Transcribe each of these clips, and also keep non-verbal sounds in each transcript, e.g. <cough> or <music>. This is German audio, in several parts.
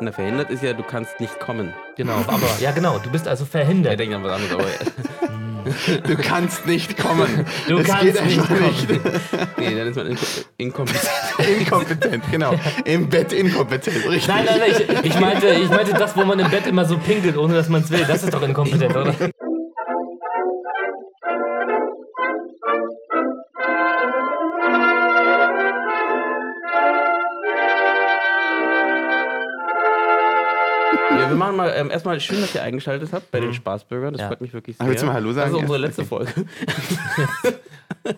Na, verhindert ist ja, du kannst nicht kommen. Genau, aber ja genau, du bist also Er verhindert. denkt an was anderes, aber <laughs> Du kannst nicht kommen. Du Das kannst geht nicht einfach kommen. nee, dann ist man inko inkompetent. <laughs> Inkompetent, genau. Im Bett inkompetent, richtig. Nein, nein, nein, ich, ich, meinte, ich meinte das, wo man im Bett immer so pinkelt, ohne dass man es will. Das ist doch inkompetent, oder? Wir machen mal ähm, erstmal schön, dass ihr eingeschaltet habt bei den Spaßbürgern. Das Ja. freut mich wirklich sehr. willst du mal Hallo sagen? Das ist unsere letzte okay. Folge.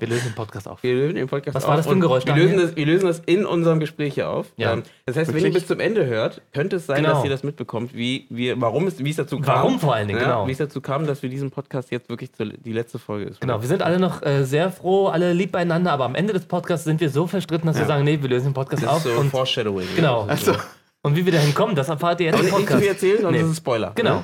Wir lösen den Podcast auf. Wir lösen den Podcast Was war auf das für ein Geräusch, Wir lösen, das, wir lösen das in unserem Gespräch hier auf. Ja. Ähm, das heißt, wenn Wirklich? ihr bis zum Ende hört, könnte es sein, Genau. dass ihr das mitbekommt, wie wir, warum es, wie es dazu kam. Warum vor allen Dingen, ja, genau. Wie es dazu kam, dass wir diesen Podcast jetzt wirklich zur, die letzte Folge ist. Genau, wir sind alle noch äh, sehr froh, alle lieb beieinander, aber am Ende des Podcasts sind wir so verstritten, dass wir sagen, nee, wir lösen den Podcast Das auf. ist so und, Foreshadowing. Genau. Achso. Und wie wir dahin kommen, das erfahrt ihr jetzt im Podcast. viel erzählen, sonst Nee. ist es ein Spoiler. Genau.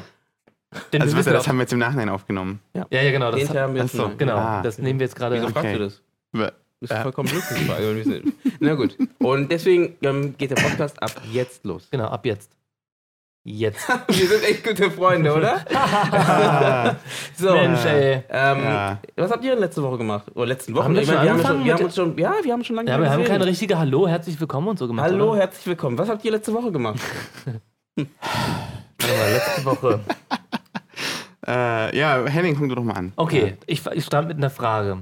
Denn Also wir wisst ihr, wissen das auch, haben wir jetzt im Nachhinein aufgenommen. ja, ja, genau, das, haben wir jetzt so. genau, Ah. das nehmen wir jetzt gerade. Wieso fragst Okay. du das? Das ist Ja. vollkommen lustig. <laughs> Na gut. Und deswegen ähm, geht der Podcast ab jetzt los. Genau, ab jetzt. Jetzt. <laughs> Wir sind echt gute Freunde, oder? <laughs> So. Mensch, ey. Ähm, Ja. Was habt ihr denn letzte Woche gemacht? Oder letzten Wochen? Haben wir Ich schon meine, wir, haben ja angefangen schon, wir haben uns schon, ja, wir haben schon lange Ja, nicht wir haben keine richtige Hallo, herzlich willkommen und so gemacht. Hallo, Oder? herzlich willkommen. Was habt ihr letzte Woche gemacht? <laughs> Warte mal, letzte Woche. äh, ja, Henning, fang du doch mal an. Okay, ich, ich stand mit einer Frage.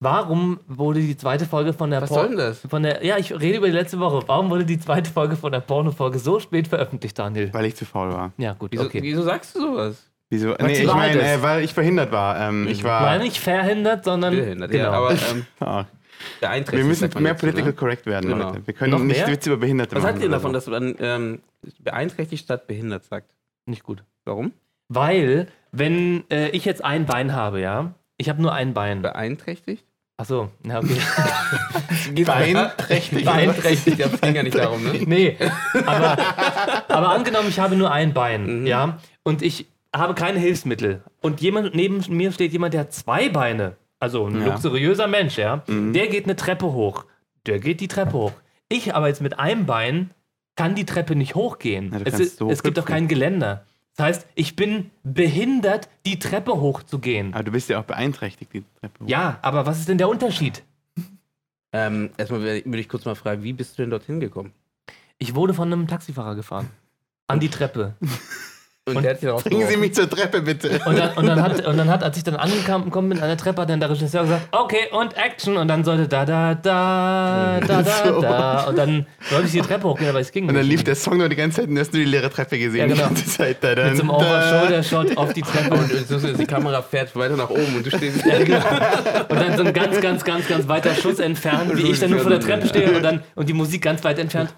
Warum wurde die zweite Folge von der Was Por- soll denn das? Von der, ja, ich rede über die letzte Woche. Warum wurde die zweite Folge von der Porno-Folge so spät veröffentlicht, Daniel? Weil ich zu faul war. Ja, gut, Wieso, okay. wieso sagst du sowas? Wieso? Weil Nee, ich meine, äh, weil ich verhindert war. Ähm, ich war. War nicht verhindert, sondern. Behindert. Genau. <laughs> Ja, aber ähm, Ah, beeinträchtigt. wir müssen sagt mehr political ne? correct werden, Genau. Leute. Wir können Noch nicht mehr? Witze über Behinderte Was machen. haltet ihr oder davon, so. dass man ähm, beeinträchtigt statt behindert sagt? nicht gut. Warum? Weil, wenn äh, ich jetzt ein Bein habe, ja, ich habe nur ein Bein. Beeinträchtigt? Achso, ja, okay. <laughs> Beeinträchtigt. Beeinträchtigt, ja, ging ja nicht darum, ne? nee, aber, aber angenommen, ich habe nur ein Bein, Mhm. ja, und ich habe keine Hilfsmittel und jemand neben mir steht jemand, der hat zwei Beine, also ein Ja. luxuriöser Mensch, ja, Mhm. der geht eine Treppe hoch, der geht die Treppe hoch. Ich aber jetzt mit einem Bein kann die Treppe nicht hochgehen. Ja, es so es gibt hüpfen. kein Geländer. Das heißt, ich bin behindert, die Treppe hochzugehen. Aber du bist ja auch beeinträchtigt, die Treppe. hoch. Ja, aber was ist denn der Unterschied? <laughs> Ähm, erstmal würde ich kurz mal fragen, wie bist du denn dorthin gekommen? Ich wurde von einem Taxifahrer gefahren. An die Treppe. <laughs> Und, Und der hat dich darauf Bringen Sie mich zur Treppe, bitte. Und dann, und dann, hat, und dann hat, als ich dann angekommen bin an der Treppe, hat dann der Regisseur gesagt, okay, und Action. Und dann sollte da, da, da, da, da, So. da. Und dann sollte ich die Treppe hochgehen, aber es ging Und dann nicht. lief der Song nur die ganze Zeit und du hast nur die leere Treppe gesehen. Ja, genau. Die ganze Zeit. Da, dann, Mit so einem Over-Shoulder-Shot auf die Treppe. Und die Kamera fährt weiter nach oben und du stehst. Und dann so ein ganz, ganz, ganz, ganz weiter Schuss entfernt, wie ich dann nur vor der Treppe stehe und dann und die Musik ganz weit entfernt.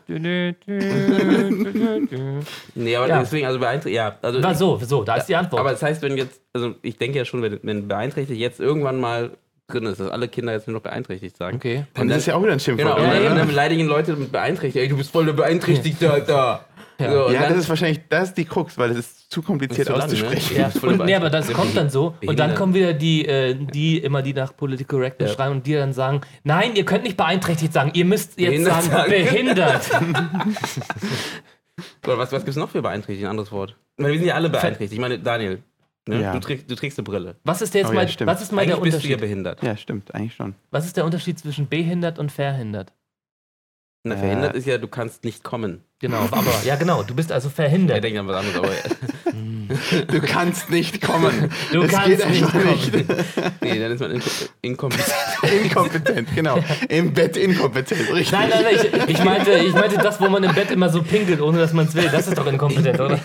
Nee, aber Ja. deswegen, also beeinträchtigt, ja. Also War so, so, da ist die Antwort. Aber das heißt, wenn jetzt, also ich denke ja schon, wenn, wenn beeinträchtigt jetzt irgendwann mal drin ist, dass alle Kinder jetzt nur noch beeinträchtigt sagen. okay. Und das ist ja auch wieder ein Schimpfwort. Genau, und, Ja, dann, dann beleidigen Leute mit beeinträchtigt. Ey, du bist voll der Beeinträchtigte da. Ja. So, Ja, dann, das ist wahrscheinlich, das ist die Krux, weil es ist zu kompliziert Ist zu lang, ne? auszusprechen. Ja, Das <laughs> ist voll und, nee, aber das kommt dann so. Und dann kommen wieder die, äh, die immer die nach Political Correctness Ja. schreiben und die dann sagen, nein, ihr könnt nicht beeinträchtigt sagen, ihr müsst jetzt Behindert sagen, sagen. behindert. <laughs> <laughs> Oder was, was gibt es noch für beeinträchtigt? Ein anderes Wort. Wir sind ja alle beeinträchtigt. Ich meine, Daniel, ne? Ja. du, trägst, du trägst eine Brille. Was ist jetzt Oh ja, mal, stimmt. was ist mal der Eigentlich bist du ja Unterschied? behindert. Ja, stimmt, eigentlich schon. Was ist der Unterschied zwischen behindert und verhindert? Na, Äh. verhindert ist ja, du kannst nicht kommen. Genau, aber ja genau, du bist also Er verhindert. denkt an was anderes, aber Du kannst nicht kommen. Du Das kannst geht nicht kommen. nee, dann ist man inko inkompetent. Inkompetent, genau. Im Bett inkompetent, richtig. Nein, nein, nein, ich, ich, meinte, ich meinte das, wo man im Bett immer so pinkelt, ohne dass man es will. Das ist doch inkompetent, oder?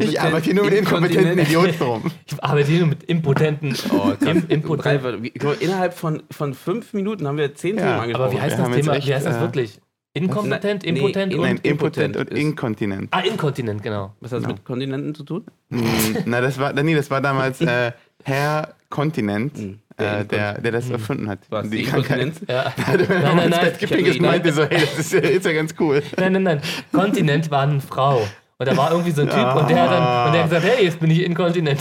Ich arbeite hier nur mit inkompetenten Idioten rum. Ich arbeite hier nur mit impotenten. Oh. Im, impotent. Drei- wie- guck mal, Innerhalb von, von fünf Minuten haben wir zehn Ja, Themen aber angesprochen. Aber wie heißt Wir das Thema? echt, Wie heißt das äh, wirklich? Inkompetent, Na- nee, impotent in- und. Nein, impotent und inkontinent. Ah, inkontinent, genau. Was hat das mit Kontinenten zu tun? Mm, <laughs> Na, das war, nee, das war damals äh, Herr Kontinent, Mhm. äh, der, der das erfunden hat. Was, die. Inkontinenz? Ja. <laughs> Nein, nein, nein, Ich meinte so, hey, das ist, ja- ist ja ganz cool. Nein, nein, nein. Kontinent war eine Frau. Und da war irgendwie so ein Typ und der hat dann und der hat gesagt, hey, jetzt bin ich inkontinent.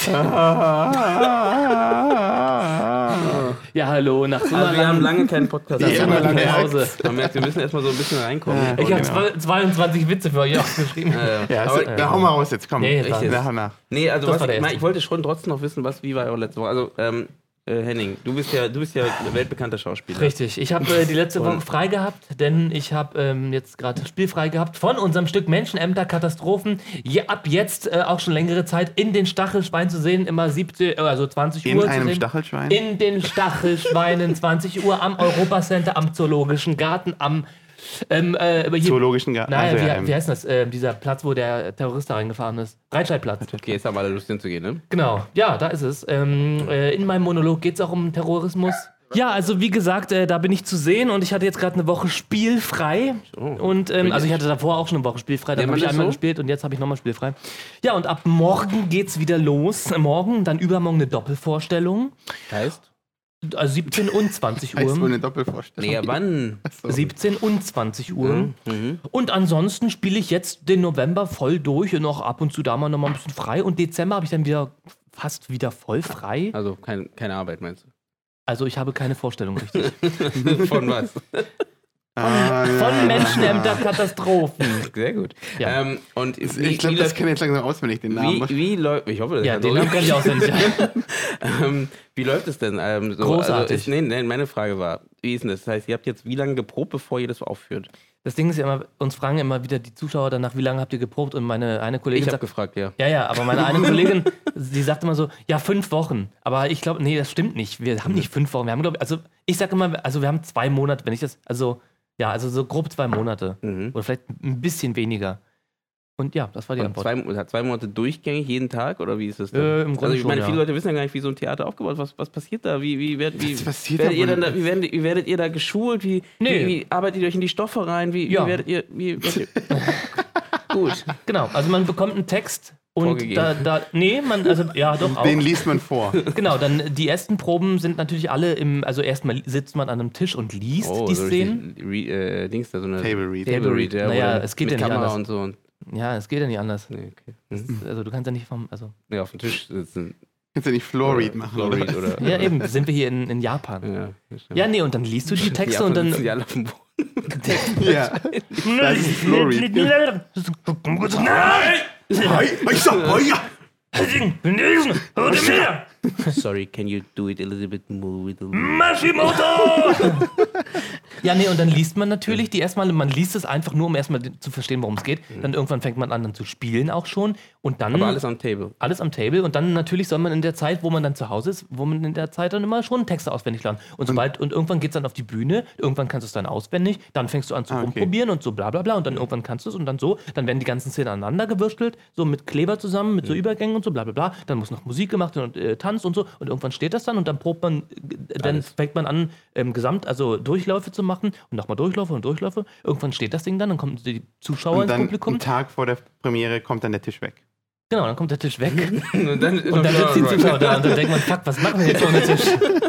Ja, hallo, nach so einer Also wir haben lange keinen Podcast. Ja, langen merkt's. Pause. Man merkt, wir müssen erstmal so ein bisschen reinkommen. Ja. Ich habe Genau. 22 Witze für euch aufgeschrieben. Ja, ja. Ja, Aber, also, na, hau mal raus jetzt, komm. Nee, ich, jetzt. nach nee, also was ich, erste. ich wollte schon trotzdem noch wissen, was, wie war eure letzte Woche? Also, ähm, äh, Henning, du bist ja, du bist ja weltbekannter Schauspieler. Richtig, ich habe äh, die letzte Woche frei gehabt, denn ich habe ähm, jetzt gerade das Spiel frei gehabt von unserem Stück Menschenämter Katastrophen. Je, ab jetzt äh, auch schon längere Zeit in den Stachelschwein zu sehen, immer 17, äh, also 20 In Uhr zu einem sehen. Stachelschwein? In den Stachelschweinen, 20 Uhr am Europacenter, am Zoologischen Garten, am ähm, äh, hier, Zoologischen Garten. Naja, Also, wie, ja, ähm, wie heißt das? Äh, dieser Platz, wo der Terrorist da reingefahren ist. Breitscheidplatz. <laughs> Okay, jetzt haben alle Lust hinzugehen, ne? Genau, ja, da ist es. Ähm, äh, in meinem Monolog geht es auch um Terrorismus. Ja, also wie gesagt, äh, da bin ich zu sehen und ich hatte jetzt gerade eine Woche spielfrei. Oh. Und ähm, also ich hatte davor auch schon eine Woche spielfrei, dann habe ich einmal so? gespielt und jetzt habe ich nochmal spielfrei. Ja, und ab morgen geht's wieder los. Morgen, dann übermorgen eine Doppelvorstellung. Heißt? Also 17 und 20 <laughs> heißt wohl Uhr. eine Doppelvorstellung. Nee, wann? So. 17 und 20 Uhr. Mhm. Und ansonsten spiele ich jetzt den November voll durch und noch ab und zu da mal nochmal ein bisschen frei. Und Dezember habe ich dann wieder fast wieder voll frei. Also kein, keine Arbeit, meinst Also ich habe keine Vorstellung richtig. du? <laughs> Von was? <laughs> Ah, Von Menschenämter Katastrophen. <laughs> Sehr gut. Ja. Ähm, und wie, Ich glaube, das kann jetzt langsam auswendig, den Namen. wie, wie läuft, ich hoffe, das Ja, den Namen kann ich <laughs> auswendig. ähm, Wie läuft es denn? Ähm, so, Großartig. Also ist, nee, nee, meine Frage war, wie ist denn das? Das heißt, ihr habt jetzt wie lange geprobt, bevor ihr das aufführt? Das Ding ist ja immer, uns fragen immer wieder die Zuschauer danach, wie lange habt ihr geprobt? Und meine eine Kollegin Ich habe sagt, gefragt, ja. ja, ja, aber meine eine Kollegin, die sagt immer so, ja, fünf Wochen. Aber ich glaube, nee, das stimmt nicht. Wir haben nicht fünf Wochen. Wir haben, glaube also ich sage immer, also wir haben zwei Monate, wenn ich das, also, ja, also so grob zwei Monate. Mhm. Oder vielleicht ein bisschen weniger. Und ja, das war die Und Antwort. zwei, zwei Monate durchgängig jeden Tag oder wie ist das denn? Äh, im Grunde also ich meine, schon, viele ja. Leute wissen ja gar nicht, wie so ein Theater aufgebaut ist. Was, was passiert da? Wie, wie, werdet da ihr da, wie, werdet, wie werdet ihr da geschult? Wie, Nee. wie, wie arbeitet ihr euch in die Stoffe rein? Wie, Ja. wie werdet ihr. Wie, werdet ihr <laughs> Gut. Genau, also man bekommt einen Text und da, da, nee, man, also, ja, doch auch. Den liest man vor. Genau, dann die ersten Proben sind natürlich alle im, also erstmal sitzt man an einem Tisch und liest die Oh, so Szenen. Re, äh, Dings da, so eine. Table Read. Table Read, ja. Naja, es geht ja nicht Kamera anders. und so. Und, Ja, es geht ja nicht anders. nee, okay. Mhm. Also du kannst ja nicht vom, also. Ja, auf dem Tisch sitzen. Kannst du nicht Floor Read machen? Floor Read oder. Ja, eben, sind wir hier in, in Japan. Ja, Ja, nee, und dann liest du die Texte und dann. die alle auf dem Boden. <laughs> <laughs> Ja. <laughs> Das ist Floor Read. Hi, Sorry, can you do it a little bit more with the Mashimoto! ja, nee, und dann liest man natürlich die erstmal, man liest es einfach nur, um erstmal zu verstehen, worum es geht. Dann irgendwann fängt man an, dann zu spielen auch schon. Und dann. Aber alles am Table. alles am Table und dann natürlich soll man in der Zeit, wo man dann zu Hause ist, wo man in der Zeit dann immer schon Texte auswendig lernen. Und sobald und irgendwann geht es dann auf die Bühne, irgendwann kannst du es dann auswendig, dann fängst du an zu Ah, okay. rumprobieren und so bla bla bla und dann irgendwann kannst du es und dann so, dann werden die ganzen Szenen aneinander gewürstelt, so mit Kleber zusammen, mit so Übergängen und so bla bla bla. Dann muss noch Musik gemacht und äh, Tanz und so und irgendwann steht das dann und dann probt man, äh, dann Alles. fängt man an, ähm, Gesamt, also Durchläufe zu machen und nochmal Durchläufe und Durchläufe. Irgendwann steht das Ding dann, dann kommen die Zuschauer Und ins dann Publikum. einen Tag vor der Premiere kommt dann der Tisch weg. Genau, dann kommt der Tisch weg. <laughs> Und dann, Und dann sitzen die Zuschauer da und dann denkt man, fuck, was machen wir jetzt ohne Tisch?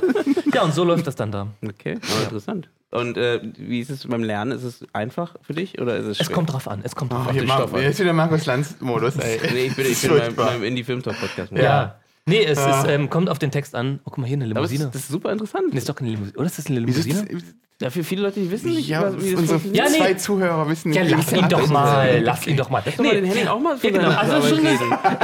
<laughs> ja, und so läuft das dann da. Okay, aber interessant. Und äh, wie ist es beim Lernen? Ist es einfach für dich oder ist es Es schwer? kommt drauf an, es kommt drauf Oh, an. Stoff jetzt wieder Markus Lanz-Modus. Nee, ich bin, <laughs> ich Das bin beim, beim Indie-Film-Talk-Podcast. Ja. Nee, es Ja. ist, ähm, kommt auf den Text an. Oh, guck mal, hier eine es Limousine. ist, das ist super interessant. Nee, ist doch keine Limousine. Oder ist das eine Wieso Limousine? ist das, Ja, für viele Leute, die wissen nicht, ja, was- wie das unsere. Ja, nee. zwei Zuhörer wissen Ja, nicht. lass ihn doch mal, lass ihn doch mal. Lass doch mal den Henning auch mal Ja, genau. Also schon eine,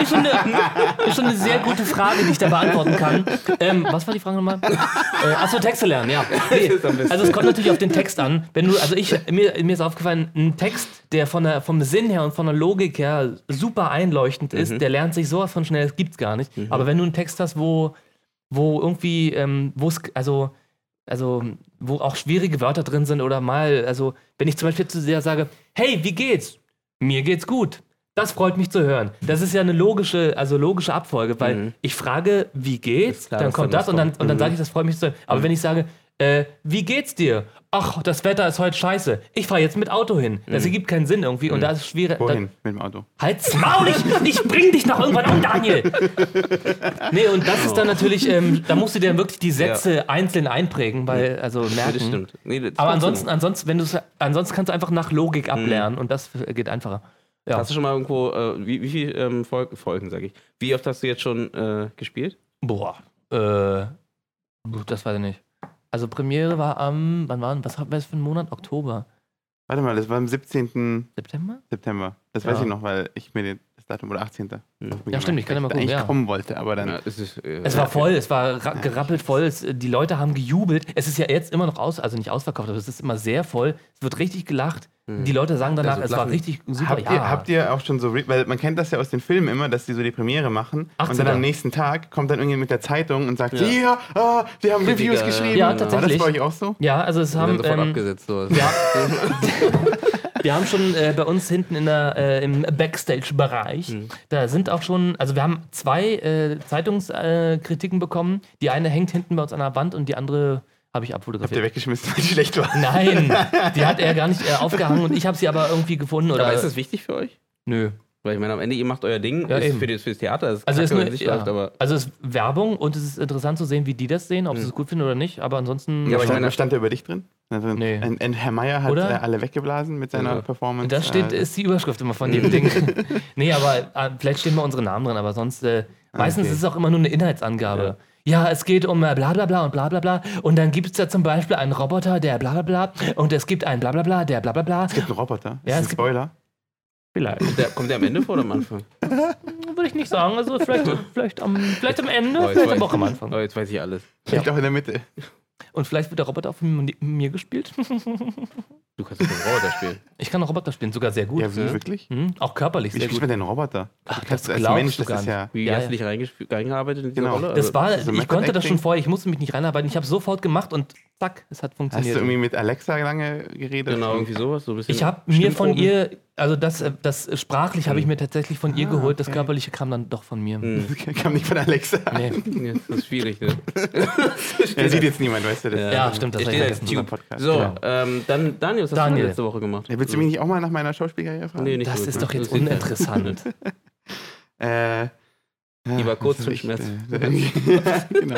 ist, schon eine, ist schon eine sehr gute Frage, die ich da beantworten kann. Ähm, was war die Frage nochmal? Äh, achso, Texte lernen, ja. Nee, also es kommt natürlich auf den Text an. Wenn du, also ich, mir, mir ist aufgefallen, ein Text, der von der, vom Sinn her und von der Logik her super einleuchtend ist, der lernt sich sowas von schnell, das gibt's gar nicht. Aber wenn du einen Text hast, wo, wo irgendwie, ähm, wo es, also also wo auch schwierige Wörter drin sind oder mal, also wenn ich zum Beispiel zu sehr sage, hey, wie geht's? Mir geht's gut. Das freut mich zu hören. Das ist ja eine logische, also logische Abfolge, weil ich frage, wie geht's? Klar, dann kommt das was und dann, und dann Mhm. sage ich, das freut mich zu hören. Aber wenn ich sage, äh, wie geht's dir? Ach, das Wetter ist heute scheiße. Ich fahre jetzt mit Auto hin. Das ergibt keinen Sinn irgendwie und da ist es schwierig. Wohin? Mit dem Auto. Halt's Maul, ich, ich bring dich noch irgendwann um, Daniel. <laughs> Nee, und das ist dann natürlich, ähm, da musst du dir wirklich die Sätze einzeln einprägen, weil, also merken. das stimmt. Nee, das Aber funktioniert. ansonsten, ansonsten, wenn du ansonsten kannst du einfach nach Logik ablernen und das geht einfacher. Ja. Hast du schon mal irgendwo, äh, wie, wie viele ähm, Fol Folgen, sage ich? Wie oft hast du jetzt schon äh, gespielt? Boah. Äh, das weiß ich nicht. Also Premiere war am, wann war, was haben wir jetzt für einen Monat? Oktober. Warte mal, das war am 17. September? September. Das Ja. weiß ich noch, weil ich mir den, das Datum oder 18. Ja, stimmt, ich kann ja mal gucken, eigentlich ja. kommen wollte, aber dann. Ja, es, ist, äh, Es war voll, es war ra- gerappelt voll, es, die Leute haben gejubelt. Es ist ja jetzt immer noch aus, also nicht ausverkauft, aber es ist immer sehr voll. Es wird richtig gelacht. Die Leute sagen danach, Also es war richtig super. Habt, ja. ihr, habt ihr auch schon so, weil man kennt das ja aus den Filmen immer, dass die so die Premiere machen 18. und dann am nächsten Tag kommt dann irgendwie mit der Zeitung und sagt, Ja. ja, ah, wir haben Reviews Kritiker, geschrieben. Ja, War das tatsächlich. bei euch auch so? ja, also es haben, sofort ähm, abgesetzt. Sowas. ja, <laughs> wir haben schon äh, bei uns hinten in der, äh, im Backstage-Bereich, Hm. da sind auch schon, also wir haben zwei äh, Zeitungskritiken äh, bekommen. Die eine hängt hinten bei uns an der Wand und die andere habe ich Habt ihr abfotografiert. weggeschmissen, weil die schlecht war? Nein, <laughs> die hat er gar nicht äh, aufgehangen und ich habe sie aber irgendwie gefunden. Oder, aber ist das wichtig für euch? Nö. Weil ich meine, am Ende, ihr macht euer Ding, Ja, ist eben. für das, fürs Theater ist Also, ist kacke, es nicht ja. läuft, aber also es ist Werbung und es ist interessant zu sehen, wie die das sehen, ob sie es gut finden oder nicht. Aber ansonsten. Ja, aber ich stand, meine- stand da über dich drin? Also, Nee. ein, ein Herr Meier hat Oder? äh, alle weggeblasen mit seiner Ja. Performance. da steht, äh, ist die Überschrift immer von dem Ding. <laughs> nee, aber äh, vielleicht stehen mal unsere Namen drin, aber sonst. Äh, meistens Okay. ist es auch immer nur eine Inhaltsangabe. Ja. es geht um äh, bla bla bla und bla bla bla. Und dann gibt es da zum Beispiel einen Roboter, der bla bla bla. Und es gibt einen bla bla bla, der bla bla bla. Es gibt einen Roboter. Ja, Ja, es ist ein gibt- Spoiler. Vielleicht. der, kommt der am Ende vor oder am Anfang? <laughs> Würde ich nicht sagen. Also vielleicht, vielleicht, am, vielleicht am Ende, Oh, vielleicht aber auch am Anfang. Oh, jetzt weiß ich alles. Vielleicht auch in der Mitte. Und vielleicht wird der Roboter auch von mir gespielt. <laughs> Du kannst doch den Roboter spielen. <laughs> Ich kann auch Roboter spielen, sogar sehr gut. Ja, wie, wirklich? Mhm, auch körperlich Wie sehr gut. man denn einen Roboter? Ach, Du kannst das als Mensch, du das gar ist ja. Wie Ja, hast ja. du dich reingearbeitet in diese Genau. Rolle? Das Also, war, das ist so ich konnte das schon Acting. vorher, ich musste mich nicht reinarbeiten. Ich habe sofort gemacht und zack, es hat Hast funktioniert. du irgendwie mit Alexa lange geredet? genau, irgendwie sowas. So ein bisschen ich habe mir von ihr, also das, äh, das sprachlich habe ich mir tatsächlich von ihr Ah, geholt, das okay. körperliche kam dann doch von mir. Hm. <laughs> Kam nicht von Alexa. Nee. Ja, das ist schwierig, ne? <laughs> Er sieht jetzt niemand, weißt du das? Ja, stimmt, das vergessen. Unser Podcast. So, Genau. ähm, dann Daniel, was hast du Daniel. letzte Woche gemacht? Ja, willst du mich nicht auch mal nach meiner Schauspielkarriere fragen? Nee, nicht Das so ist doch jetzt uninteressant. <laughs> Äh, Die war kurz zum Schmerz. Äh, <laughs> genau.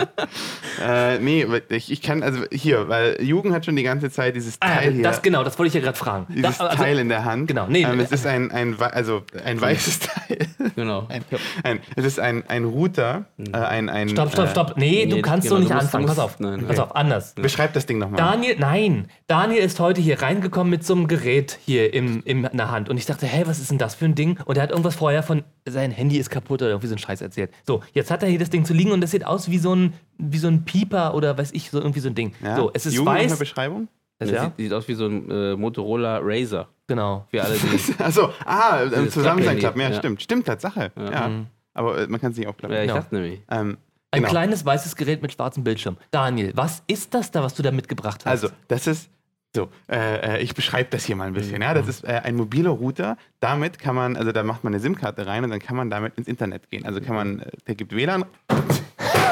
äh, nee, ich, ich kann, also hier, weil Jugend hat schon die ganze Zeit dieses Ah, Teil hier. das genau, das wollte ich ja gerade fragen. Da, dieses also, Teil in der Hand. genau, nee, ähm, es ist ein, ein, also ein weißes Teil. Genau. Ein, ein, es ist ein, ein Router. Äh, ein, ein, stopp, stopp, äh, stopp. Nee, du nee, kannst genau, so nicht du anfangen. du Pass auf. nein, Pass okay. auf, anders. Beschreib das Ding nochmal. Daniel, nein, Daniel ist heute hier reingekommen mit so einem Gerät hier im, im, in der Hand. Und ich dachte, hey, was ist denn das für ein Ding? Und er hat irgendwas vorher von, sein Handy ist kaputt oder irgendwie so einen Scheiß erzählt. So, jetzt hat er hier das Ding zu liegen und das sieht aus wie so ein, wie so ein Pieper oder weiß ich, so irgendwie so ein Ding. Ja. So, es ist Jugend weiß. Beschreibung? Das Ja. sieht, sieht aus wie so ein äh, Motorola Razer. Genau. Für alle, die. Achso, <laughs> ah, ähm, zusammen sein Klappen. Ja, ja. stimmt. Stimmt, Tatsache. Ja. Aber äh, man kann es nicht aufklappen. ja, ich Genau. dachte nämlich. Ähm, Ein genau. kleines weißes Gerät mit schwarzem Bildschirm. Daniel, was ist das da, was du da mitgebracht hast? Also, das ist so, äh, äh, ich beschreibe das hier mal ein bisschen. Ja, das ist äh, ein mobiler Router. Damit kann man, also da macht man eine SIM-Karte rein und dann kann man damit ins Internet gehen. Also kann man, äh, der gibt WLAN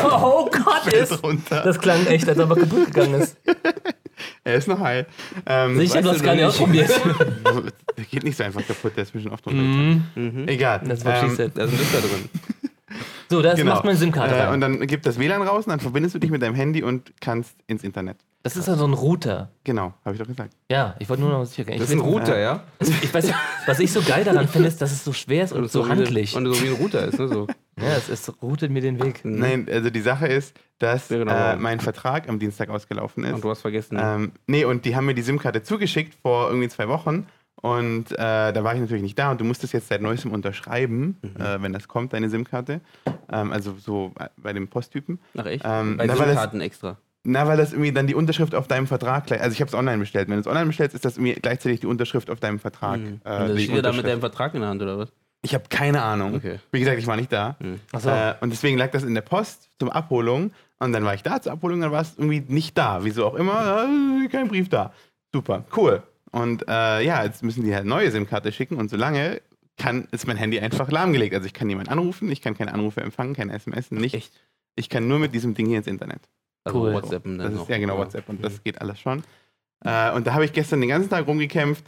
oh Gott, ist, runter. das klang echt, als ob er kaputt gegangen ist. <laughs> Er ist noch heil. Ähm, du du hast gar nicht ausprobiert. <laughs> der geht nicht so einfach kaputt, der ist zwischen oft und Mhm. Egal. Das war Ähm. <laughs> Da ist ein Lüfter drin. So, das genau. macht man SIM-Karte äh. Und dann gibt das WLAN raus und dann verbindest du dich mit deinem Handy und kannst ins Internet. Das ist ja so ein Router. Genau, habe ich doch gesagt. Ja, ich wollte nur noch sicher gehen. Ich, Das ist ein Router, ja? <laughs> ich weiß, was ich so geil daran finde, ist, dass es so schwer ist und so wie- handlich. Und so wie ein Router ist, ne? So. Ja, es, es routet mir den Weg. Nein, also die Sache ist, dass Ja, genau. äh, mein Vertrag am Dienstag ausgelaufen ist. Und du hast vergessen. Ähm, nee, und die haben mir die SIM-Karte zugeschickt vor irgendwie zwei Wochen. Und äh, da war ich natürlich nicht da und du musst das jetzt seit neuestem unterschreiben, äh, wenn das kommt, deine SIM-Karte. Ähm, also so äh, bei dem Posttypen. Ach echt? ähm, Bei SIM-Karten extra. Na, weil das irgendwie dann die Unterschrift auf deinem Vertrag gleich. Also ich habe es online bestellt. Wenn du es online bestellst, ist das irgendwie gleichzeitig die Unterschrift auf deinem Vertrag. Mhm. Äh, Und das steht da mit deinem Vertrag in der Hand, oder was? Ich habe keine Ahnung. Okay. Wie gesagt, ich war nicht da. Achso. Äh, und deswegen lag das in der Post zur Abholung. Und dann war ich da zur Abholung, dann war es irgendwie nicht da. Wieso auch immer, äh, kein Brief da. Super, cool. Und äh, ja, jetzt müssen die halt neue SIM-Karte schicken und solange kann, ist mein Handy einfach lahmgelegt. Also ich kann niemanden anrufen, ich kann keine Anrufe empfangen, keine SMS, nicht. Echt? Ich kann nur mit diesem Ding hier ins Internet. Also Cool. WhatsAppen dann Das noch. ist ja genau WhatsApp und das geht alles schon. Äh, und da habe ich gestern den ganzen Tag rumgekämpft,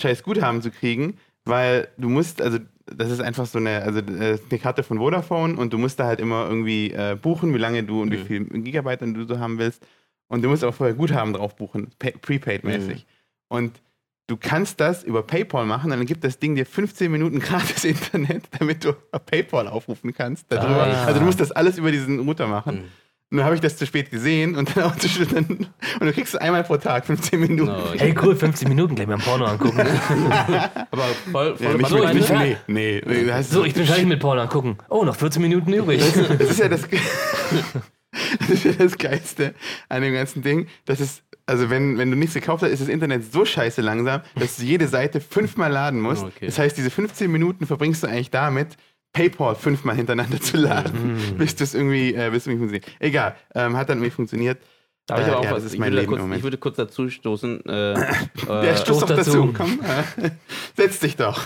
scheiß Guthaben zu kriegen, weil du musst, also das ist einfach so eine, also äh, eine Karte von Vodafone und du musst da halt immer irgendwie äh, buchen, wie lange du und wie Mhm. viel Gigabyte du so haben willst. Und du musst auch vorher Guthaben drauf buchen, pa- prepaid-mäßig. Und du kannst das über PayPal machen, dann gibt das Ding dir 15 Minuten <laughs> gratis Internet, damit du PayPal aufrufen kannst. Darüber. Ah. Also du musst das alles über diesen Router machen. Mhm. Und dann habe ich das zu spät gesehen und dann <laughs> auch zu spät. Dann, und du kriegst es einmal pro Tag, 15 Minuten. No, ich- Hey, cool, 15 Minuten, gleich mal ein Porno angucken. <laughs> aber voll, voll Ja, mich, so, mich, ich mich, bin- nee, nee, nee. So, ich bin fertig mit Porno angucken. Oh, noch 14 Minuten übrig. Das ist ja das, das, ist ja das Geilste an dem ganzen Ding. Das ist, also wenn, wenn du nichts gekauft hast, ist das Internet so scheiße langsam, dass du jede Seite fünfmal laden musst. Okay. Das heißt, diese 15 Minuten verbringst du eigentlich damit, PayPal fünfmal hintereinander zu laden, bis das irgendwie, äh, bis irgendwie funktioniert. Egal, ähm, hat dann irgendwie funktioniert. Darf ich aber auch ja, was? das ist ich, mein würde Leben kurz, ich würde kurz dazu stoßen. Äh, <laughs> Der äh, stoßt doch dazu. dazu. Komm, äh, setz dich doch.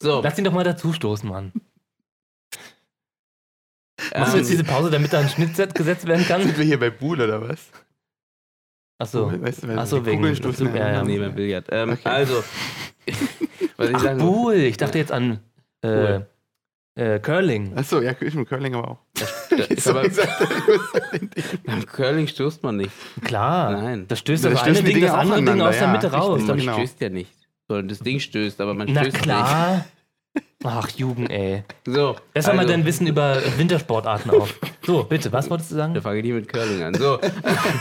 so, Lass ihn doch mal dazu stoßen, Mann. ähm, Machst du jetzt diese Pause, damit da ein Schnittset gesetzt werden kann? Sind wir hier bei Buhl oder was? Achso. Weißt du, weil Ach so, die wegen- Kugeln stoßen ja, ja. Nee, beim Billard. Ähm, Okay. Also, was <laughs> ich Ach, sagen Bull. Ich dachte jetzt an äh, äh, Curling. Achso, ja, ich bin Curling aber auch. <laughs> aber, beim Curling stößt man nicht. Klar. Nein. Das stößt Da das stößen eine Ding das andere Ding aus der ja, Mitte richtig. raus. Man genau. stößt ja nicht. Sondern das Ding stößt, aber man Na stößt klar. Ach, Jugend, ey. So, Besser mal also, dein Wissen über Wintersportarten auf. So, bitte, was wolltest du Da sagen? fange ich nie mit Curling an. So,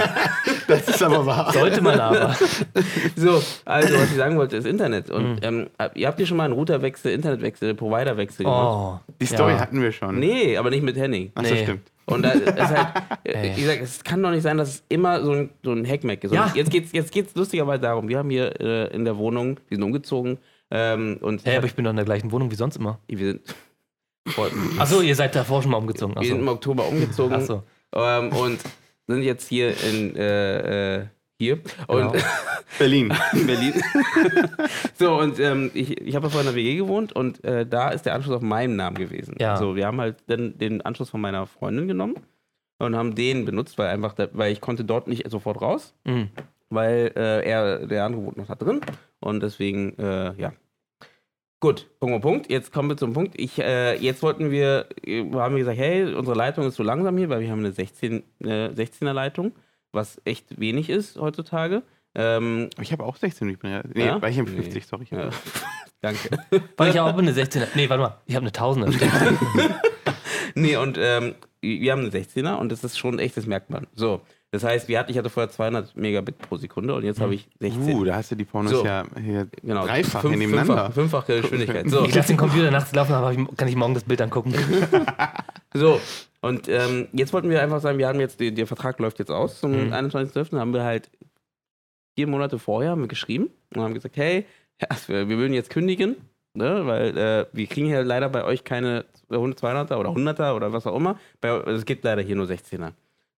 <laughs> Das ist aber wahr. Sollte man aber. <laughs> so, also was ich sagen wollte, ist Internet. Und Mhm. ähm, ihr habt hier schon mal einen Routerwechsel, Internetwechsel, Providerwechsel gemacht? Oh. Die Story Ja. hatten wir schon. Nee, aber nicht mit Henning. Achso, Nee. stimmt. Und da ist halt, <laughs> wie gesagt, es kann doch nicht sein, dass es immer so ein, so ein Hackmack ist. Ja. Jetzt geht's, jetzt geht's lustigerweise darum, wir haben hier äh, in der Wohnung, wir sind umgezogen ähm, und Hä, aber ich bin doch in der gleichen Wohnung wie sonst immer. wir sind, Achso, ihr seid davor schon mal umgezogen. wir sind im Achso. Oktober umgezogen Achso. ähm, und sind jetzt hier in äh, äh, hier und Genau. <laughs> Berlin. in <laughs> Berlin. <laughs> so, und ähm, ich, ich habe ja vorhin in der WG gewohnt und äh, da ist der Anschluss auf meinen Namen gewesen. Ja. So, wir haben halt dann den Anschluss von meiner Freundin genommen und haben den benutzt, weil einfach, da, weil ich konnte dort nicht sofort raus, Mhm. weil äh, er, der andere wohnt noch da drin und deswegen, äh, ja. Gut, Punkt, Punkt, Punkt. Jetzt kommen wir zum Punkt. Ich, äh, jetzt wollten wir, äh, haben wir gesagt, hey, unsere Leitung ist so langsam hier, weil wir haben eine 16, äh, 16er Leitung, was echt wenig ist heutzutage. Ähm, Ich habe auch 16 übrigens. Nee, Ja? war ich im Nee. 50, sorry. Ja. <laughs> Danke. Weil ich auch eine 16er. Nee, warte mal. Ich habe eine 1000er. Stimmt. <laughs> nee, und ähm, wir haben eine 16er und das ist schon echt, das merkt man. So, das heißt, wir hatten, ich hatte vorher 200 Megabit pro Sekunde und jetzt habe ich 16. Uh, da hast du die Pornos So. ja hier genau, dreifach fünf, nebeneinander. Fünffach, fünffache Geschwindigkeit. So, Ich lasse den Computer nachts laufen, aber ich, kann ich morgen das Bild angucken. <laughs> so. Und ähm, jetzt wollten wir einfach sagen, wir haben jetzt, die, der Vertrag läuft jetzt aus zum Mhm. 21.12. haben wir halt vier Monate vorher haben wir geschrieben und haben gesagt, hey, ja, wir würden jetzt kündigen, ne, weil äh, wir kriegen ja leider bei euch keine 200er oder 100er oder was auch immer. Bei, es gibt leider hier nur 16er.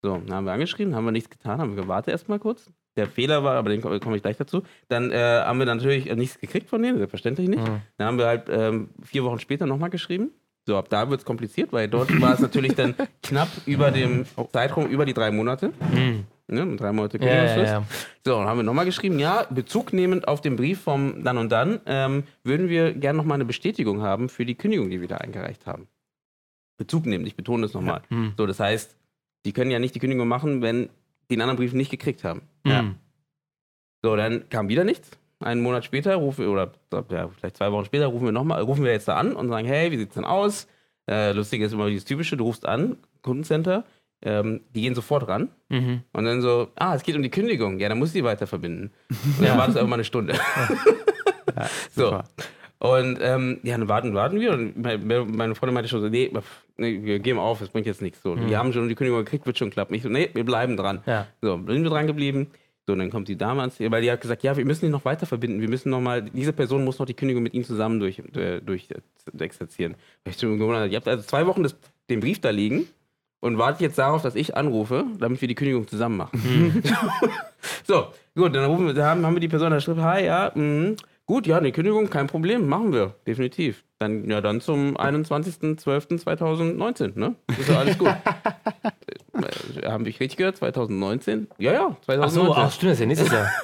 So, dann haben wir angeschrieben, haben wir nichts getan, haben wir gewartet erstmal kurz. Der Fehler war, aber den komme komm ich gleich dazu. Dann äh, haben wir natürlich äh, nichts gekriegt von denen, selbstverständlich nicht. Mhm. Dann haben wir halt ähm, vier Wochen später nochmal geschrieben. So, ab da wird es kompliziert, weil dort war es natürlich dann <laughs> knapp über dem Zeitraum, über die drei Monate. Mhm. Ne, drei Monate Ja, ja, Kündigungsfrist. ja. So, dann haben wir nochmal geschrieben, ja, Bezug nehmend auf den Brief vom dann und dann, ähm, würden wir gerne nochmal eine Bestätigung haben für die Kündigung, die wir da eingereicht haben. Bezug nehmen, ich betone das nochmal. Mhm. So, das heißt, die können ja nicht die Kündigung machen, wenn die den anderen Brief nicht gekriegt haben. Mhm. So, dann kam wieder nichts. Einen Monat später rufen wir, oder ja, vielleicht zwei Wochen später, rufen wir nochmal, rufen wir jetzt da an und sagen, hey, wie sieht's denn aus? Äh, lustig ist immer dieses typische, du rufst an, Kundencenter, ähm, die gehen sofort ran Mhm. und dann so, ah, es geht um die Kündigung, ja, dann muss ich die weiter verbinden. <laughs> Und dann Ja. wartest du einfach mal eine Stunde. <laughs> so. Und ähm, ja, dann warten, warten wir. Und meine, Freundin meinte schon so, nee, wir geben auf, das bringt jetzt nichts. So, Mhm. Wir haben schon die Kündigung gekriegt, wird schon klappen. Ich so, nee, wir bleiben dran. Ja. So, sind wir dran geblieben. So, dann kommt die Dame ans weil die hat gesagt, ja, wir müssen ihn noch weiter verbinden. Wir müssen noch mal, diese Person muss noch die Kündigung mit ihm zusammen durch, äh, durch äh, exerzieren. Ich schon gewundert, ihr habt also zwei Wochen das, den Brief da liegen und wartet jetzt darauf, dass ich anrufe, damit wir die Kündigung zusammen machen. <laughs> so, gut, dann rufen wir, haben, haben wir die Person da schrieb, hi, ja, mhm, gut, ja, eine Kündigung, kein Problem, machen wir, definitiv. Dann, ja, dann zum 21.12.2019, ne? Ist ja alles gut. <laughs> äh, haben wir richtig gehört? 2019? Ja, ja, 2019. Ach so, ach, stimmt, das ist ja nächstes Jahr. <laughs>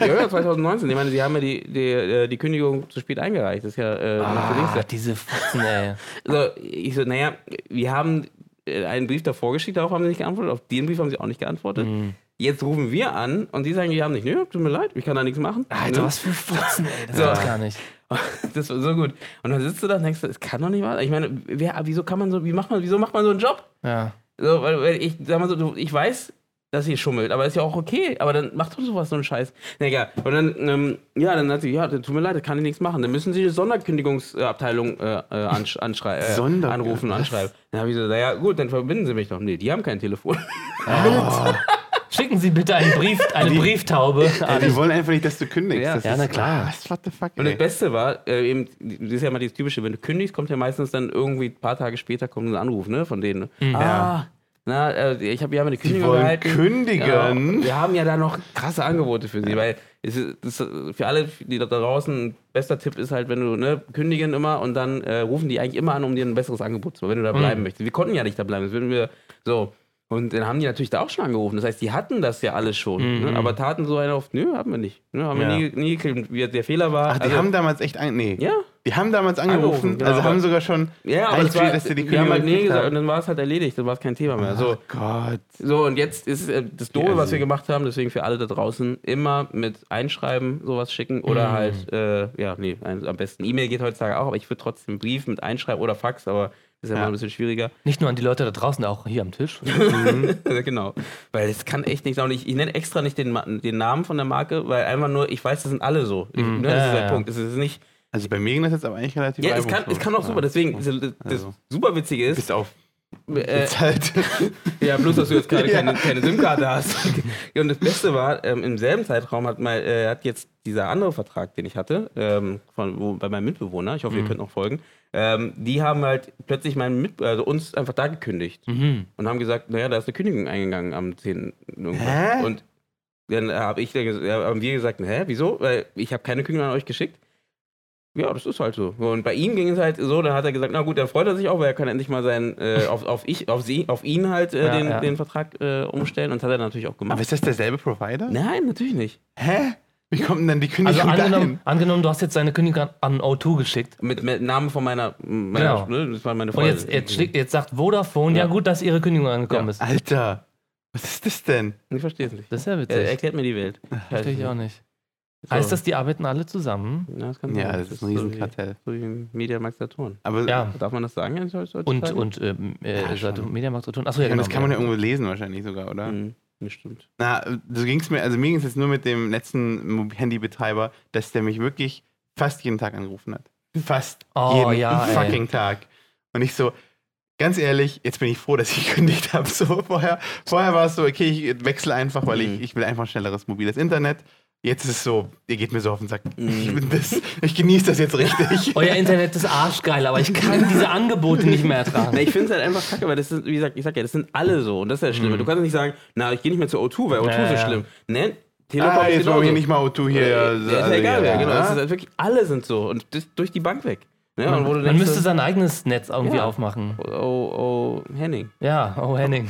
Ja, ja, 2019. Ich meine, sie haben ja die, die, äh, die Kündigung zu spät eingereicht. Das ist ja äh, Ah, diese Fotzen, ey. <laughs> Also, ich so, naja, wir haben äh, einen Brief davor geschickt, darauf haben sie nicht geantwortet. Auf den Brief haben sie auch nicht geantwortet. Mhm. Jetzt rufen wir an und die sagen, die haben nicht. Nö, tut mir leid, ich kann da nichts machen. Alter, Ne? was für Fotzen, ey. Das So. gar nicht. <laughs> Das war so gut. Und dann sitzt du da und denkst, das kann doch nicht wahr sein. Ich meine, wer, wieso kann man so, wie macht man, wieso macht man so einen Job? Ja. So, weil, weil ich sag mal so, du- ich weiß, dass sie schummelt, aber ist ja auch okay. Aber dann macht doch sowas so einen Scheiß. Na egal. Und dann, ähm, ja, dann hat sie, ja, tut mir leid, da kann ich nichts machen. Dann müssen sie die Sonderkündigungsabteilung äh, äh, ansch anschrei äh, Sonder- anrufen, was? anschreiben. Dann habe ich so, naja, gut, dann verbinden sie mich doch. Nee, die haben kein Telefon. <laughs> Schicken Sie bitte einen Brief, eine Brieftaube Äh, an. die wollen einfach nicht, dass du kündigst. Ja. Das Ja, ist, na klar. Was, what the fuck, Und das? Beste war, äh, eben, das ist ja mal dieses typische, wenn du kündigst, kommt ja meistens dann irgendwie ein paar Tage später kommt ein Anruf, ne, von denen. Ah, na, äh, ich habe ja eine Die Kündigung wollen gehalten. kündigen. Ja, wir haben ja da noch krasse Angebote für sie, weil es ist, das ist für alle, die da draußen, bester Tipp ist halt, wenn du, ne, kündigen immer und dann äh, rufen die eigentlich immer an, um dir ein besseres Angebot zu machen, wenn du da bleiben möchtest. Wir konnten ja nicht da bleiben, das würden wir so. Und dann haben die natürlich da auch schon angerufen. Das heißt, die hatten das ja alles schon. Ne? Aber taten so einer auf, nö, haben wir nicht. Ne? Haben Ja. wir nie, nie gekriegt. Wie der Fehler war. Ach, die also- haben damals echt ein. Nee. ja, Die haben damals angerufen, Angerufen, genau, also haben sogar schon. ja, aber war, dass die wir haben halt nee gesagt haben. und dann war es halt erledigt, dann war es kein Thema mehr. So, Oh Gott. so und jetzt ist äh, das Doofe, Ja, was wir sie- gemacht haben, deswegen für alle da draußen, immer mit Einschreiben sowas schicken oder halt, äh, ja, nee, ein, am besten E-Mail geht heutzutage auch, aber ich würde trotzdem einen Brief mit Einschreiben oder Fax, aber ist ja, Ja. mal ein bisschen schwieriger. Nicht nur an die Leute da draußen, auch hier am Tisch. <laughs> <laughs> genau, weil es kann echt nicht sein. Und ich, ich nenne extra nicht den, den Namen von der Marke, weil einfach nur, ich weiß, das sind alle so. Ich, ne, das Ja, ist der ja. Punkt. Es ist nicht, Also bei mir ging das jetzt aber eigentlich relativ ja, es kann, es kann auch super, deswegen, das, das Also. super Witzige ist, Bis auf äh, halt. <laughs> Ja, bloß, dass du jetzt gerade Ja. keine, keine SIM-Karte hast. Und das Beste war, ähm, im selben Zeitraum hat, mal, äh, hat jetzt dieser andere Vertrag, den ich hatte, ähm, von, wo, bei meinem Mitbewohner, ich hoffe, ihr könnt noch folgen, ähm, die haben halt plötzlich meinen Mit also uns einfach da gekündigt und haben gesagt, naja, da ist eine Kündigung eingegangen am 10. irgendwas. Hä? Und dann habe ich, dann haben wir gesagt, hä, wieso? Weil ich habe keine Kündigung an euch geschickt. Ja, das ist halt so. Und bei ihm ging es halt so, dann hat er gesagt, na gut, dann freut er sich auch, weil er kann endlich mal sein, äh, auf, auf, ich, auf, sie, auf ihn halt äh, Ja, den, ja. den Vertrag äh, umstellen. Und das hat er natürlich auch gemacht. Aber ist das derselbe Provider? Nein, natürlich nicht. Hä? Wie kommt denn dann die Also Kündigung angenommen, dahin? angenommen, du hast jetzt deine Kündigung an O2 geschickt. Mit, mit Namen von meiner, meiner Genau. ne, das war meine Und Freundin. jetzt, jetzt, schickt, jetzt sagt Vodafone, ja. Ja. gut, dass ihre Kündigung angekommen Ja. ist. Alter, was ist das denn? Ich verstehe es nicht. Das ist ja Er witzig. erklärt mir die Welt. Verstehe ich auch nicht. So. Heißt das, die arbeiten alle zusammen? Ja, das kann Ja, sein. das ist ein Riesenkartell. So wie, so wie Mediamarkt Saturn. Aber Ja. Darf man das sagen? eigentlich? Und, und ähm, äh, Ja. Mediamarkt Saturn. Achso, ja, ja, genau. das kann man ja irgendwo lesen wahrscheinlich sogar, oder? Mhm, das stimmt. Na, so ging es mir, also mir ging es jetzt nur mit dem letzten Handybetreiber, dass der mich wirklich fast jeden Tag angerufen hat. Fast Oh, jeden ja, ey. fucking Tag. Und ich so, ganz ehrlich, jetzt bin ich froh, dass ich <laughs> gekündigt habe. So, vorher, vorher war es so, okay, ich wechsle einfach, weil Mhm. ich, ich will einfach ein schnelleres mobiles Internet. Jetzt ist es so, ihr geht mir so auf den Sack. Mhm. Ich, das, ich genieße das jetzt richtig. <laughs> Euer Internet ist arschgeil, aber ich kann <laughs> diese Angebote nicht mehr ertragen. ich finde es halt einfach kacke, weil das ist, wie gesagt, ich sag ja, das sind alle so und das ist ja schlimm. Du kannst nicht sagen, na, ich gehe nicht mehr zu O2, weil O2 Mhm. Ja, ist so ja. schlimm. Ne? Telekom Ah, ist jetzt wollen wir nicht mal O2 hier. Ja, also, ist ja egal, hier, wer, genau. ja. Das ist halt wirklich, alle sind so und das durch die Bank weg. Ne? und wo du Man denkst, müsste sein eigenes Netz irgendwie Ja. aufmachen. oh, oh, Henning. Ja, oh Henning.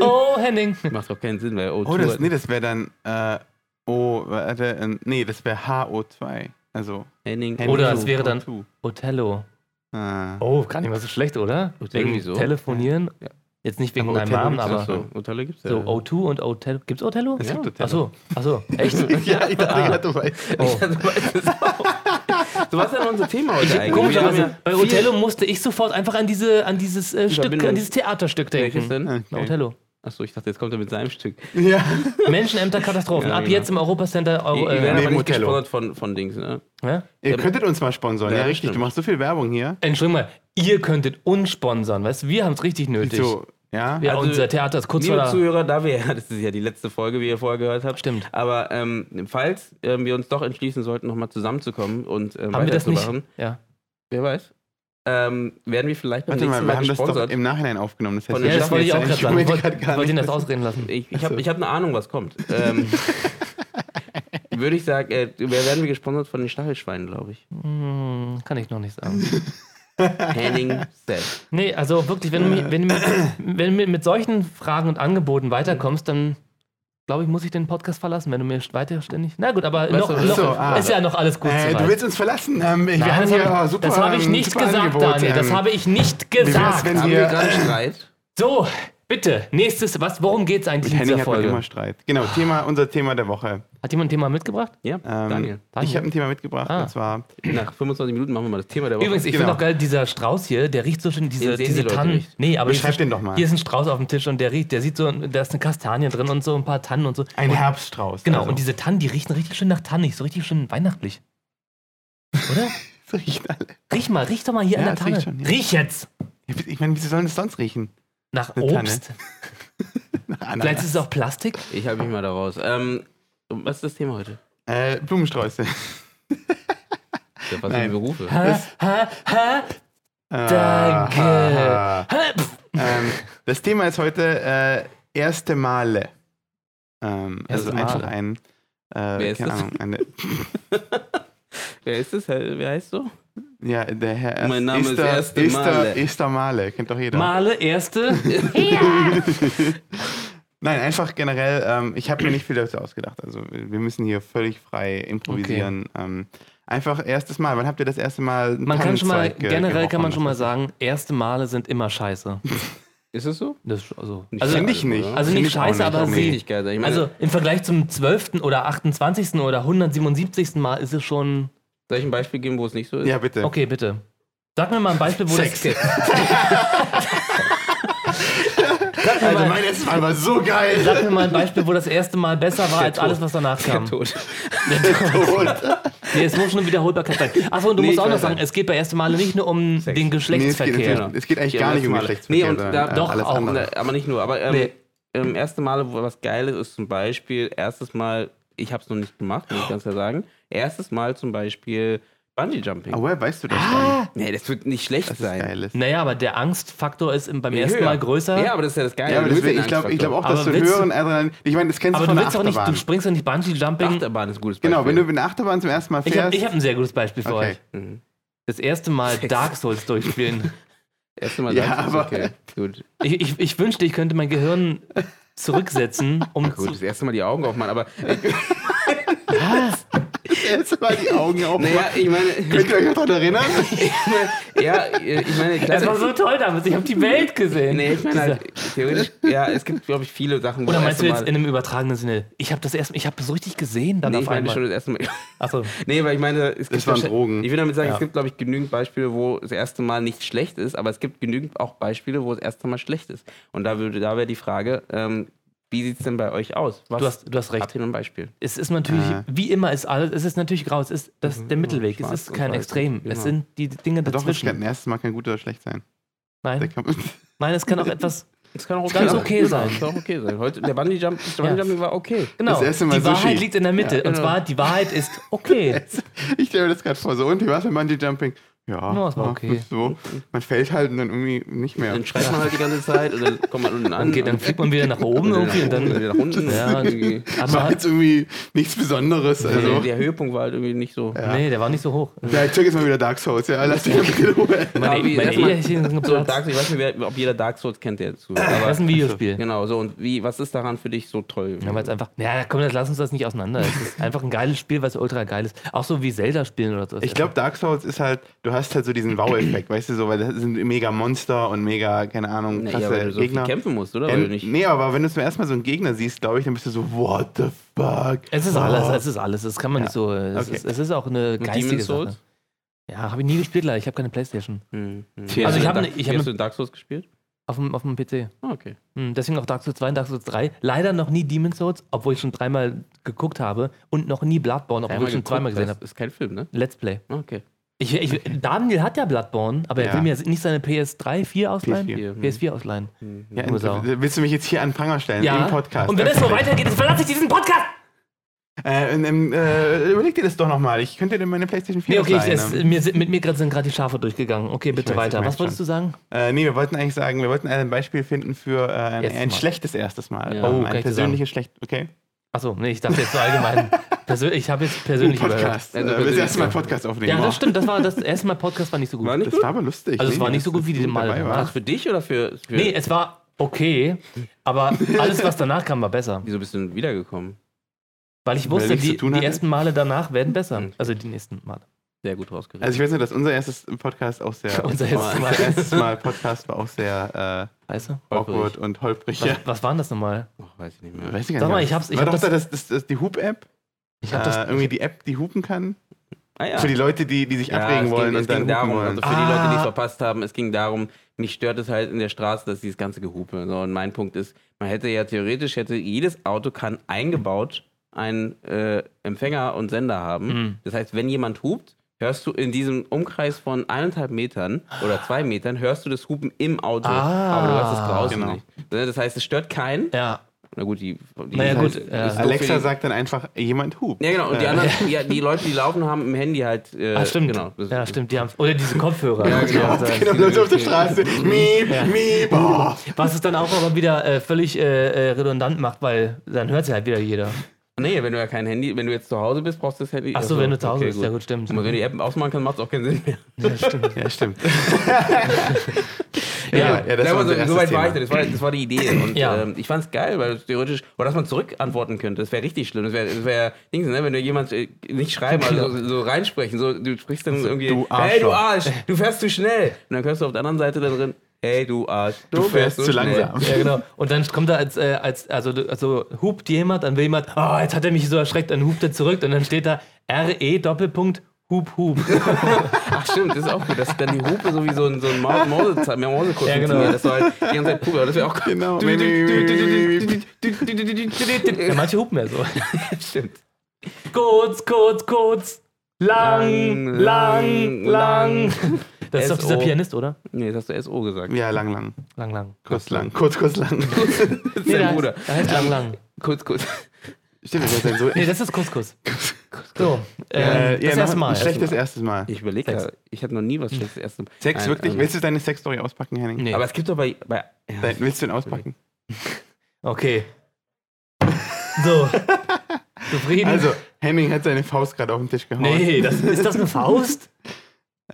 Oh Henning. Macht doch keinen Sinn, weil O2 Oh, das, nee, das wäre dann äh, O, warte, äh, nee, das wäre HO2. Also Henning. Henning Oder O2. es wäre dann O2. Othello. Ah. Oh, gar nicht mal so schlecht, oder? Othello, Wegen wieso? Telefonieren. Ja. Jetzt nicht wegen Aber deinem Namen, aber so, Othello gibt's ja. so O2 und Othello. Gibt's Othello? Es Ja. gibt Othello. Achso, achso. Echt? <laughs> Ja, ich dachte Ah. gerade, du weißt. Oh. Ja, du weißt es auch. <laughs> So, was ist denn unser Thema heute eigentlich? Komisch, Wir aber haben so, ja bei Othello musste ich sofort einfach an diese, an dieses äh, Stück, an dieses Theaterstück Welches denken. denn? Na, Othello. Achso, ich dachte, jetzt kommt er mit seinem Stück. Ja. <laughs> Menschenämter Katastrophen. Ja, Ab genau. jetzt im Europacenter. Wir Euro, werden äh, aber neben nicht gesponsert von, von Dings, ne? ja? Ihr könntet uns mal sponsoren, ja, Ja, richtig. stimmt. Du machst so viel Werbung hier. Entschuldigung mal, ihr könntet uns sponsern, weißt du? Wir haben es richtig nötig. So, ja. Ja, Also, unser Theater ist kurz vor Liebe der... Zuhörer, da wir ja, <laughs> das ist ja die letzte Folge, wie ihr vorher gehört habt. Stimmt. Aber ähm, falls ähm, wir uns doch entschließen sollten, nochmal zusammenzukommen und ähm, Haben wir das nicht? weiterzumachen, Ja. wer weiß, ähm, werden wir vielleicht beim Warte nächsten mal, Mal, wir haben das doch gesponsert. im Nachhinein aufgenommen. Das heißt, Von wir der- Ja, das wissen wollte ich auch jetzt gerade eigentlich- sagen. Ich ich wollte gar wollte ihn das ausreden lassen. ich ich habe ich hab eine Ahnung, was kommt. Ähm, <laughs> würde ich sagen, äh, wer werden wir gesponsert von den Stachelschweinen, glaube ich. Hm, kann ich noch nicht sagen. <laughs> Henning Set. Nee, also wirklich, wenn du, mich- wenn du, mit, wenn du mit- mit solchen Fragen und Angeboten weiterkommst, dann glaube ich, muss ich den Podcast verlassen, wenn du mir weiter ständig. Na gut, aber noch, du, noch so, ah. ist ja noch alles gut. Äh, du willst uns verlassen? Ähm, ich, wir Nein, haben das hier habe oh, ich, super, das habe ich nicht super gesagt, Angebot, Daniel. Das ähm, habe ich nicht wär's, gesagt. wenn- Haben Wir- wir gerade Streit? So, Bitte, nächstes, was, worum geht es eigentlich Mit in Henning dieser hat man Folge? immer Streit. Genau, Thema, unser Thema der Woche. Hat jemand ein Thema mitgebracht? Ja, Ähm, Daniel. Daniel. Ich habe ein Thema mitgebracht Ah. und zwar Nach 25 Minuten machen wir mal das Thema der Woche. Übrigens, ich Genau. finde auch geil, dieser Strauß hier, der riecht so schön, diese, sehen diese die Leute Tannen. nicht. Nee, aber Beschreib hier den ist- doch mal. Hier ist ein Strauß auf dem Tisch und der riecht, der sieht so, da ist eine Kastanie drin und so ein paar Tannen und so. ein und, Herbststrauß. Genau, also. und diese Tannen, die riechen richtig schön nach Tannig, so richtig schön weihnachtlich. Oder? <laughs> Das riechen alle. Riech mal, riech doch mal hier Ja, an der es Tanne. riecht schon, ja. Riech jetzt! Ich meine, wieso sollen es sonst riechen? Nach Eine. Obst. <laughs> Vielleicht ist es auch Plastik. Ich halte mich mal da raus. Ähm, was ist das Thema heute? Äh, Blumensträuße. Ja, Was Nein. sind Berufe? Ha, ha, ha, danke. Ah, Ha, pff. ähm, das Thema ist heute äh, erste Male. Ähm, also Erste einfach Male. ein, äh, Wer ist keine das? Ahnung, eine, <laughs> Wer ist das? Wer heißt so? ja, der Herr Mein Name ist Esther, Erste Esther, Male. Esther Male, kennt doch jeder. Male, erste. <laughs> Nein, einfach generell, ähm, ich habe mir nicht viel dazu ausgedacht. Also wir müssen hier völlig frei improvisieren. Ähm, einfach erstes Mal. Wann habt ihr das erste Mal Man kann schon mal, generell kann man schon mal sagen, erste Male sind immer scheiße. <laughs> Ist es so? Das, ist also, Nicht also, Finde ich nicht. oder? also Finde nicht ich scheiße, nicht. aber Nee. sie. Ich meine, Also im Vergleich zum 12. oder 28. oder 177. Mal ist es schon. soll ich ein Beispiel geben, wo es nicht so ist? Ja, bitte. Okay, bitte. Sag mir mal ein Beispiel, wo Sex. das. <laughs> Sag <laughs> mir, Also mal, mein erstes Mal war so geil. sag mir mal ein Beispiel, wo das erste Mal besser war als alles, was danach kam. Tot. Nee, es muss schon eine Wiederholbarkeit sein. Achso, und du Nee, musst auch noch sagen, es geht bei ersten Male nicht nur um Sex. den Nee, es, geht, Geschlechtsverkehr. es geht eigentlich Ja, gar nicht um. Geschlechtsverkehr. Nee, und da, äh, doch, alles auch, andere. Ne, aber nicht nur. Aber ähm, Nee. ähm, erste Male, wo was Geiles ist zum Beispiel, erstes Mal, ich habe es noch nicht gemacht, muss ich ganz klar sagen. Erstes Mal zum Beispiel Bungee Jumping. Aber woher weißt du das Ah, Nee, das wird nicht schlecht? Das sein. geil. Ist. naja, aber der Angstfaktor ist im- beim Je ersten höher. Mal größer. Ja, aber das ist ja das Geile. Ja, aber willst deswegen, ich glaube glaub auch, dass Aber du willst höheren Adrenalin. Ich meine, das kennst aber du du von der willst doch nicht, Achterbahn. du springst doch nicht Bungee-Jumping. Achterbahn ist ein gutes Beispiel. Genau, wenn du mit einer Achterbahn zum ersten Mal Ich fährst. habe ich hab ein sehr gutes Beispiel für Okay. euch. Mhm. Das erste Mal Dark Souls durchspielen. <laughs> Erste Mal Ja, Dark Souls, aber- okay. Gut. Ich, ich, ich wünschte, ich könnte mein Gehirn zurücksetzen, um Gut, zu. das erste Mal die Augen aufmachen, aber <laughs> <laughs> das erste Mal die Augen auf. naja, ich meine, <laughs> Könnt ihr euch noch daran erinnern? ich <laughs> meine, ja, ich meine, klar, Das war so toll damals, ich habe die Welt gesehen. Nee, ich meine halt, theoretisch, ja, es gibt, glaube ich, viele Sachen, wo Oder meinst du jetzt in einem übertragenen Sinne? Ich habe das erst, ich habe das so richtig gesehen, dann Nee, auf ich meine einmal. schon das erste Mal. Achso, <laughs> Nee, weil ich meine, es gibt waren wahrscheinlich- Drogen. Ich will damit sagen, Ja. es gibt, glaube ich, genügend Beispiele, wo das erste Mal nicht schlecht ist, aber es gibt genügend auch Beispiele, wo das erste Mal schlecht ist. Und da würde, da wäre die Frage, ähm, wie sieht es denn bei euch aus? Was du hast, du hast recht. habt ihr ein Beispiel? Es ist natürlich, Äh. wie immer ist alles, es ist natürlich grau, es ist das, der Mittelweg, es ist und kein. Extrem. Genau. Es sind die Dinge Doch, das dazwischen. kann erstes Mal kein gut oder schlecht sein. Der Nein, <laughs> nein, es kann auch etwas. Das kann auch Ganz okay sein. Das kann auch okay sein. Heute, der Bungee Jump, das Bungee Jumping war okay. Genau, Das erste Mal die Wahrheit Sushi. liegt in der Mitte. Ja, Und genau. zwar, die Wahrheit ist okay. <laughs> ich stelle mir das gerade vor. So, und wie war es mit Bungee Jumping? Ja, Ja, es war okay. So, man fällt halt und dann irgendwie nicht mehr. Dann schreit man halt die ganze Zeit und dann kommt man unten an. Okay, dann fliegt man wieder nach oben irgendwie und dann. wieder nach unten. Ja, <laughs> irgendwie. Aber war jetzt irgendwie nichts Besonderes. Also, Also, der Höhepunkt war halt irgendwie nicht so. Nee, der war nicht so hoch. ja, ich check jetzt mal wieder Dark Souls. Ja, lass dich mal Meine, meine sind <laughs> So, ich weiß nicht, wer, ob jeder Dark Souls kennt, der zu. Das Aber ist ein Videospiel. genau, so und wie, was ist daran für dich so toll? Ja, weil es einfach. Ja, komm, jetzt lass uns das nicht auseinander. Es ist einfach ein geiles Spiel, was ultra geil ist. Auch so wie Zelda spielen oder so. Ich glaube, Dark Souls ist halt, du hast halt so diesen Wow-Effekt, weißt du, so, weil das sind mega Monster und mega, keine Ahnung, Nee, krasse ja, weil du so viel Gegner. kämpfen musst, oder? Weil Ähm, du nicht, nee, aber wenn du zum ersten Mal so einen Gegner siehst, glaube ich, dann bist du so, what the fuck? Es ist Oh. alles, es ist alles. Das kann man nicht so. Es, Okay. ist, es ist auch eine geistige Demon's Souls? Sache. Ja, habe ich nie gespielt, leider. Ich habe keine Playstation. Hm, hm. Also ich habe Dark- ich hab hast du Dark Souls gespielt? auf dem, auf dem PC. Ah, okay. Hm, deswegen auch Dark Souls 2 und Dark Souls 3. Leider noch nie Demon's Souls, obwohl ich schon dreimal geguckt habe. Und noch nie Bloodborne, obwohl ich schon zweimal gesehen das habe. ist kein Film, ne? Let's Play. Ah, Okay. Ich, ich, Daniel hat ja Bloodborne, aber er Ja. will mir nicht seine PS3, 4 ausleihen? PS4. Hier, hm. PS4 ausleihen. Ja, Dumme Sau. willst du mich jetzt hier an Pranger stellen im Podcast? Und wenn es so weitergeht, dann verlasse ich diesen Podcast! Äh, ähm, äh, überleg dir das doch nochmal. Ich könnte dir meine PlayStation 4 Nee, okay, ich, ausleihen, es, ne? mir, mit mir gerade sind gerade die Schafe durchgegangen. Okay, bitte weiß, weiter. Was wolltest du sagen? Äh, nee, wir wollten eigentlich sagen, wir wollten ein Beispiel finden für äh, ein, ein schlechtes erstes Mal. Ja. Oh, ein persönliches schlecht. Okay. Achso, nee, ich dachte jetzt so allgemein. Persön ich habe jetzt persönlich überhört. Podcast. Also äh, das erste Mal ja. Podcast aufnehmen. Ja, das stimmt. Das war das erste Mal Podcast war nicht so gut. War nicht Das gut? war aber lustig. Also es war nicht so gut wie die Mal danach. warst. Für dich oder für. für Nee, es war okay, aber <laughs> alles, was danach kam, war besser. Wieso bist du denn wiedergekommen? Weil ich Weil wusste, zu die, die ersten Male danach werden besser. Mhm. Also die nächsten Male. Sehr gut rausgeredet. Also ich weiß nur, dass unser erstes Podcast auch sehr... <laughs> Unser erstes Mal. erstes Mal Podcast war auch sehr Weißt du? äh, awkward und holprig. Was, <laughs> was war denn das nochmal? Ach, weiß ich nicht mehr. Weiß ich gar Sag nicht. mal, ich hab's- ich war hab doch das- das, das, das, die Hup-App. Ich hab das. Äh, irgendwie die App, die hupen kann. Ah, ja. Für die Leute, die, die sich Ja, abregen es wollen ging, und es dann ging darum, wollen. also für die Leute, die Ah. es verpasst haben, es ging darum, mich stört es halt in der Straße, dass dieses ganze Gehupe. So, und mein Punkt ist, man hätte ja theoretisch, hätte jedes Auto kann eingebaut einen äh, Empfänger und Sender haben. Mhm. Das heißt, wenn jemand hupt, hörst du in diesem Umkreis von eineinhalb Metern oder zwei Metern, hörst du das Hupen im Auto, Ah. aber du hörst es draußen Genau. nicht. Das heißt, es stört keinen. Ja. Na gut, die, die Naja, gut, heißt, ja. Alexa die- sagt dann einfach, jemand hupt. Ja, genau. Und die anderen, <laughs> ja, die Leute, die laufen, haben im Handy halt. Äh, Ah, stimmt. Genau. Das- Ja, stimmt. Die haben, oder diese Kopfhörer. Ja, die genau. so- Genau, Leute auf der Straße. Miep, miep. Oh. Was es dann auch aber wieder äh, völlig äh, äh, redundant macht, weil dann hört es halt wieder jeder. Nee, wenn du ja kein Handy, wenn du jetzt zu Hause bist, brauchst du das Handy. Achso, Ach so, wenn du zu Hause okay, bist, ja gut, stimmt. Aber wenn du die App ausmachen kannst, macht es auch keinen Sinn mehr. Ja, stimmt. Ja, stimmt. <laughs> Ja, ja, das Nein, war so, so weit war ich, da. das war, das war die Idee. Und Ja. ähm, ich fand's geil, weil es theoretisch, oder dass man zurückantworten könnte, das wäre richtig schlimm. Das wäre, das wär, Dings, ne, wenn du jemand äh, nicht schreiben, also so, so reinsprechen, so, du sprichst dann irgendwie, du hey du. Arsch, du fährst zu schnell. Und dann hörst du auf der anderen Seite da drin, hey du Arsch, du, Du fährst so zu schnell. langsam. Ja, genau. Und dann kommt da als, äh, als also, also hupt jemand, dann will jemand, oh, jetzt hat er mich so erschreckt, dann hupt er zurück und dann steht da RE Doppelpunkt Hup Hup. Ach stimmt, das ist auch gut, dass dann die Hupe so wie so ein, so ein Mau- Mause, Mausekuss Ja, genau. Das war halt die ganze Zeit Puppe, das wäre auch cool. Genau. Ja, manche hupen ja so. Stimmt. Kurz, kurz, kurz. Lang, lang, lang. Das ist doch dieser. Pianist, oder? Nee, das hast du SO gesagt. Ja, lang, lang. Lang, lang. Kurz, lang. Kurz, kurz, lang. <laughs> Das ist Nee, <laughs> sein der Bruder. der heißt lang, lang. Kurz, kurz. Stimmt, das ist sein so. Nee, das ist Kuss. <laughs> So, äh, das ja, erste Mal. Ein schlechtes erstes Mal. Ich überlege ja, ich hatte noch nie was Schlechtes erst. Sex, Nein, wirklich? also- Willst du deine Sexstory auspacken, Henning? Nee. Aber es gibt doch bei. bei ja, Dein- Willst du ihn auspacken? Okay. So. Zufrieden? Also, Henning hat seine Faust gerade auf den Tisch gehauen. nee, das, ist das eine Faust?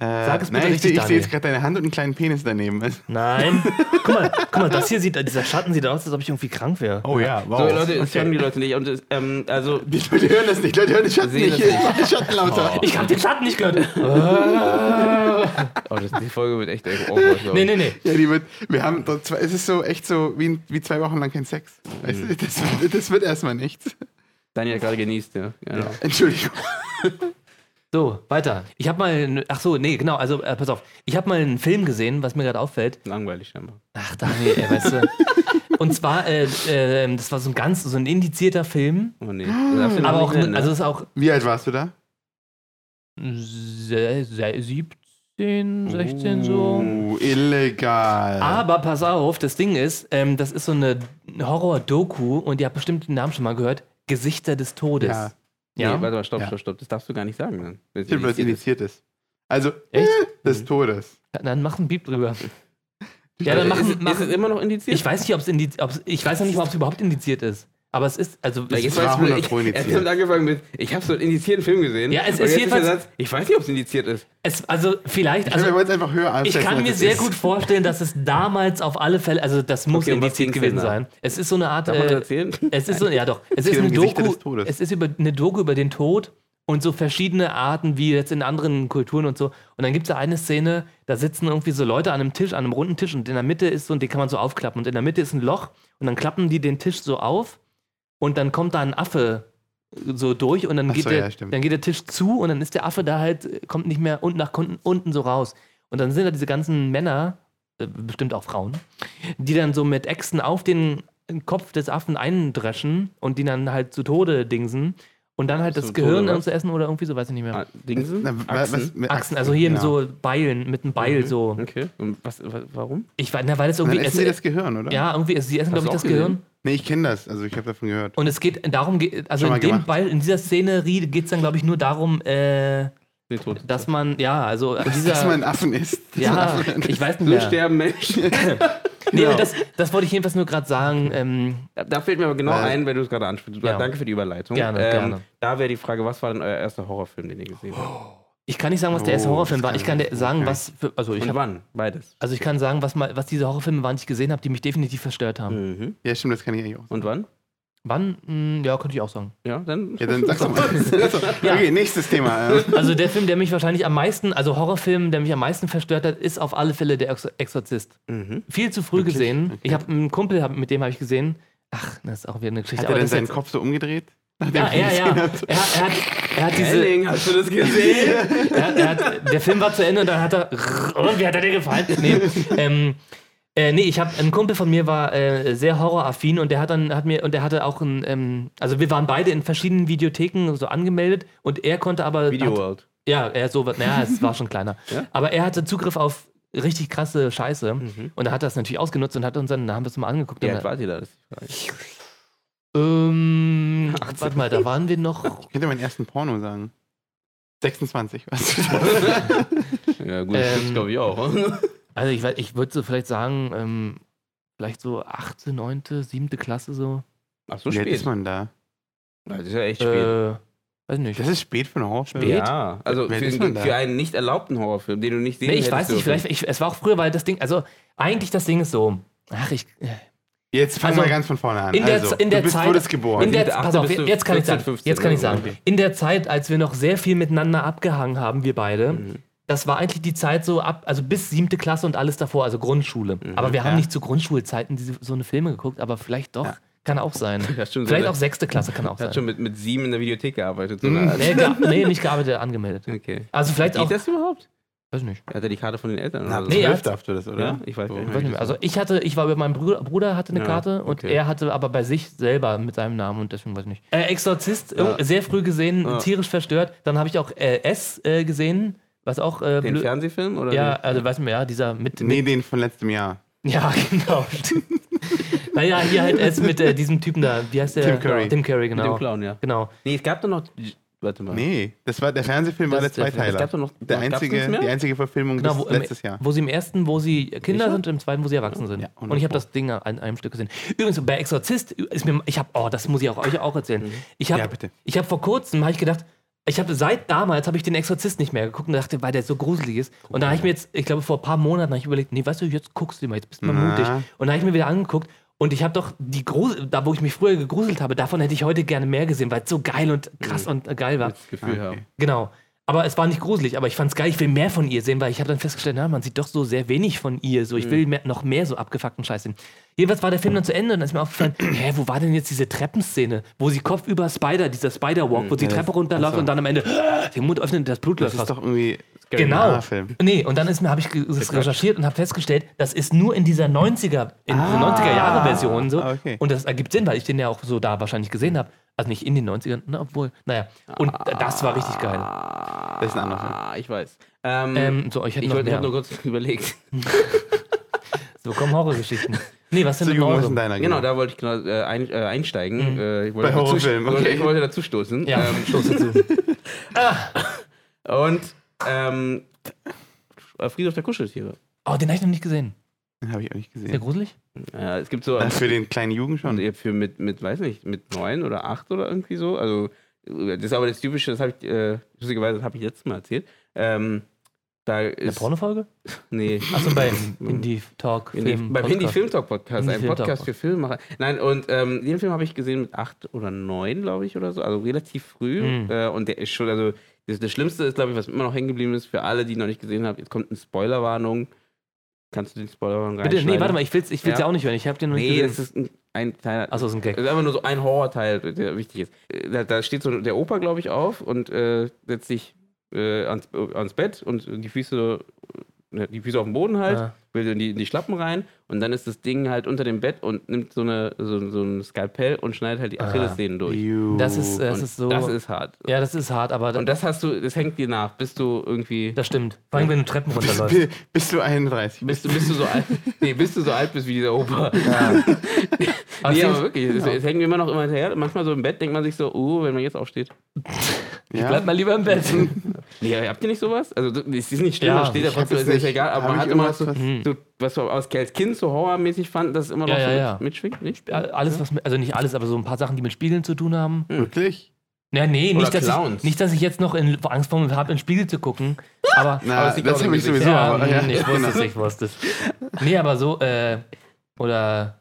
Äh, Sag es bitte nein, ich, richtig, sehe- ich sehe jetzt gerade deine Hand und einen kleinen Penis daneben. <laughs> Nein. Guck mal, guck mal, das hier sieht, dieser Schatten sieht aus, als ob ich irgendwie krank wäre. Oh ja, wow. So, Leute, das Okay. hören die Leute nicht. Und ähm, also, Die Leute hören das nicht, Leute hören den Schatten nicht. Ich mach <laughs> den Schatten lauter. Ich hab den Schatten nicht gehört. <laughs> oh, das, die Folge wird echt echt awkward. glaub nee, ich. nee, nee. Ja, die wird, wir haben dort zwei, es ist so echt so wie, wie zwei Wochen lang kein Sex. Weißt Mhm. du, das, das wird erstmal nichts. Daniel hat gerade genießt, ja. Genau. Entschuldigung. So, weiter. Ich habe mal, einen- ach so, nee, genau, also äh, pass auf. Ich habe mal einen Film gesehen, was mir gerade auffällt. Langweilig scheinbar. Ach, Daniel, ey, weißt du. <laughs> Und zwar, äh, äh, das war so ein ganz, so ein indizierter Film. Oh nee. Noch Aber auch, nennen, ne? also es ist auch Wie alt warst du da? se- se- 17, 16 so. Uh, illegal. Aber pass auf, das Ding ist, ähm, das ist so eine Horror-Doku und ihr habt bestimmt den Namen schon mal gehört. Gesichter des Todes. Ja. Ja? Nee, warte mal, stopp, Ja. stopp, stopp. Das darfst du gar nicht sagen. Dann. Wenn es Stimmt, was indiziert ist. indiziert ist. Also, Echt? des Todes. Dann mach einen Beep drüber. <laughs> Ja, dann Ist, machen, es- ist machen es immer noch indiziert? Ich weiß nicht, ob es indiz ob's, ich weiß noch nicht mal, ob es überhaupt indiziert ist. Aber es ist, also Ja, es jetzt ist, weiß ich, 100 ich, Pro indiziert. er hat angefangen mit, ich habe so einen indizierten Film gesehen. Ja, es ist jetzt jedenfalls- der Satz, ich weiß nicht, ob es indiziert ist. es, also vielleicht, Also, wir also wollen es einfach höher ich kann mir sehr ist. gut vorstellen, dass es damals auf alle Fälle, also das muss Okay, indiziert gewesen sein. Es ist so eine Art, Darf man das äh, erzählen? es ist so, ja doch, es ist eine Doku, des Todes. es ist über eine Doku über den Tod und so verschiedene Arten, wie jetzt in anderen Kulturen und so. Und dann gibt es da eine Szene, da sitzen irgendwie so Leute an einem Tisch, an einem runden Tisch und in der Mitte ist so, und den kann man so aufklappen und in der Mitte ist ein Loch und dann klappen die den Tisch so auf und dann kommt da ein Affe so durch und dann, Ach geht, so, der, ja, dann geht der Tisch zu und dann ist der Affe da halt, kommt nicht mehr unten nach unten, unten so raus. Und dann sind da diese ganzen Männer, äh, bestimmt auch Frauen, die dann so mit Äxten auf den Kopf des Affen eindreschen und die dann halt zu Tode dingsen und dann halt das Gehirn zu essen oder irgendwie so, weiß ich nicht mehr. Ah, Dingsen? Achsen? Achsen, also hier genau. so Beilen, mit einem Beil so. Okay. Und was, wa- warum? Ich weiß, na, weil es Dann irgendwie. essen es- sie das Gehirn, oder? ja, irgendwie, sie essen, glaube ich, das auch Gehirn. gesehen? Nee, ich kenne das. Also, ich habe davon gehört. Und es geht darum, also in dem gemacht. Beil, in dieser Szenerie geht es dann, glaube ich, nur darum, äh, Nee, tot. dass man, ja, also dieser. <laughs> Dass man Affen isst. ja, ich weiß nicht so mehr. sterben Menschen. <laughs> Nee, <laughs> Genau. das, das wollte ich jedenfalls nur gerade sagen. Ähm, Da- Da fällt mir aber genau Weil- ein, wenn du es gerade ansprichst. Ja. Danke für die Überleitung. Gerne, ähm, gerne. Da wäre die Frage, was war denn euer erster Horrorfilm, den ihr gesehen habt? ich kann nicht sagen, was der erste Oh, Horrorfilm war. Ich kann sagen, sagen. was für. Also ich, hab, wann? Beides. also ich kann sagen, was, mal, was diese Horrorfilme waren, die ich gesehen habe, die mich definitiv verstört haben. Mhm. Ja, stimmt, das kann ich eigentlich auch. Und wann? Wann? Hm, ja, könnte ich auch sagen. Ja, dann. Ja, dann sag's doch mal. <laughs> Okay, nächstes Thema. Also der Film, der mich wahrscheinlich am meisten, also Horrorfilm, der mich am meisten verstört hat, ist auf alle Fälle der Ex Exorzist. Mhm. Viel zu früh Wirklich? gesehen. Okay. Ich habe einen Kumpel, hab, mit dem habe ich gesehen. Ach, das ist auch wieder eine Geschichte. Hat er denn seinen jetzt- Kopf so umgedreht? Ja, er ja, ja. hat? Er, er, hat, er hat diese. Henning, hast du das gesehen? <laughs> Er, er hat, der Film war zu Ende und dann hat er. <laughs> Und wie hat er dir gefallen? Nee, ähm, äh, nee ich habe ein Kumpel von mir war äh, sehr horroraffin und der hat dann hat mir und der hatte auch ein ähm, also wir waren beide in verschiedenen Videotheken so angemeldet und er konnte aber Video hat, World. ja er so naja es war schon kleiner <laughs> Ja? aber er hatte Zugriff auf richtig krasse Scheiße und er hat das natürlich ausgenutzt und hat uns dann da haben wir es mal angeguckt Wie alt wart ihr da? Das ähm, warte mal da waren wir noch Ich könnte meinen ersten Porno sagen. 26, was? <laughs> Ja, gut, das Ähm, gibt's, glaube ich auch. Also ich, weiß- ich würde so vielleicht sagen, ähm, vielleicht so 8., 9., 7. Klasse so. Ach, so Wie spät. ist man da? Das ist ja echt spät. Äh, weiß nicht. Das ist spät für einen Horrorfilm. Spät? Ja, also für, ist man da? für einen nicht erlaubten Horrorfilm, den du nicht sehen nee, ich weiß nicht, vielleicht, ich, es war auch früher, weil das Ding, also eigentlich das Ding ist so, ach, ich, äh, Jetzt fangen Also, wir ganz von vorne an. in der also, in der du bist, Zeit- wurdest geboren. in der, siebte, pass achte auf, jetzt kann ich 14, sagen, 15, jetzt kann ich sagen, in der Zeit, als wir noch sehr viel miteinander abgehangen haben, wir beide, Mhm. Das war eigentlich die Zeit so ab, also bis siebte Klasse und alles davor, also Grundschule. aber wir haben ja. nicht zu Grundschulzeiten diese, so eine Filme geguckt, aber vielleicht doch, kann auch sein. <laughs> Ja, schon so vielleicht eine- auch sechste Klasse kann auch Er sein. hat schon mit, mit sieben in der Videothek gearbeitet. So Mhm. Art. Nee, ge nee, <laughs> nicht gearbeitet, angemeldet. Okay. Also vielleicht Geht auch, das überhaupt? weiß nicht. Hat er die Karte von den Eltern? Na, oder so? Nee, er hat- das, oder? Ja, ich weiß gar nicht. Ich weiß nicht mehr. Also ich hatte, ich war über meinen Bruder, Bruder hatte eine Ja, Karte und okay. er hatte aber bei sich selber mit seinem Namen und deswegen weiß ich nicht. Äh, Exorzist, Ja. äh, sehr früh gesehen, Ja. tierisch verstört. Dann habe ich auch äh, S äh, gesehen, was auch äh, Den Fernsehfilm? Oder Ja, den? also weiß man ja, dieser mit, Nee, mit den von letztem Jahr. ja <laughs> genau. <laughs> naja, hier halt S mit äh, diesem Typen da, wie heißt der? Tim Curry. Tim Curry, Mit dem genau. Clown, ja. Genau. Nee, es gab doch noch. Warte mal. Nee, das war der Fernsehfilm war der Das ist der. Zweiteiler. Es gab doch noch. der einzige, die einzige Verfilmung Genau, wo, letztes Jahr. wo sie im ersten, wo sie Kinder Sicher? sind und im zweiten, wo sie erwachsen sind. Ja, und ich habe das Ding an einem Stück gesehen. Übrigens, bei Exorzist ist mir, ich habe, oh, das muss ich auch euch auch erzählen. Ich habe Ja, bitte. ich habe vor kurzem, habe ich gedacht, ich habe seit damals habe ich den Exorzist nicht mehr geguckt und dachte, weil der so gruselig ist. Und dann habe ich mir jetzt, ich glaube vor ein paar Monaten habe ich überlegt, nee, weißt du, jetzt guckst du mal, jetzt bist du mal Na. mutig. Und dann habe ich mir wieder angeguckt und ich habe doch die Grusel, da wo ich mich früher gegruselt habe, davon hätte ich heute gerne mehr gesehen, weil es so geil und krass und äh, geil war. Das Gefühl Ah, haben. okay. Genau. Aber es war nicht gruselig, aber ich fand es geil, ich will mehr von ihr sehen, weil ich habe dann festgestellt, na, man sieht doch so sehr wenig von ihr. So, ich will mehr, noch mehr so abgefuckten Scheiß sehen. Jedenfalls war der Film dann zu Ende und dann ist mir aufgefallen, <clears throat> hä, wo war denn jetzt diese Treppenszene, wo sie Kopf über Spider, dieser Spider-Walk, wo sie die Treppe runterläuft und dann am Ende <gasps> den Mund öffnet und das Blut Das läuft ist raus. doch irgendwie Genau. Film. Nee, und dann ist mir, habe ich das recherchiert und habe festgestellt, das ist nur in dieser 90er, in dieser Ah. 90er-Jahre-Version so. Ah, okay. Und das ergibt Sinn, weil ich den ja auch so da wahrscheinlich gesehen habe. Also nicht in den 90ern, ne, obwohl, naja. Und das war richtig geil. Das ist ein anderer Film. Ah, ich weiß. Ähm, Ähm, so, ich hätte ich noch wollte nur kurz <laughs> überlegt. So kommen Horrorgeschichten. Nee, was sind So Horror? in deiner Genau, da wollte ich genau äh, ein, äh, einsteigen. Äh, ich wollte Bei Horrorfilmen, okay. Ich wollte dazu stoßen. Ja, Ähm, stoß dazu. <laughs> und ähm, Friedhof der Kuscheltiere. Oh, den habe ich noch nicht gesehen. Den habe ich auch nicht Ist der gesehen. gruselig? Ja, es gibt so Äh, Für den kleinen Jugend schon. für mit, mit, weiß nicht, mit neun oder acht oder irgendwie so. Also, das ist aber das Typische, das habe ich, äh, lustigerweise, habe ich letztes Mal erzählt. Ähm, da Eine ist. Pornofolge? <laughs> Nee. Achso, beim <laughs> Indie Talk Indie, Film. beim Podcast. Indie Film Talk Podcast, Indie ein Film Talk Podcast für Filmemacher. Nein, und ähm, den Film habe ich gesehen mit acht oder neun, glaube ich, oder so, also relativ früh. Mhm. Äh, und der ist schon, also das, das Schlimmste ist, glaube ich, was immer noch hängen geblieben ist, für alle, die noch nicht gesehen haben, jetzt kommt eine Spoilerwarnung. Kannst du den Spoilerwarnung Bitte, nee, warte mal, ich will es ich will's ja. Ja. auch nicht hören. Ich habe den noch nicht Nee, gesehen. das ist ein, kleiner. Achso, ist ein Gag. Das ist einfach nur so ein Horrorteil, der wichtig ist. Da, da steht so der Opa, glaube ich, auf und äh, setzt sich äh, ans, ans Bett und die Füße, die Füße auf dem Boden halt, Ja. will in die, in die Schlappen rein und dann ist das Ding halt unter dem Bett und nimmt so, eine, so, so ein Skalpell und schneidet halt die Achillessehnen durch. Juh. Das ist, das Und ist so. das ist hart. ja, das ist hart, aber Und das hast du, das hängt dir nach, bis du irgendwie. das stimmt. Vor allem, wenn du Treppen runterläufst. Bi- Bist du 31? Bist du, bist du so alt, nee, bis du so alt bist wie dieser Opa. <laughs> Aber nee, es aber ist- wirklich, es, es hängt mir immer noch immer hinterher. Manchmal so im Bett denkt man sich so, uh, wenn man jetzt aufsteht. Ja? Bleib mal lieber im Bett. <laughs> Nee, habt ihr nicht sowas? Also, es ist nicht schlimm, Ja, da steht hab trotzdem, es ist nicht. egal, aber man hat immer irgendwas, so, was- Hm. so, was wir als als Kind so horrormäßig fand, das immer noch Ja, so ja, mit- ja. mitschwingt, nicht? Ja, Alles, was mit, also nicht alles, aber so ein paar Sachen, die mit Spiegeln zu tun haben. Wirklich? Ja, nee, nicht dass, ich, nicht, dass ich jetzt noch in Angst vor habe, in den Spiegel zu gucken. Aber. Na, Aber es das habe ich sowieso. ja, aber, ja, hm, ich wusste es, ich wusste es. Nee, aber so, äh, oder,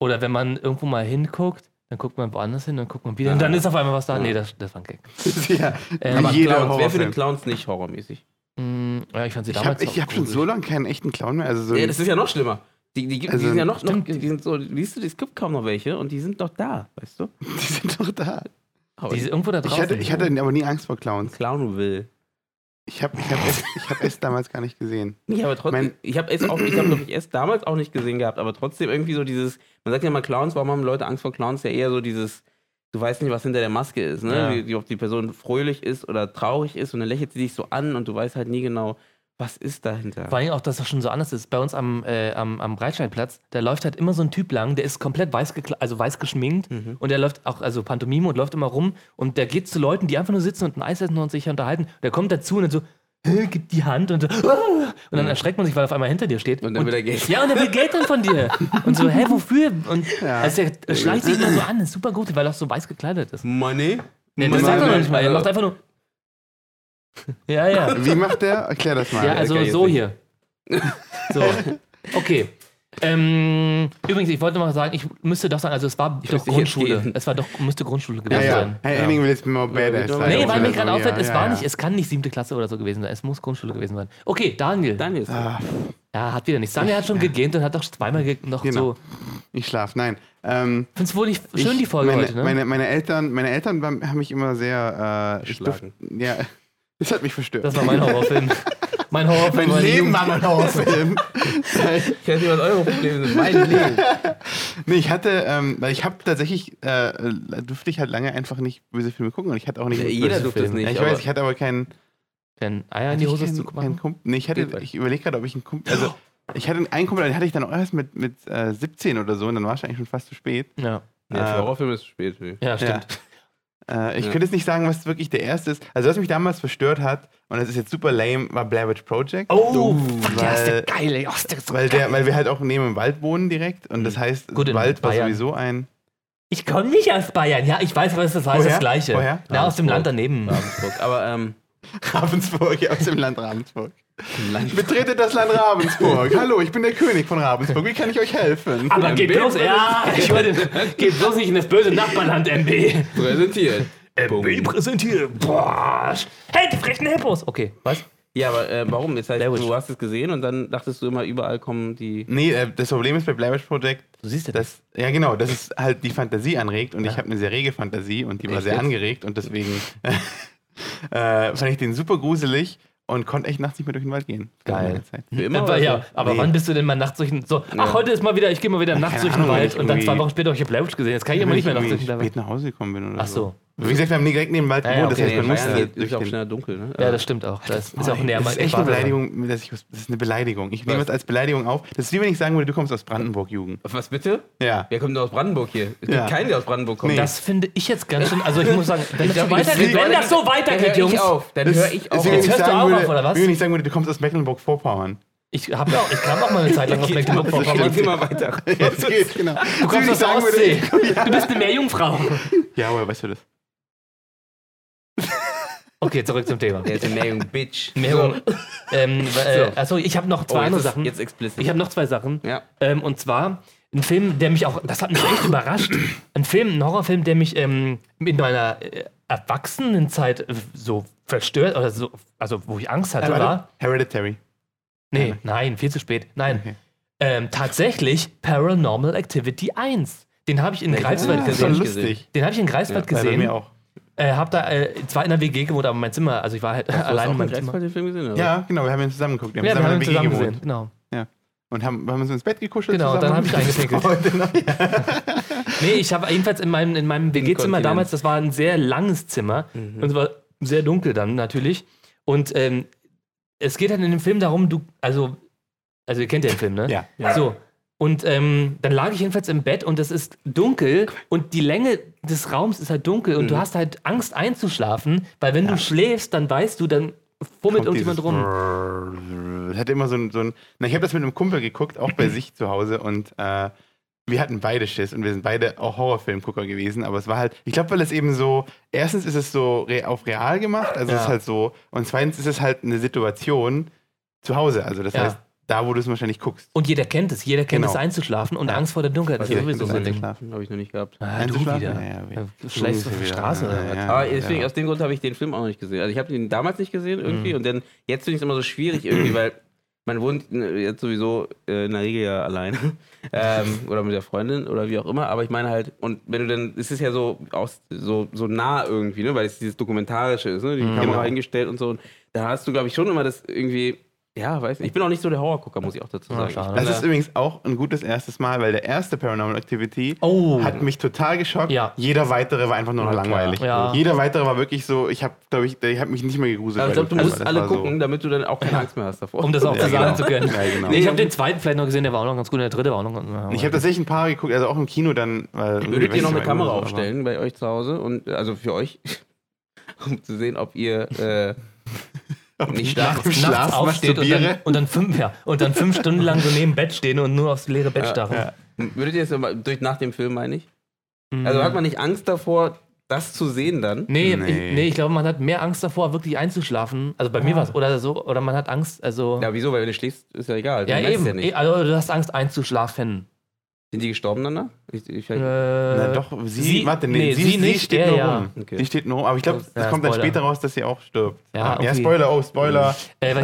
oder wenn man irgendwo mal hinguckt, dann guckt man woanders hin, dann guckt man wieder und dann ist auf einmal was da. Nee, das, das war ein Gag. <laughs> ja, Ähm, Aber jeder Clowns, wer Horrorfilm. findet Clowns nicht horrormäßig? Mm, ja, ich fand sie Ich damals habe ich auch hab schon so lange keinen echten Clown mehr. Also so Ja, das ist ja noch schlimmer. Die, die, gibt- Also, die sind ja noch, noch die sind so, siehst du, es gibt kaum noch welche und die sind doch da, weißt du? <laughs> die sind doch da. Aber Die ist irgendwo da Ich draußen. hatte, ich hatte aber nie Angst vor Clowns. Clown will. Ich habe ich hab es, ich hab es damals gar nicht gesehen. Nee, aber trotzdem, Mein- ich habe es auch, ich habe glaube ich erst damals auch nicht gesehen gehabt, aber trotzdem irgendwie so dieses, man sagt ja mal Clowns, warum haben Leute Angst vor Clowns? Ja eher so dieses, du weißt nicht, was hinter der Maske ist, ne? Ja. Wie ob die Person fröhlich ist oder traurig ist und dann lächelt sie dich so an und du weißt halt nie genau, was ist dahinter. Vor allem auch, dass das schon so anders ist. Bei uns am, äh, am, am Breitscheidplatz, da läuft halt immer so ein Typ lang, der ist komplett weiß, also weiß geschminkt Mhm. und der läuft auch, also Pantomime und läuft immer rum und der geht zu Leuten, die einfach nur sitzen und ein Eis essen und sich unterhalten. Der kommt dazu und dann so, "Hä, gibt die Hand und so, "Ah!" und dann erschreckt man sich, weil er auf einmal hinter dir steht. Und dann will er Geld. Ja, und er will Geld dann von dir. <laughs> Und so, hä, wofür? Und Ja. also der schleicht sich immer so an, ist super gut, weil er auch so weiß gekleidet ist. Money? Nee, das sagt er noch nicht mal, er macht einfach nur. Ja, ja. Wie macht der? Erklär das mal. Ja, also ich so hier. So. <laughs> Okay. Ähm, übrigens, ich wollte noch mal sagen, ich müsste doch sagen, also es war doch müsste jetzt Grundschule. Es war doch, müsste Grundschule ja, gewesen ja. sein. Herr Henning will jetzt more badass Ja, sein. Nee, weil mir gerade auffällt, Ja, es ja, war ja. nicht, es kann nicht siebte Klasse oder so gewesen sein. Es muss Grundschule gewesen sein. Okay, Daniel. Dann ist Ah, Ja, hat wieder nichts. Daniel hat schon gegähnt und hat doch zweimal noch Genau. so. ich schlaf. Nein. Ähm, Findest du wohl nicht schön, ich, die Folge meine, heute, ne? Meine, meine Eltern, meine Eltern haben mich immer sehr äh, Geschlagen. Ja, das hat mich verstört. das war mein Horrorfilm. mein Horrorfilm. mein Leben war mein Horrorfilm. Ich weiß nicht, was eure Probleme sind. Mein Leben. nee, ich hatte, ähm, weil ich habe tatsächlich, äh, äh, durfte ich halt lange einfach nicht böse Filme gucken und ich hatte auch nicht. Ja, jeder durfte es nicht. ja, ich weiß, ich hatte aber keinen. Kein Eier in die Hose ich zu keinen, keinen machen. Kumpel. Nee, ich hatte, ich überlege gerade, ob ich einen Kumpel. Also, ich hatte einen Kumpel, den hatte ich dann auch erst mit, mit äh, 17 oder so und dann war es eigentlich schon fast zu spät. Ja. Ja, für Äh, Horrorfilme ist es spät. ja, stimmt. Äh, ich Ja. könnte jetzt nicht sagen, was wirklich der erste ist. Also, was mich damals verstört hat, und das ist jetzt super lame, war Blair Witch Project. Oh, fuck, der ist der weil- geile. Oh, ist der so Weil, geil. der, weil wir halt auch neben dem Wald wohnen direkt und das heißt, Gut, Wald war Bayern. sowieso ein. Ich komme nicht aus Bayern. Ja, ich weiß, was das heißt, Woher? das Gleiche. Woher? Na, aus dem. Land daneben. Ravensburg. Aber ähm, <laughs> Ravensburg, ja, aus dem Land Ravensburg. Land <laughs> Betretet das Land Ravensburg. <laughs> Hallo, ich bin der König von Ravensburg. Wie kann ich euch helfen? Aber geht bloß, ja, ich wollte, geht bloß nicht in das böse Nachbarland, MB. präsentiert. MB präsentiert. Boah. Hey, die frechen Hippos. Okay, was? Ja, aber äh, warum? Das heißt, du hast es gesehen und dann dachtest du immer, überall kommen die. Nee, äh, das Problem ist bei Blair Witch Project, Du siehst ja das. dass, ja genau, dass es halt die Fantasie anregt und ich habe eine sehr rege Fantasie und die war Echt sehr angeregt und deswegen <laughs> äh, fand ich den super gruselig und konnte echt nachts nicht mehr durch den Wald gehen. Geil. Für immer. Aber, ja, aber Nee. wann bist du denn mal nachts durch den. So, ach, heute ist mal wieder, ich gehe mal wieder nachts durch den Wald ich und dann zwei Wochen später habe ich Witch gesehen. Jetzt kann ich aber Wenn nicht mehr nachts durch den Wald. spät nach Hause gekommen bin oder Ach so. Wie gesagt, wir haben direkt neben dem Wald Ja, ja, gewohnt, das okay, heißt, man Nee, halt geht- ist ja auch schneller dunkel, ne? Ja, das stimmt auch. Das ist auch näher das mal ist echt eine Beleidigung, dass ich, was- das ist eine Beleidigung. Ich nehme es als Beleidigung auf. Das ist wie wenn ich sagen würde, du kommst aus Brandenburg, Jugend. Was bitte? Ja. Wer kommt denn aus Brandenburg hier? Es Ja. gibt keinen, der aus Brandenburg kommt. Nee. Das finde ich jetzt ganz schön. Also, ich muss sagen, wenn das so weitergeht, wenn das so Dann weitergeht, höre Jungs. ich auf. Dann höre ich auf. ist Jetzt ich hörst du auch würde, auf, oder was? Wie wenn ich sagen würde, du kommst aus Mecklenburg-Vorpommern. Ich, hab ja auch, ich kam auch mal eine Zeit lang aus <laughs> Geht Mecklenburg-Vorpommern. immer weiter. <laughs> Jetzt geht, genau. Du kommst aus der Ostsee. <laughs> Du bist eine Meerjungfrau. Ja, woher weißt du das? Okay, zurück zum Thema. Der Meerjung Bitch. Meerjung. Ähm, äh, So. also ich habe noch zwei Oh, andere Sachen. jetzt explicit. Ich habe noch zwei Sachen. ja. Ähm, und zwar ein Film, der mich auch, das hat mich echt überrascht. Ein Film, ein Horrorfilm, der mich ähm, in meiner äh, Erwachsenenzeit äh, so verstört oder so, also wo ich Angst hatte, Äh, warte. war. Hereditary. Nee, nein, viel zu spät. Nein. Okay. Ähm, tatsächlich Paranormal Activity 1. Den habe ich in Greifswald ah, das ist gesehen. gesehen. lustig. Den habe ich in Greifswald Ja, bei gesehen. mir auch. Äh, hab da äh, zwar in der WG gewohnt, aber mein Zimmer, also ich war halt Hast allein in meinem in Zimmer. Den Film gesehen? oder? Ja, genau, wir haben ihn zusammen geguckt. Wir haben Ja, wir zusammen haben in der WG zusammen gewohnt. gesehen, genau. Und haben, haben uns ins Bett gekuschelt Genau, dann zusammen. hab ich eingepinkelt. <laughs> <laughs> Nee, ich habe jedenfalls in meinem, in meinem WG-Zimmer damals, das war ein sehr langes Zimmer Mhm. und es war sehr dunkel dann natürlich. Und ähm, es geht halt in dem Film darum, du, also, also ihr kennt ja den Film, ne? Ja. So. Und ähm, dann lag ich jedenfalls im Bett und es ist dunkel und die Länge des Raums ist halt dunkel und du hast halt Angst einzuschlafen, weil wenn du schläfst, dann weißt du, dann fummelt Kommt irgendjemand rum. Brrrr. Das hatte immer so ein, so ein. Na, ich habe das mit einem Kumpel geguckt, auch bei <clears throat> sich zu Hause und äh, wir hatten beide Schiss und wir sind beide auch Horrorfilmgucker gewesen, aber es war halt, ich glaube, weil es eben so, erstens ist es so re auf real gemacht, also es Ja. ist halt so, und zweitens ist es halt eine Situation zu Hause, also das Ja. heißt, da, wo du es wahrscheinlich guckst. Und jeder kennt es. Jeder kennt Genau. es einzuschlafen und Ja. Angst vor der Dunkelheit ist ja Jeder sowieso so ein. Habe ich noch nicht gehabt. Ah, du wieder. Ja, du auf die Straße oder ja, was? ja, Aber ja. deswegen, aus dem Grund habe ich den Film auch noch nicht gesehen. Also ich habe ihn damals nicht gesehen irgendwie Mhm. und dann jetzt finde ich es immer so schwierig irgendwie, weil man wohnt äh, jetzt sowieso äh, in der Regel ja alleine <laughs> ähm, oder mit der Freundin oder wie auch immer. Aber ich meine halt, und wenn du dann, es ist ja so aus, so, so nah irgendwie, ne, weil es dieses Dokumentarische ist, ne, die Kamera Genau. eingestellt und so. Und da hast du, glaube ich, schon immer das irgendwie, ja, weiß nicht. Ich bin auch nicht so der Horrorgucker, muss ich auch dazu sagen. bin Das ist da- übrigens auch ein gutes erstes Mal, weil der erste Paranormal Activity Oh. hat mich total geschockt. Ja. Jeder weitere war einfach nur noch Ja, langweilig. Ja. Jeder weitere war wirklich so, ich habe, glaube ich, ich habe mich nicht mehr gegruselt. aber ich glaube, du musst das alle war so- gucken, damit du dann auch keine Angst mehr hast davor. Um das auch Ja, zu sagen genau. zu können. Ja, genau. Nee, ich habe den zweiten vielleicht noch gesehen, der war auch noch ganz gut. Der dritte war auch noch ganz Ich habe tatsächlich ein paar geguckt, also auch im Kino dann. Weil Würdet ihr noch eine Kamera aufstellen bei euch zu Hause und also für euch, <laughs> um zu sehen, ob ihr äh, nicht schlafen? Im Schlaf aufsteht und dann, und, dann fünf, ja, und dann fünf Stunden lang so neben dem Bett stehen und nur aufs leere Bett starren. ja. Würdet ihr es aber durch nach dem Film meine ich? Mhm. Also hat man nicht Angst davor, das zu sehen dann? Nee, Nee. Ich, nee, ich glaube, man hat mehr Angst davor, wirklich einzuschlafen. Also bei mir war es oder so, oder man hat Angst, also. Ja, wieso? Weil wenn du schläfst, ist ja egal. Ja, eben. Ja nicht. Also du hast Angst einzuschlafen. Sind die gestorben danach? Ich, ich, Äh, Na doch, sie, sie- warte, nee, nee, sie, sie sie nicht, steht nur ja. rum. Okay. Sie steht nur rum, aber ich glaube, es Ja, kommt dann Spoiler. später raus, dass sie auch stirbt. Ja, okay. Spoiler, oh, Spoiler. Äh, was,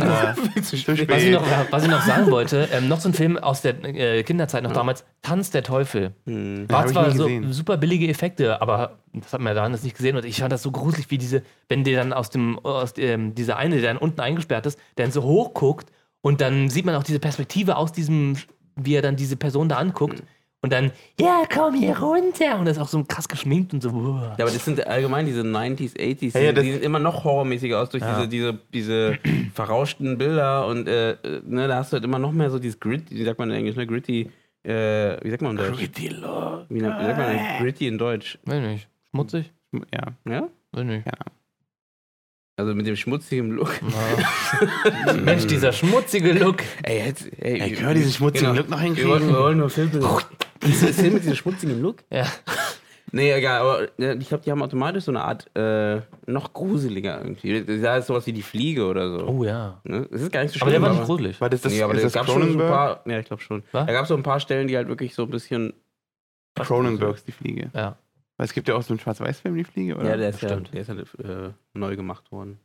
ich noch, <laughs> was, ich noch, was ich noch sagen wollte, ähm, noch so ein Film aus der äh, Kinderzeit noch damals, Tanz der Teufel. Hm. War zwar so gesehen. super billige Effekte, aber das hat man ja da nicht gesehen und ich fand das so gruselig, wie diese, wenn der dann aus dem, aus dem, dieser eine, der dann unten eingesperrt ist, der dann so hoch guckt und dann sieht man auch diese Perspektive aus diesem, wie er dann diese Person da anguckt und dann, ja, komm hier runter und das ist auch so krass geschminkt und so. Ja, aber das sind allgemein diese 90s, 80s, Ja, ja, die, sehen immer noch horrormäßiger aus durch Ja. diese, diese, diese <clears throat> verrauschten Bilder und äh, ne, da hast du halt immer noch mehr so dieses Gritty, wie sagt man in Englisch, ne? Gritty, äh, wie sagt man in Deutsch? Gritty Love. Wie, sagt man denn Gritty in Deutsch? Weiß nicht. Schmutzig? Ja. Ja? Weiß nicht. Also mit dem schmutzigen Look. Ja. <laughs> Mensch, dieser schmutzige Look. Ey, jetzt, ey, Ey, können wir diesen schmutzigen Look noch Wir wollen, hinkriegen? wir wollen nur Filme. Diese Film mit diesem schmutzigen Look? Ja. <laughs> Nee, egal, aber ich glaube, die haben automatisch so eine Art äh, noch gruseliger irgendwie. Da ist sowas wie die Fliege oder so. Oh ja. Ne? Das ist gar nicht so schlimm. Aber der war nicht gruselig. War das, das, nee, aber ist da das gab schon so ein paar. Ja, ich glaube schon. Was? Da gab es so ein paar Stellen, die halt wirklich so ein bisschen. Cronenbergs, die Fliege. Ja. Weil es gibt ja auch so einen Schwarz-Weiß-Film, die Fliege, oder? Ja, der ist ja, Stimmt. der ist ja äh, neu gemacht worden.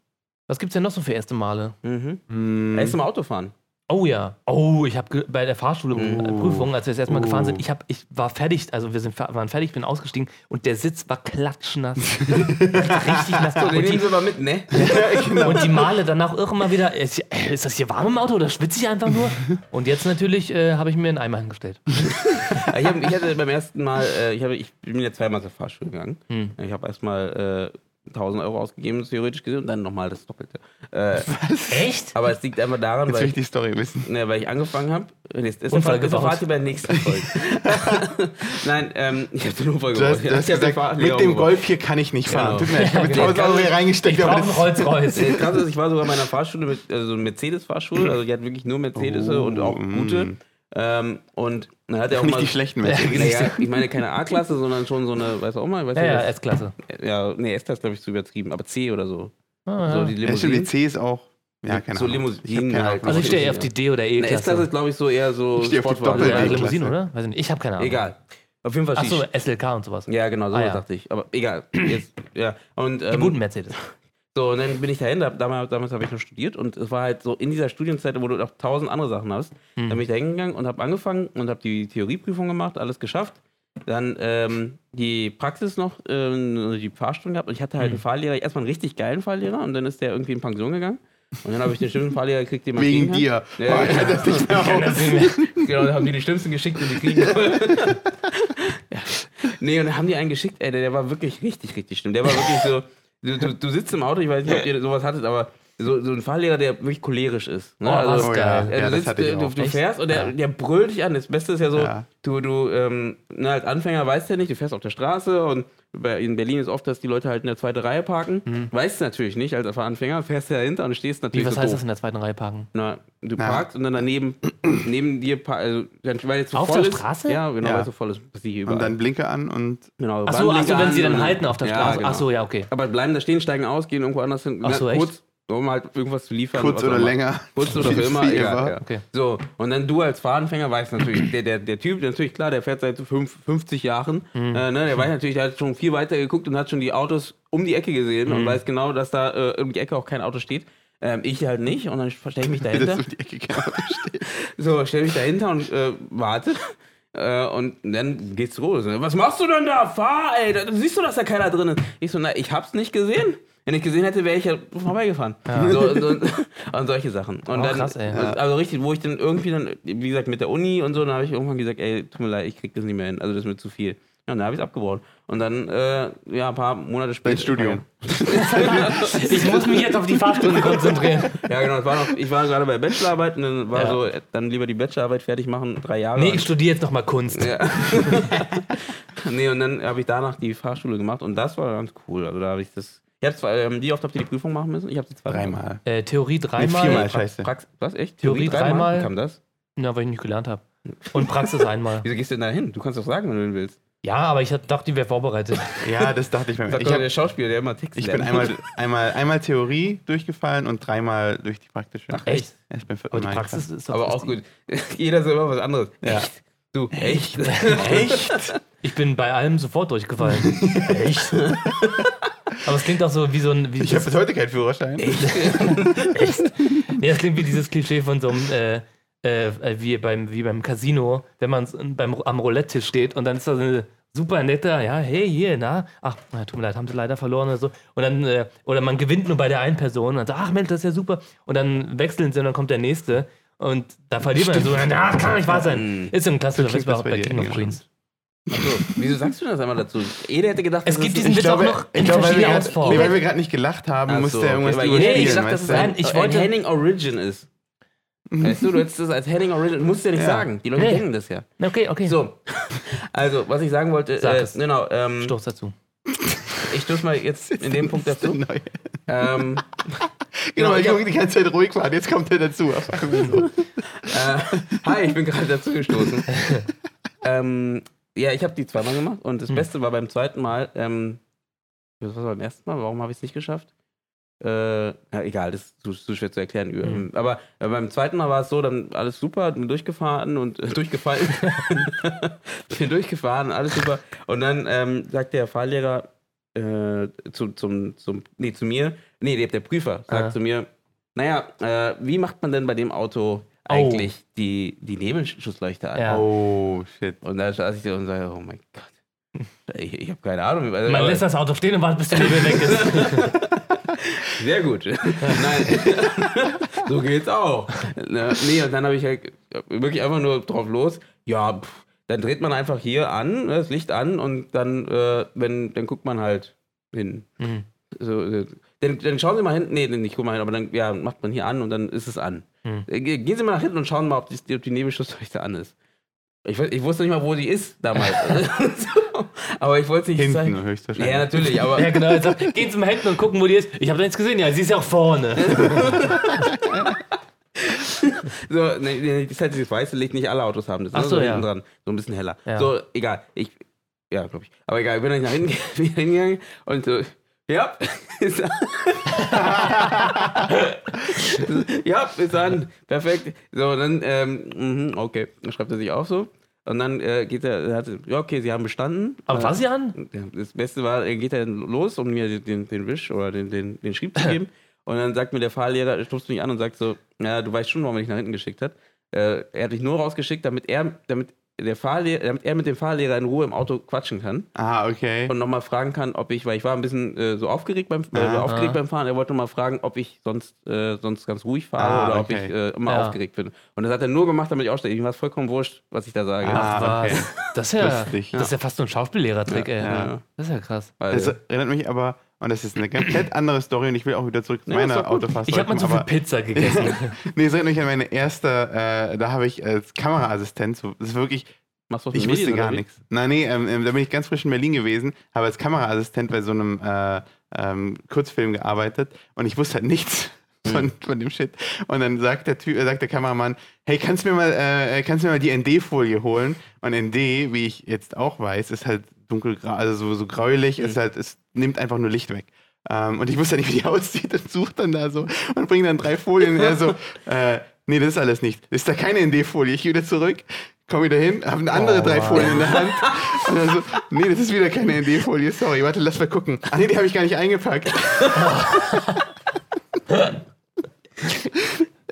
Was gibt's denn noch so für erste Male? Mhm. Hm. Er ist im Autofahren. Oh ja. Oh, ich habe bei der Fahrschule äh, Uh. Prüfung, als wir das erste Mal Uh. gefahren sind, ich, hab, ich war fertig, also wir sind, waren fertig, bin ausgestiegen und der Sitz war klatschnass. <laughs> Richtig nass. So, den und, nehmen die, sie mal mit, ne? <laughs> und die Male danach auch immer wieder, ist, äh, ist das hier warm im Auto oder schwitze ich einfach nur? Und jetzt natürlich äh, habe ich mir einen Eimer hingestellt. <laughs> ich, hab, ich hatte beim ersten Mal, äh, ich, hab, ich bin ja zweimal zur Fahrschule gegangen. Hm. Ich habe erstmal äh, 1000 Euro ausgegeben, theoretisch gesehen, und dann nochmal das Doppelte. Äh, Echt? aber es liegt einfach daran, Jetzt weil will ich, ich die Story wissen. ne, weil ich angefangen habe. Jetzt ist Unfall das erfahrt ihr bei der nächsten <laughs> Folge. <laughs> Nein, ähm, ich habe den Unfall Du gebaut. hast, du hast ich hab den gesagt, mit dem. Golf hier kann ich nicht fahren. Genau. Tut mir leid, ich habe Ja, 1000 Euro hier Ich reingesteckt, brauche aber das. Das Krasse ist, ich war sogar in meiner Fahrschule, mit, also so eine Mercedes-Fahrschule, also die hat wirklich nur Mercedes Oh, und auch mm. Ähm, und dann hat er auch nicht mal. die schlechten Mercedes. <laughs> Naja, ich meine keine A-Klasse, sondern schon so eine, weißt du auch mal, weißt Ja, du, ja, S-Klasse. ja, nee, S-Klasse glaube ich zu übertrieben, aber C oder so. Ah, So ja. die Ja, die Limousinen. C ist auch. Ja, keine So Ahnung. Limousinen Ich halt. Also ich stehe eher Ja. auf die D- oder Eine S-Klasse E-Klasse. ist glaube ich so eher so Ich stehe auf die Sportwagen. Doppel- Ja, E-Klasse. Limousine, oder? Weiß ich nicht. Ich habe keine Ahnung. Egal. Auf jeden Fall Achso, SLK und sowas. Ja, genau, so Ah, ja. dachte ich. Aber egal. <clears throat> Jetzt, ja. Und, Die ähm, guten Mercedes. <laughs> So, und dann bin ich dahin, da, damals, damals habe ich noch studiert und es war halt so in dieser Studienzeit, wo du noch tausend andere Sachen hast, Hm. da bin ich da hingegangen und habe angefangen und habe die Theorieprüfung gemacht, alles geschafft. Dann ähm, die Praxis noch, ähm, die Fahrstunde gehabt und ich hatte halt Hm. einen Fahrlehrer, erstmal einen richtig geilen Fahrlehrer und dann ist der irgendwie in Pension gegangen. Und dann habe ich den schlimmsten Fahrlehrer gekriegt, den man Wegen dir. Ja, ich halte das nicht mehr aus. genau, dann haben die die Schlimmsten geschickt und die kriegen. <laughs> ja. Nee, und dann haben die einen geschickt, ey, der, der war wirklich richtig, richtig schlimm. Der war wirklich so, du, du, du sitzt im Auto, ich weiß nicht, ob ihr sowas hattet, aber so, so ein Fahrlehrer, der wirklich cholerisch ist. Ne? Oh, was Oh, ja. Du, sitzt, ich du, du fährst und der, der brüllt dich an. Das Beste ist ja so, du, du ähm, ne, als Anfänger weißt ja nicht, du fährst auf der Straße und in Berlin ist oft, dass die Leute halt in der zweiten Reihe parken. Weißt du natürlich nicht als Anfänger, fährst du dahinter und stehst Wie, natürlich was so heißt doof. das in der zweiten Reihe parken? Na, du Na. parkst und dann daneben, <clears throat> neben dir, also, dann, weil jetzt so Auf voll der ist. Straße? Ja, genau, Ja. weil es so voll ist. Und dann Blinker an und genau, Achso, achso wenn sie an dann halten auf der Ja, Straße. genau. Achso, ja, okay. Aber bleiben da stehen, steigen aus, gehen irgendwo anders hin. Ach so, Na, echt? kurz, um halt irgendwas zu liefern. Kurz oder länger. Kurz oder <laughs> für immer, Wie egal. immer. Ja. Okay. So, und dann du als Fahranfänger weißt natürlich, der, der, der Typ, natürlich klar, der fährt seit fünf, 50 Jahren, Mhm. äh, ne, der weiß natürlich, der hat schon viel weiter geguckt und hat schon die Autos um die Ecke gesehen Mhm. und weiß genau, dass da äh, um die Ecke auch kein Auto steht. Ähm, ich halt nicht und dann stelle ich mich <laughs> dahinter. um die Ecke kein Auto steht. <laughs> So, stell mich dahinter und äh, warte. Äh, und dann geht's los. Was machst du denn da? Fahr, ey. Siehst du, dass da keiner drin ist? Ich so, na, ich hab's nicht gesehen. Wenn ich gesehen hätte, wäre ich ja vorbeigefahren. So, und, <laughs> und, solche Sachen. Und Oh, dann, krass, ey. Also richtig, wo ich dann irgendwie dann, wie gesagt, mit der Uni und so, dann habe ich irgendwann gesagt, ey, tut mir leid, ich krieg das nicht mehr hin. Also das ist mir zu viel. Ja, und dann habe ich es abgebaut. Und dann, äh, ja, ein paar Monate später. Dein Studium. <laughs> Ich muss mich jetzt auf die Fahrstunden konzentrieren. Ja, genau. War noch, ich war gerade bei Bachelorarbeit und dann war Ja. so, dann lieber die Bachelorarbeit fertig machen, drei Jahre. Nee, ich studiere jetzt nochmal Kunst. Ja. <laughs> nee, und dann habe ich danach die Fahrschule gemacht und das war ganz cool. Also da habe ich das. Ich habe zwei, ähm, wie oft habt ihr die Prüfung machen müssen? Ich habe sie zwei Dreimal. Äh, Theorie Nee, dreimal. viermal, scheiße. Prax was, echt? Theorie dreimal. Wie kam das? Na, weil ich nicht gelernt habe. Und Praxis einmal. <laughs> Wieso gehst du denn da hin? Du kannst doch sagen, wenn du willst. Ja, aber ich dachte, die wäre vorbereitet. <laughs> Ja, das dachte ich mir. Ich, doch hab, der Schauspieler, der immer Text ich bin lernt. einmal, <laughs> einmal, einmal Theorie durchgefallen und dreimal durch die praktische. Ach, Echt? Ja, ich bin Aber die Praxis ist doch Aber auch gut. Jeder so immer was anderes. Ja. Echt? Du, echt? Echt? Ich bin bei allem sofort durchgefallen. Echt? Aber es klingt auch so wie so ein. Wie Ich habe bis heute keinen Führerschein. <laughs> Nee, das klingt wie dieses Klischee von so einem, äh, äh, wie, beim, wie beim Casino, wenn man beim, am Roulette-Tisch steht und dann ist da so eine super netter, ja, hey, hier, na, ach, na, tut mir leid, haben sie leider verloren oder so. Und dann, äh, oder man gewinnt nur bei der einen Person und dann sagt, ach Mensch, das ist ja super. Und dann wechseln sie und dann kommt der nächste. Und da verliert man so, na, kann nicht wahr sein. Ist so ein klassischer das bei, bei King of. Queens. Achso, wieso sagst du das einmal dazu? Jeder hätte gedacht, Es gibt diesen Ich Witz glaube, auch noch in glaube, weil, wir verschiedenen grad, Ausformen. nee, weil wir gerade nicht gelacht haben, Ach musste so, er irgendwas okay, weil überspielen. jeder- ich sag, das weißt ist du? ein- ich ein wollte- Henning Origin ist. Weißt du, du hättest das als Henning Origin, musst du ja nicht Ja. sagen. Die Leute Nee. denken das ja. Okay, okay. So, also, was ich sagen wollte, Sag äh, es. genau, ähm, Stoß dazu. ich stoße mal jetzt in dem Punkt Das ist dazu. neue. Ähm, <laughs> Genau, ich ich hab- die ganze Zeit ruhig war. Jetzt kommt er dazu. So. äh, hi, ich bin gerade dazu gestoßen. <laughs> ähm, ja, ich habe die zweimal gemacht und das Beste war beim zweiten Mal, ähm, was war beim ersten Mal? Warum habe ich es nicht geschafft? Äh, ja, egal, das ist zu, zu schwer zu erklären. Mhm. Aber äh, beim zweiten Mal war es so, dann alles super, bin durchgefahren und äh, durchgefallen. <laughs> bin durchgefahren, alles super. Und dann ähm, sagt der Fahrlehrer äh, zu, zum, zum, nee, zu mir, nee, der, der Prüfer sagt Ah. zu mir, naja, äh, wie macht man denn bei dem Auto eigentlich die, die Nebenschutzleuchte an? Ja. Oh, shit. Und da saß ich da und sage, oh mein Gott. Ich, ich habe keine Ahnung. Also, Man lässt das Auto stehen und wartet, bis der Nebel weg ist. <laughs> Sehr gut. <laughs> Nein, <laughs> so geht's auch. Ne, Nee, und dann habe ich halt wirklich einfach nur drauf los. Ja, pff, dann dreht man einfach hier an, ne, das Licht an und dann, äh, wenn, dann guckt man halt hin. Mhm. So, dann, dann schauen Sie mal hinten, nee, nicht guck mal hin, aber dann ja, macht man hier an und dann ist es an. Hm. Äh, ge- Gehen Sie mal nach hinten und schauen mal, ob die, ob die Nebelschutzleuchte an ist. Ich, ich wusste nicht mal, wo sie ist damals. <laughs> <laughs> so, aber ich wollte es nicht Hinten zeigen. höchstwahrscheinlich. Ja, natürlich, aber Ja, genau. Jetzt sagt, gehen zum Händen und gucken, wo die ist. Ich habe da nichts gesehen. Ja, sie ist ja auch vorne. <laughs> So, nee, nee, das ist halt dieses weiße Licht, nicht alle Autos haben das. Ach ne, so, ja. hinten dran. So ein bisschen heller. Ja. So, egal. Ich, ja, glaube ich. Aber egal, ich bin dann nach hinten wieder hingegangen und so, ja, ist <laughs> an. ja, ist an. Perfekt. So, und dann, ähm, mhm, okay. Dann schreibt er sich auch so. Und dann äh, geht er, er hat, ja, okay, sie haben bestanden. Aber war sie an? das Beste war, er geht dann los, um mir den, den, den Wisch oder den, den, den Schrieb zu geben. <laughs> Und dann sagt mir der Fahrlehrer, stupst mich an und sagt so, ja, du weißt schon, warum er dich nach hinten geschickt hat. Äh, er hat dich nur rausgeschickt, damit er, damit der Fahrlehrer, damit er mit dem Fahrlehrer in Ruhe im Auto quatschen kann Ah, okay. und nochmal fragen kann, ob ich, weil ich war ein bisschen äh, so aufgeregt beim, äh, Ah. aufgeregt beim Fahren, er wollte nochmal fragen, ob ich sonst, äh, sonst ganz ruhig fahre Ah, oder ob okay. ich äh, immer Ja. aufgeregt bin. Und das hat er nur gemacht, damit ich aussteige. Ihm war es vollkommen wurscht, was ich da sage. Ah, okay. Das ist ja, Lustig. das ist ja fast so ein Schauspiellehrer-Trick, ey. ja. Das ist ja krass. Also, Das erinnert mich aber, und das ist eine komplett andere Story und ich will auch wieder zurück zu Ja, meiner. Autofahrt. Ich habe mal zu viel Pizza gegessen. <laughs> Nee, es erinnert mich an meine erste, äh, da habe ich als Kameraassistent, so, das ist wirklich, machst du was ich mit wusste Medien, gar nichts. Nein, nee, ähm, ähm, da bin ich ganz frisch in Berlin gewesen, habe als Kameraassistent bei so einem äh, ähm, Kurzfilm gearbeitet und ich wusste halt nichts von, von dem Shit. Und dann sagt der, Typ, äh, sagt der Kameramann, hey, kannst du mir mal, äh, kannst du mir mal die ND-Folie holen? Und ND, wie ich jetzt auch weiß, ist halt dunkelgrau, also so, so gräulich, ist halt, es nimmt einfach nur Licht weg. Ähm, und ich wusste nicht, wie die <laughs> aussieht und suche dann da so und bringe dann drei Folien. Und er so, äh, nee, das ist alles nicht. Ist da keine ND-Folie? Ich gehe wieder zurück, komme wieder hin, habe eine andere Oh, drei. Folien in der Hand. <laughs> Und dann so, nee, das ist wieder keine ND-Folie, sorry, warte, lass mal gucken. Ah, nee, die habe ich gar nicht eingepackt. <laughs>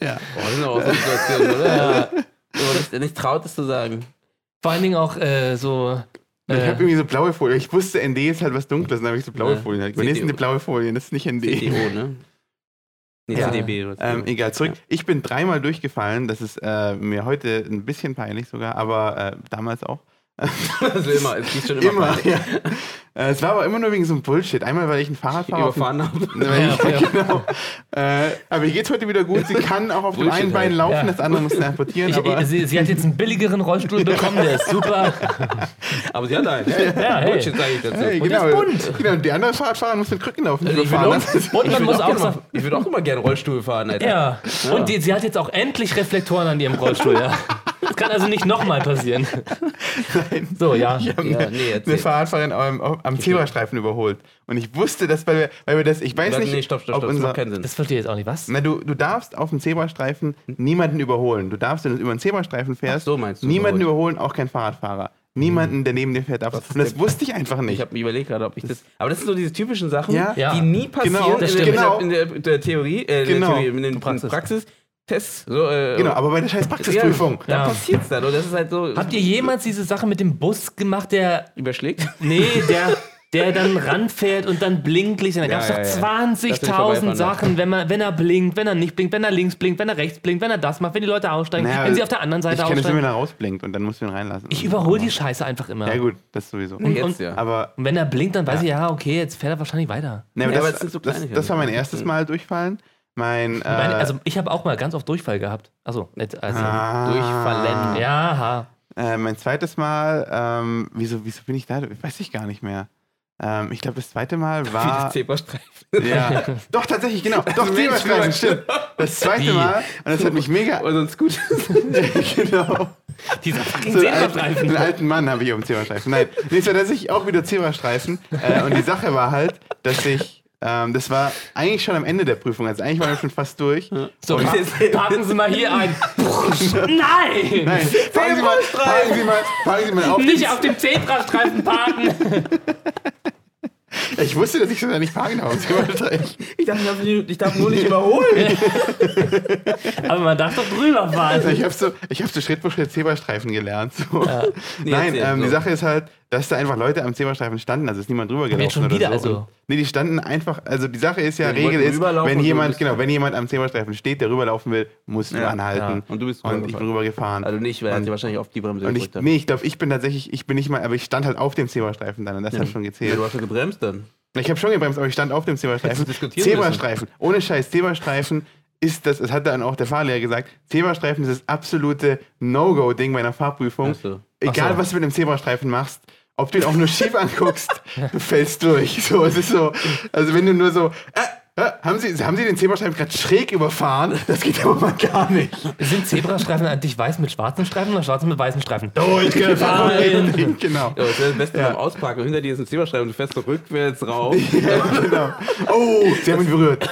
ja. Boah, das sind auch so Situationen, oder? Ja. Wo man sich nicht traut, das zu sagen. Vor allen Dingen auch äh, so. Ich Äh, habe irgendwie so blaue Folie. Ich wusste, ND ist halt was Dunkles, dann habe ich so blaue Ja. Folien. Halt. Nee, das sind die blaue Folien, das ist nicht ND. CDO, ne? <laughs> Nee, Ja. CDB. Oder Ähm, egal, zurück. Ich bin dreimal durchgefallen. Das ist äh, mir heute ein bisschen peinlich sogar, aber äh, damals auch. <laughs> Also immer, es geht schon immer. Immer, peinlich. ja. Äh, es war aber immer nur wegen so einem Bullshit. Einmal, weil ich ein Fahrradfahrer auf Überfahren habe. <laughs> Ja, ja. genau. Äh, aber ihr geht's heute wieder gut. Sie kann auch auf dem einen Bein halt. laufen, Ja. das andere muss sie amputieren. ich, aber sie, sie hat jetzt einen billigeren Rollstuhl bekommen, der ist super. <laughs> Aber sie hat einen. Ja, hey. Bullshit sage ich dazu. hey, Und genau, ist bunt. genau, die anderen Fahrradfahrer müssen mit Krücken laufen. Also ich würde auch, Und man muss auch ich würde auch immer gerne Rollstuhl fahren, Alter. Ja. Und die, sie hat jetzt auch endlich Reflektoren an ihrem Rollstuhl, ja. Das kann also nicht nochmal passieren. <laughs> So, ja. Ich habe Ja, eine, nee, eine Fahrradfahrerin am, am Zebrastreifen überholt. Und ich wusste, dass, weil wir, weil wir das, ich weiß nicht, nee, stopp, stopp, stopp, das unser, macht keinen Sinn. Das verstehe ich jetzt auch nicht. Was? na, du, du darfst auf dem Zebrastreifen niemanden überholen. Du darfst, wenn du über einen Zebrastreifen fährst, so, meinst du, niemanden überholt. überholen, auch kein Fahrradfahrer. Niemanden, der neben dir fährt, darfst. Und das wusste ich einfach Ich nicht. habe mir überlegt gerade, ob ich das. Aber das sind so diese typischen Sachen, Ja. Die nie passieren Genau, das in, der, stimmt. Genau. in, der, in der, der Theorie, äh, in Genau. der Theorie, in den Praxis. Praxistests. So, äh, Genau, aber bei der scheiß Praxisprüfung. Da Ja. passiert's dann. Und das ist halt so. Habt ihr jemals diese Sache mit dem Bus gemacht, der. überschlägt? Nee, <laughs> der. Der dann ranfährt und dann Blinklicht. Und da Ja, gab es ja, doch ja. Dass er nicht 20.000 vorbeifahren Sachen, wenn, man, wenn er blinkt, wenn er nicht blinkt, wenn er links blinkt, wenn er rechts blinkt, wenn er das macht, wenn die Leute aussteigen, Naja, wenn sie auf der anderen Seite Ich kenne es, wenn aussteigen. er rausblinkt und dann musst du ihn reinlassen. Ich überhole die Scheiße einfach immer. Ja, gut, das sowieso. Und- Jetzt ja. Aber, Und wenn er blinkt, dann weiß ich, ja, okay, jetzt fährt er wahrscheinlich weiter. aber Ja, aber das, das so das, das war mein erstes Mal durchfallen. Mein, äh, Meine, also ich habe auch mal ganz oft Durchfall gehabt. Achso, nicht, also. ah, Durchfallen. Ja. Äh, mein zweites Mal, ähm, wieso, wieso bin ich da? Weiß ich gar nicht mehr. Ähm, ich glaube, das zweite Mal <laughs> war. Zebrastreifen. Ja, <laughs> doch, tatsächlich, genau. Doch, Zebrastreifen, stimmt. Das zweite Wie? Mal, und das hat mich mega. Oder so ein Scooter. genau. Dieser fucking So Zebrastreifen. einen alten Mann habe ich dem Zebrastreifen. Nein, nee, es war tatsächlich auch wieder Zebrastreifen. Äh, und die Sache war halt, dass ich. Ähm, das war eigentlich schon am Ende der Prüfung, also eigentlich waren wir schon fast durch. So, Und- pa parken Sie mal hier ein. Nein! Nein, fahren Sie mal, fahren Sie mal, fahren Sie mal auf. Nicht auf dem Zebrastreifen parken! <laughs> Ich wusste, dass ich sogar nicht fahren darf auf dem Zebrastreifen. Ich dachte, ich darf, nicht- nur nicht überholen. <laughs> Aber man darf doch drüber fahren. Ich habe so, ich hab so Schritt für Schritt Zebrastreifen gelernt. So. Nee, Nein, ähm, die so. Sache ist halt, dass da einfach Leute am Zebrastreifen standen, also ist niemand drüber gelaufen schon oder wieder, so. also? Nee, die standen einfach, also die Sache ist ja, Ja, die Regel ist, wenn jemand, genau, wenn jemand am Zebrastreifen steht, der rüberlaufen will, musst du Ja, anhalten. Und du bist Und ich bin rübergefahren. Also nicht, weil er wahrscheinlich auf die Bremse und ich, nee, ich glaube, ich bin tatsächlich, ich bin nicht mal, aber ich stand halt auf dem Zebrastreifen dann und das hat schon Ja, gezählt. du hast ja gebremst dann. Ich habe schon gebremst, aber ich stand auf dem Zebrastreifen. Zebrastreifen. Ohne Scheiß, Zebrastreifen ist das, das hat dann auch der Fahrlehrer gesagt, Zebrastreifen ist das absolute No-Go-Ding bei einer Fahrprüfung. Ach so. Egal, Ach so. was du mit dem Zebrastreifen machst, ob du ihn auch nur schief anguckst, du fällst durch. So, es ist so, also wenn du nur so, äh, haben, Sie, haben Sie den Zebrastreifen gerade schräg überfahren? Das geht aber mal gar nicht. Sind Zebrastreifen eigentlich weiß mit schwarzen Streifen oder schwarz mit weißen Streifen? Durchgefahren! <laughs> <laughs> genau. Ja, das wäre das Beste Ja. beim Ausparken. Und hinter dir ist ein Zebrastreifen und du fährst so rückwärts rauf. <laughs> Ja, genau. Oh, sie haben ihn berührt.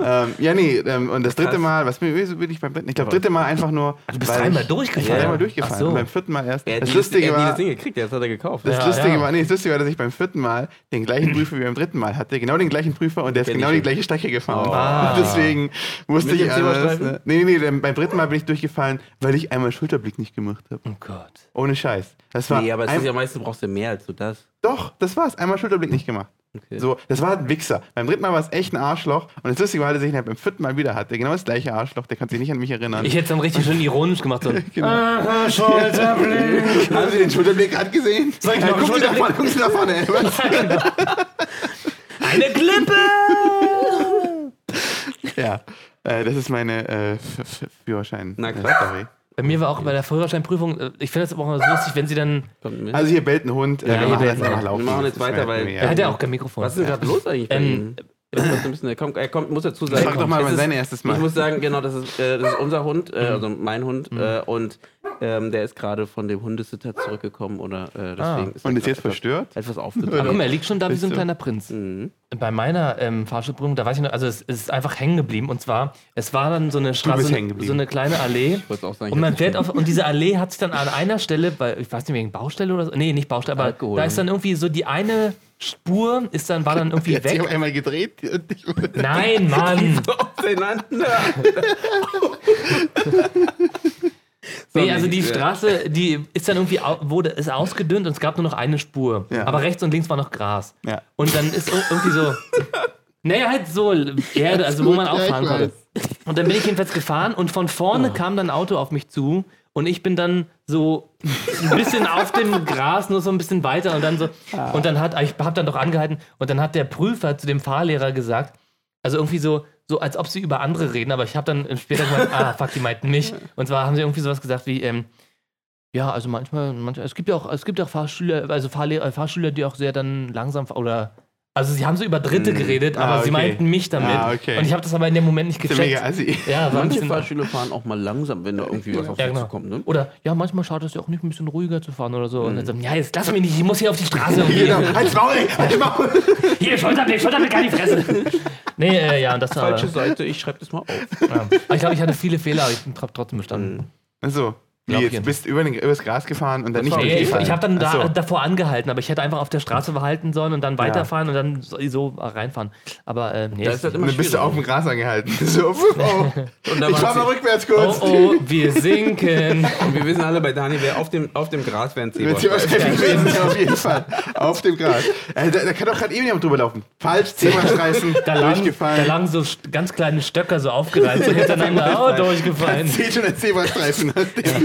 ähm, ja, nee, ähm, und das dritte Krass. Mal, was bin ich beim dritten? Ich glaube, dritte Mal einfach nur. Du bist dreimal bin dreimal Ach durchgefallen. so. Und beim vierten Mal erst. Er hat Das nie- Lustige er war. das Ding gekriegt, das hat er gekauft. Das Ja, Lustige ja. war, nee, das Lustige war, dass ich beim vierten Mal den gleichen Prüfer wie beim dritten Mal hatte. Genau den gleichen Prüfer und der ist genau die schon. Gleiche Strecke gefahren. Ah. Und <laughs> deswegen wusste Mit ich alles. Ne? Nee, nee, nee, beim dritten Mal bin ich durchgefallen, weil ich einmal Schulterblick nicht gemacht habe. Oh Gott. Ohne Scheiß. Das war Nee, aber es ist ja meistens brauchst du mehr als du das. Doch, das war's. Einmal Schulterblick nicht gemacht. Okay. So, das war ein Wichser. Beim dritten Mal war es echt ein Arschloch. Und das Lustige war, dass ich ihn halt beim vierten Mal wieder hatte. Genau das gleiche Arschloch. Der kann sich nicht an mich erinnern. Ich hätte es dann richtig schön ironisch gemacht. So. <laughs> Genau. Aha, Schulterblick. <laughs> Haben Sie den Schulterblick gerade gesehen? Soll ich Ja, noch einen gucken Sie da vorne, gucken Sie da vorne. Eine Klippe! Ja, äh, das ist meine äh, Führerschein. Na äh, klar. Story. Bei mir war auch bei der Führerscheinprüfung, äh, ich finde das aber auch immer so lustig, wenn sie dann. Also hier bellt ein Hund. Äh, Ja, wir machen jetzt ein einfach laufen. Wir machen jetzt weiter, weil- Er hat ja auch kein Mikrofon. Was ist denn gerade los eigentlich bei Ähm, bisschen, er, kommt, er kommt, muss dazu sagen. Frag doch mal, wann sein erstes Mal. Ich muss sagen, genau, das ist, äh, das ist unser Hund, äh, also mein Hund. Äh, und ähm, der ist gerade von dem Hundesitter zurückgekommen oder äh, deswegen Ah. ist Und er ist jetzt etwas- verstört? Etwas <laughs> Ach, aufgetragen. guck mal, er liegt schon da wie so ein kleiner Prinz. Mhm. bei meiner ähm, Fahrschulprüfung, da weiß ich noch, also es, es ist einfach hängen geblieben. Und zwar, es war dann so eine Straße, so eine kleine Allee. auch sagen, ich und man fährt auf, und diese Allee hat sich dann an einer Stelle, bei, ich weiß nicht, wegen Baustelle oder so, nee, nicht Baustelle, aber Alkohol, da ist dann irgendwie so die eine Spur, ist dann, war dann <laughs> irgendwie Jetzt sich weg. auf einmal gedreht. ich- <laughs> Nein, Mann. Auseinander. Nee, also die. Straße, die ist dann irgendwie, wurde, ist ausgedünnt und es gab nur noch eine Spur. Ja. Aber rechts und links war noch Gras. Ja. Und dann ist ir- irgendwie so, <laughs> naja, halt so Erde, also wo man auch fahren konnte. Und dann bin ich jedenfalls gefahren und von vorne kam dann ein Auto auf mich zu und ich bin dann so ein bisschen auf dem Gras, nur so ein bisschen weiter und dann so, und dann hat, ich hab dann doch angehalten und dann hat der Prüfer zu dem Fahrlehrer gesagt, also irgendwie so, so als ob sie über andere reden, aber ich habe dann später gemeint, ah, fuck, die meinten mich. <laughs> Und zwar haben sie irgendwie sowas gesagt wie, ähm, ja, also manchmal, manchmal, es gibt ja auch, es gibt auch Fahrschüler, also Fahrlehrer, Fahrschüler, die auch sehr dann langsam fahren oder also sie haben so über Dritte geredet, aber Ah, sie okay. meinten mich damit. Ah, okay. Und ich habe das aber in dem Moment nicht Das ist ja mega gecheckt. assi. Ja, Manche Fahrschüler fahren auch mal langsam, wenn da irgendwie was auf Ja, genau. zukommt. Ne? oder ja, manchmal schaut es ja auch nicht ein bisschen ruhiger zu fahren oder so. Und dann so, ja, jetzt lass mich nicht, ich muss hier auf die Straße. Genau, halt's Maul, halt's Maul. Hier, Schulterblick, Schulterblick an die Fresse. nee, äh, ja, und das war. Falsche Seite, ich schreibe das mal auf. Ja. Aber ich glaube, ich hatte viele Fehler, aber ich bin tra- trotzdem bestanden. Also, wie jetzt ich. bist du über den, übers Gras gefahren und dann nicht war- Nee, ich, durchgefallen. ich habe dann da, so. davor angehalten, aber ich hätte einfach auf der Straße halten sollen und dann weiterfahren und dann so, so reinfahren. Aber äh, nee, Das ist halt Und immer dann bist du auf dem Gras angehalten. <laughs> So, oh. <laughs> Und da Ich fahr waren mal rückwärts oh kurz. oh, wir sinken. <laughs> Und wir wissen alle bei Daniel, wer auf dem, auf dem Gras wäre ein ja, auf jeden Fall. Auf dem Gras. Äh, da, da kann doch gerade eben jemand drüber laufen. Falsch, Zebrastreifen, Da lagen, da durchgefallen. lagen so ganz kleine Stöcker so aufgereiht, so hintereinander, oh, durchgefallen. Seht schon ein Zebrastreifen.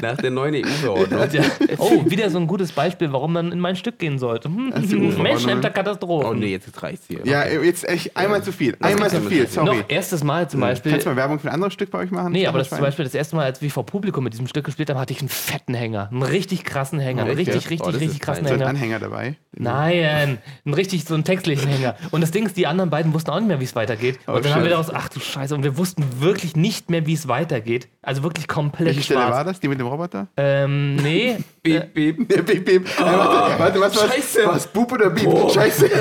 Nach der neuen EU-Verordnung. <laughs> Ja. Oh, wieder so ein gutes Beispiel, warum man in mein Stück gehen sollte. Hm. Menschenhemder Katastrophe. Oh nee, jetzt reicht's hier. Ja, jetzt echt einmal zu viel. Einmal zu viel, sorry. Noch erstes Mal zum Beispiel. Kannst du mal Werbung für ein anderes Stück bei euch machen? Nee, aber das ist zum? Beispiel das erste Mal, als wir vor Publikum mit diesem Stück gespielt haben, hatte ich einen fetten Hänger. Einen richtig krassen Hänger. Einen echt, richtig, richtig, Oh, richtig ist krassen fein. so ein Hänger. Anhänger dabei. Nein, einen richtig so einen textlichen Hänger. Und das Ding ist, die anderen beiden wussten auch nicht mehr, wie es weitergeht. Und Oh, dann haben wir daraus, ach du Scheiße, und wir wussten wirklich nicht mehr, wie es weitergeht. Also wirklich komplett Welche Stelle war das? Die mit dem Roboter? Ähm, nee. <laughs> Beep, beep. Ja, Beep, beep. Äh, warte, warte, was war's? Scheiße. Was? Bub oder Beep? Scheiße. <laughs>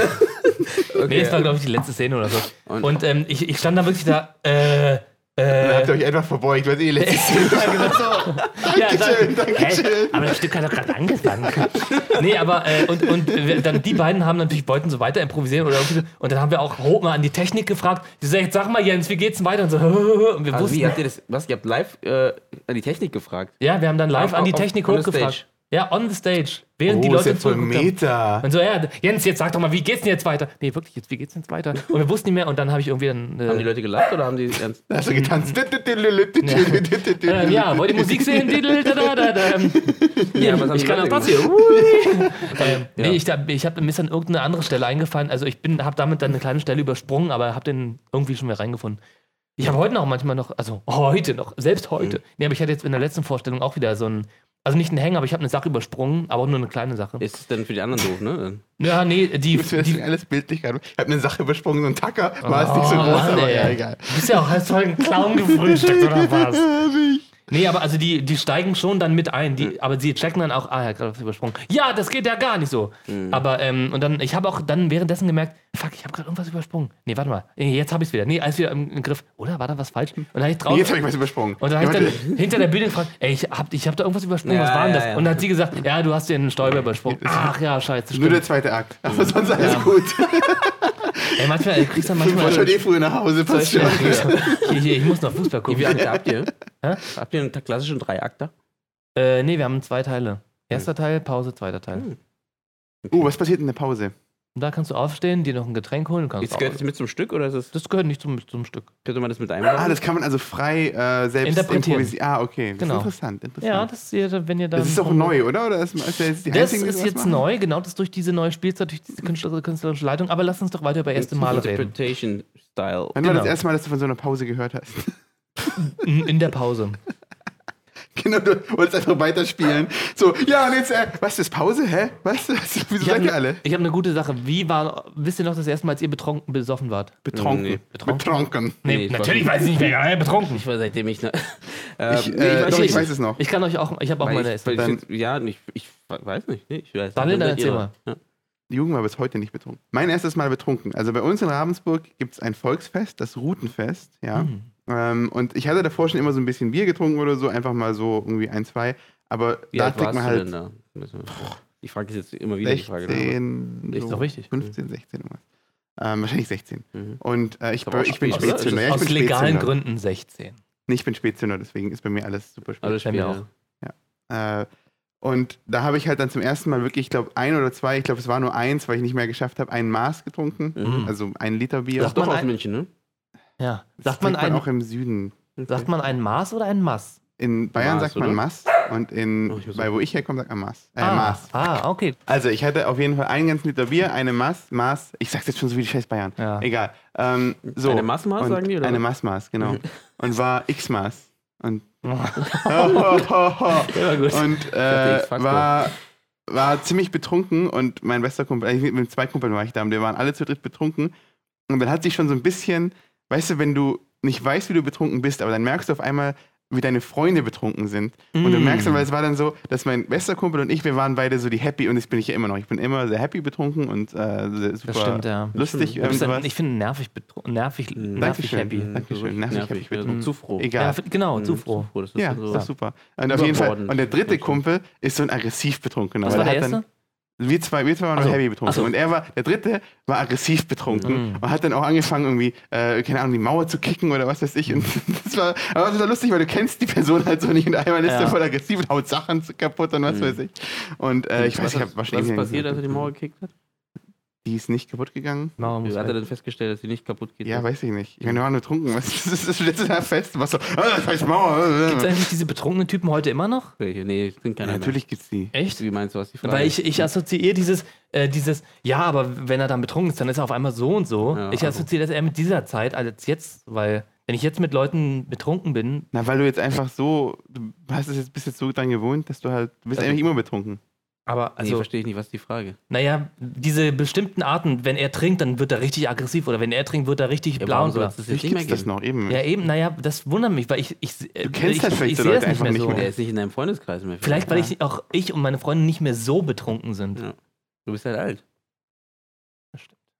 Nee, es war, glaube ich, die letzte Szene oder so. Und, Und- ähm, ich, ich stand da wirklich da, äh, Dann äh, habt ihr euch einfach verbeugt, weil ihr <laughs> letztes ja, genau so. ja, Dankeschön, dann, Dankeschön. Hä? Aber das Stück hat doch gerade angefangen. nee, aber äh, und, und wir- dann die beiden haben natürlich wollten so weiter improvisieren oder irgendwie so. Und dann haben wir auch hoch mal an die Technik gefragt. Die sagt, sag mal Jens, wie geht's denn weiter? Und so, <laughs> und wir Also wussten, wie habt ihr das, was, ihr habt live äh, an die Technik gefragt? ja, wir haben dann live Auf- an die Technik hochgefragt. Ja, on the stage. Während die Oh, ist Leute ja voll. Meta. Und so, ja, Jens, jetzt sag doch mal, wie geht's denn jetzt weiter? Nee, wirklich, jetzt, wie geht's denn jetzt weiter? Und wir wussten nicht mehr und dann habe ich irgendwie dann. Haben die Äh, Leute gelacht oder haben die ernst? Da hast du getanzt. äh, ja, wollt ihr Musik sehen? Ja, Ich die kann auch das hier. Ähm, Ja. Nee, ich, hab- ich habe mir ist dann irgendeine andere Stelle eingefallen. Also ich bin, habe damit dann eine kleine Stelle übersprungen, aber habe den irgendwie schon wieder reingefunden. Ich habe heute noch manchmal noch, also heute noch, selbst heute. Mhm. Nee, aber ich hatte jetzt in der letzten Vorstellung auch wieder so ein, also nicht einen Hänger, aber ich habe eine Sache übersprungen, aber auch nur eine kleine Sache. Ist es denn für die anderen doof, ne? Ja, nee, die, Das die alles bildlich gerade. Ich habe eine Sache übersprungen, so ein Tacker. War es nicht so Oh, groß, Mann, aber ey. ja, egal. Du bist ja auch als voll ein Clown <laughs> gefrühstückt, oder was? Nee, aber also die, die steigen schon dann mit ein, die, aber sie checken dann auch, ah, er hat gerade was übersprungen. Ja, das geht ja gar nicht so. Aber, ähm, und dann, ich habe auch dann währenddessen gemerkt, fuck, ich habe gerade irgendwas übersprungen. Nee, warte mal, nee, jetzt habe ich es wieder. Nee, alles wieder im, im Griff. Oder war da was falsch? Und dann habe ich draußen. Jetzt habe ich was übersprungen. und dann habe ich Ja, dann hinter der Bühne gefragt, ey, ich habe ich hab da irgendwas übersprungen, Ja, was war denn ja, das? ja. Und dann hat sie gesagt, ja, du hast den Stolper übersprungen. <laughs> Ach ja, scheiße, Nur der stimmt. zweite Akt. <laughs> Aber sonst alles Ja. gut. <laughs> Ey, manchmal, ey, kriegst du dann Ich war manchmal... schon eh früh nach Hause. Passt schon. Hier, hier, ich muss noch Fußball Wie gucken. viele Akte habt ihr? Hä? Habt ihr einen klassischen Dreiakter? Äh, nee, wir haben zwei Teile. Erster Teil, Pause, zweiter Teil. Hm. Uh, was passiert in der Pause? Und da kannst du aufstehen, dir noch ein Getränk holen. Kannst Jetzt gehört das mit zum Stück oder ist das, das gehört nicht zum, zum Stück. könnte man das mit einbauen? Ah, das kann man also frei äh, selbst Interpretieren. improvisieren. Ah, okay. Das Genau. ist interessant. interessant. Ja, das ist, wenn ihr da. das ist doch neu, oder? Oder ist, ist jetzt die Das ist jetzt machen? neu, genau das durch diese neue Spielzeit, durch diese künstlerische, künstlerische Leitung. Aber lass uns doch weiter über erste Male reden. Interpretation Style. Wann war das Genau. erste Mal, dass du von so einer Pause gehört hast? In der Pause. Genau, du wolltest einfach weiterspielen. So, ja, und jetzt, äh, was ist Pause? Hä? Was? <laughs> Wieso Ich habe seid ihr alle? eine hab ne gute Sache. Wie war, wisst ihr noch das erste Mal, als ihr betrunken besoffen wart? Betrunken. Nee. Betrunken. Nee, Nee, ich natürlich weiß ich nicht mehr. Ja, betrunken. Ich war seitdem ich. Ne, <laughs> ähm, Ich, nee, äh, weiß doch, nicht. ich weiß es noch. Ich kann euch auch, ich habe auch Weil meine ich, ich Dann- ja, ich, ich weiß nicht. Nee, ich weiß Daniel, Dann erzähl dran. Ja. Jugend war bis heute nicht betrunken. Mein erstes Mal betrunken. Also bei uns in Ravensburg gibt es ein Volksfest, das Rutenfest, ja. Mhm. Ähm, und ich hatte davor schon immer so ein bisschen Bier getrunken oder so, einfach mal so irgendwie ein, zwei. Aber Wie da trinkt man halt denn da? Die Frage jetzt immer wieder die Frage. ne? 16, Ist so doch richtig. 15, 16 irgendwas. Ähm, wahrscheinlich 16. Mhm. Und äh, ich, aber ich bin? Spätzünder. Ja, ich Aus legalen Spätzünder. Gründen 16. Nee, ich bin Spätzünder, deswegen ist bei mir alles super spät. Alles Bei mir auch. Äh, und da habe ich halt dann zum ersten Mal wirklich, ich glaube, ein oder zwei, ich glaube, es war nur eins, weil ich nicht mehr geschafft habe, ein Maß getrunken. Mhm. Also ein Liter Bier. Das ist doch aus ein- München, ne? Ja. Das Sagt man, trinkt man ein, auch im Süden. sagt man ein Maß oder ein Maß? In Bayern Maß, sagt man oder? Maß und in, Oh, bei wo ich herkomme, sagt man Maß. Äh, ah, Maß. ah, okay. Also ich hatte auf jeden Fall einen ganzen Liter Bier, eine Maß, Maß, ich sag's jetzt schon so wie die scheiß Bayern. Ja. Egal. Ähm, so. Eine Maßmaß, Und sagen die, oder Eine was? Maßmaß, genau. <laughs> Und war X-Maß. Und, <laughs> und äh, war, war ziemlich betrunken und mein bester Kumpel, eigentlich mit zwei Kumpeln war ich da und wir waren alle zu dritt betrunken. Und dann hat sich schon so ein bisschen, weißt du, wenn du nicht weißt, wie du betrunken bist, aber dann merkst du auf einmal, wie deine Freunde betrunken sind. Und du Mm. merkst dann, weil es war dann so, dass mein bester Kumpel und ich, wir waren beide so die happy und das bin ich ja immer noch. Ich bin immer sehr happy betrunken und äh, sehr- super Das stimmt, ja. lustig. Ähm, ein, ich finde nervig, betro- nervig, nervig Dankeschön. happy. Dankeschön. Nervig, hab ich ja, betrunken. Zu froh. Egal. Ja, genau, zu froh. Das ist Ja, so. ist doch super. Und auf jeden Fall. Und der dritte. Kumpel ist so ein aggressiv betrunkener. Was war der er erste? Dann, wir zwei, wir zwei waren Ach noch so. heavy betrunken. So. Und er war, der dritte war aggressiv betrunken Mhm. und hat dann auch angefangen, irgendwie, äh, keine Ahnung, die Mauer zu kicken oder was weiß ich. Und <laughs> das war, aber das war lustig, weil du kennst die Person halt so nicht und einmal ist Ja. der voll aggressiv und haut Sachen kaputt und was Mhm. weiß ich. Und äh, ich weiß, was, ich habe was wahrscheinlich. ist passiert, als er die Mauer gekickt hat? Die ist nicht kaputt gegangen. Wie hat er denn festgestellt, dass sie nicht kaputt geht? Ja, weiß ich nicht. Ich meine, wir waren nur trunken. <laughs> Was das ist das letzte Jahr fest? Was so, ah, scheiß Mauer. Gibt es eigentlich diese betrunkenen Typen heute immer noch? Welche? Nee, es sind keine Ja, natürlich gibt's die. Echt? Wie meinst du, was die Frage Weil ich, ich assoziiere dieses, äh, dieses, ja, aber wenn er dann betrunken ist, dann ist er auf einmal so und so. Ja, ich also- assoziiere das eher mit dieser Zeit als jetzt, weil wenn ich jetzt mit Leuten betrunken bin, Na, weil du jetzt einfach so, du hast es jetzt, bist jetzt so dran gewohnt, dass du halt, du bist Also- eigentlich immer betrunken. Aber nee, also, verstehe ich nicht, was ist die Frage? naja, diese bestimmten Arten, wenn er trinkt, dann wird er richtig aggressiv oder wenn er trinkt, wird er richtig Ja, blau und blau. es das Vielleicht nicht mehr gibt's das noch eben. Ja, eben, naja, das wundert mich, weil ich, ich, äh, Du kennst ich, halt vielleicht ich so sehe Leute das nicht einfach mehr nicht so. mehr. Der ist nicht in deinem Freundeskreis mehr. Vielleicht, weil Ja. ich auch ich und meine Freunde nicht mehr so betrunken sind. Ja. Du bist halt alt.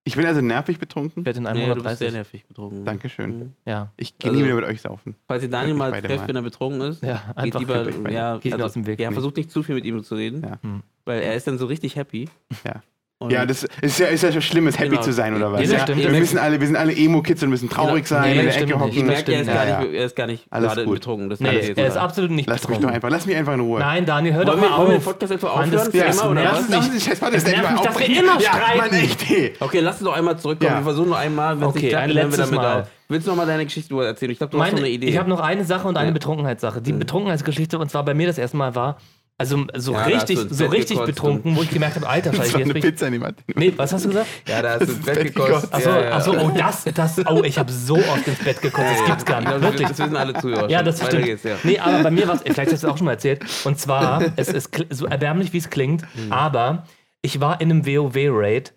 Ich bin also nervig betrunken. Ich werde in Nee, du bist sehr 130. nervig betrunken. Dankeschön. Mhm. ja, Ich gehe Also- nie wieder mit euch saufen. Falls ihr Daniel mal trefft, wenn er betrunken ist, ja, geht einfach. lieber, <laughs> ja, Geht aus dem Weg. Ja, versucht nicht zu viel mit ihm zu reden, Ja. Hm. Weil er ist dann so richtig happy. Ja. Und Ja, das ist ja, ist ja schon schlimm, happy Genau. zu sein oder was? Das ja? stimmt. Wir, Das müssen alle, wir sind alle Emo-Kids und müssen traurig Genau. sein, Nee, in der das Ecke nicht. hocken. ich merke, er ist, ja, nicht, er ist gar nicht Alles gerade gut. betrunken. Das Nee, er ist absolut nicht Lass mich betrunken. doch einfach, lass mich einfach in Ruhe. Nein, Daniel, hör Wollen doch wir, mal wollen wir den auf. Podcast einfach das aufhören? Für nervt immer, oder mich. Lass uns, uns, scheiß, das nervt Thema mich, dass wir immer ja, streiten. Mann, echt, hey. Okay, lass uns doch einmal zurückkommen. Ja. Wir versuchen noch einmal, wenn es Okay, nicht klappt, hören wir damit Mal. auf. Willst du noch mal deine Geschichte erzählen? Ich glaube, du hast noch eine Idee. ich habe noch eine Sache und eine Ja. Betrunkenheitssache. Die Betrunkenheitsgeschichte, und zwar bei mir das erste Mal war, also so Ja, richtig, so richtig gekotzt betrunken, wo ich gemerkt habe, alter <laughs> Scheiße, jetzt eine bin ich. Pizza, niemand. Nee, was hast du gesagt? ja, da hast du ins Bett gekostet. Achso, ja, ja. achso, oh, das, das, oh, ich habe so oft ins Bett gekotzt, das gibt's gar Ich nicht. Wirklich. Das wissen alle Zuhörer. Ja, das stimmt. Geht's, ja. Nee, aber bei mir war es, vielleicht hast du es auch schon mal erzählt. Und zwar, <laughs> es ist so erbärmlich, wie es klingt, Mhm. aber ich war in einem WoW-Raid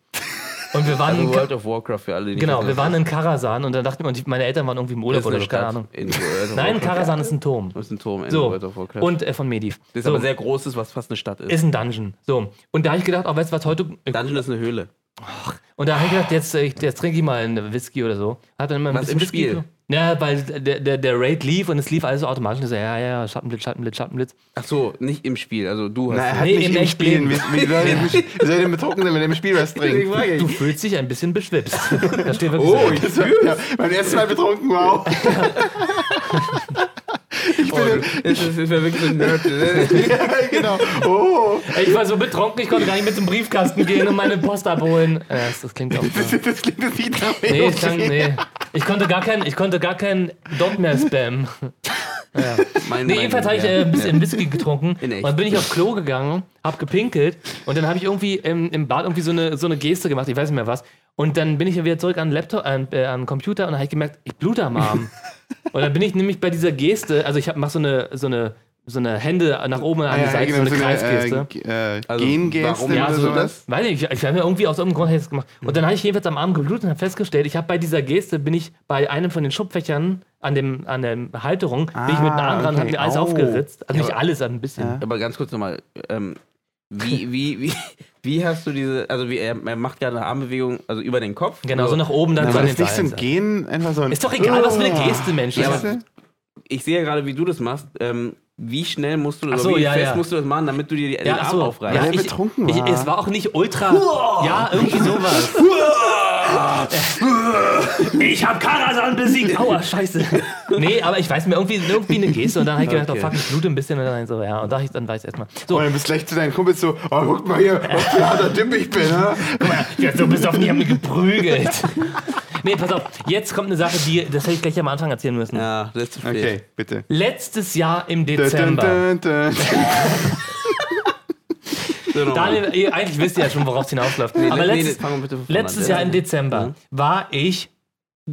und wir waren Also in, World of Warcraft für alle, die genau, wir waren in Karasan und dann und die- meine Eltern waren irgendwie im Urlaub oder so, keine Ahnung. <laughs> Nein. Karasan ist ein Turm. Das ist ein Turm in So, World of Warcraft. und äh, von Mediv. das ist so, aber sehr großes, was fast eine Stadt ist. ist ein Dungeon. So, und da habe ich gedacht, oh, weißt du was, heute, Dungeon ist eine Höhle. Und da habe ich gedacht, jetzt, äh, jetzt trinke ich mal einen Whisky oder so. Hat dann immer ein Was, bisschen im Whisky. Spiel? Ja, weil der, der, der Raid lief und es lief alles so automatisch. Und ich so, ja, ja, Schattenblitz, Schattenblitz, Schattenblitz. Ach so, nicht im Spiel. Also du hast. Na, er hat Nee, nicht im im. Leben. Wie, soll er <laughs> denn betrunken sein, wenn er im Spiel was trinkt? Du fühlst dich ein bisschen beschwipst. <laughs> Da steht wirklich Oh, so. War, ja, beim ersten Mal betrunken, wow. <laughs> ich Oh, bin, das ist, das wäre wirklich so ein Nerd. <laughs> ja, genau. Oh, Ich war so betrunken, ich konnte gar nicht mit zum Briefkasten gehen und meine Post abholen. Ja, das, das klingt <laughs> auch das, das klingt nach Nee, ich, kann, nee. ich konnte gar kein, ich konnte gar kein Dot mehr spammen. <laughs> Ja. Mein, Nee, jedenfalls habe ich ja. äh, ein bisschen Whisky getrunken und dann bin ich aufs Klo gegangen, hab gepinkelt und dann habe ich irgendwie im, im Bad irgendwie so eine, so eine Geste gemacht, ich weiß nicht mehr was. Und dann bin ich ja wieder zurück an den Laptop, an, äh, an den Computer und dann habe ich gemerkt, ich blute am Arm. <laughs> und dann bin ich nämlich bei dieser Geste, also ich hab, mach so eine, so eine, so eine Hände nach oben an die ja, Seite, genau, so eine so eine Kreisgeste. äh, äh, Also, Gengeste warum oder Ja, so du sowas. Weiß ich, ich, ich habe mir irgendwie aus irgendeinem Grund das gemacht. Und dann habe ich jedenfalls am Arm geblutet und habe festgestellt, ich habe bei dieser Geste, bin ich bei einem von den Schubfächern an, dem, an der Halterung, bin ich mit einem Ah, Arm dran und okay. habe mir alles Au. aufgeritzt. Also Ja, nicht alles, aber ein bisschen. Ja. Aber ganz kurz nochmal. Ähm, Wie, wie, wie, wie hast du diese, also wie, er, er macht gerade eine Armbewegung, also über den Kopf. Genau, so nach oben, dann Aber so an das den ist nicht so ein. Gehen, einfach so ein. Ist doch egal, was für eine Geste, Mensch. Ja, Das- aber ich sehe ja gerade, wie du das machst. Ähm, wie schnell musst du, oder so, wie ja, fest ja. musst du das machen, damit du dir die, den Ja, Arm ach so. aufreißt? Er ich, betrunken ich, war. es war auch nicht ultra. Ja, irgendwie sowas. Ich hab Karasan besiegt. <laughs> Aua, scheiße. Nee, aber ich weiß mir irgendwie, irgendwie eine Geste und dann habe ich gedacht, Okay. oh fuck, ich blute ein bisschen und dann so, ja, und da ich, dann weiß ich erstmal. So, Und dann bist du gleich zu deinen Kumpels so, oh, guck mal hier, was für ein harter Typ ich bin, ne? guck mal, ja, so bist du auf mich, haben mich geprügelt. Nee, pass auf, jetzt kommt eine Sache, die, das hätte ich gleich am Anfang erzählen müssen. Ja, das ist zu spät. Okay, bitte. Letztes Jahr im Dun, dun, Dezember. dun, dun. <laughs> Nochmal. Daniel, eigentlich wisst ihr ja schon, worauf es hinausläuft. Nee, Aber nee, letztes, nee, letztes. Jahr im Dezember Mhm. war ich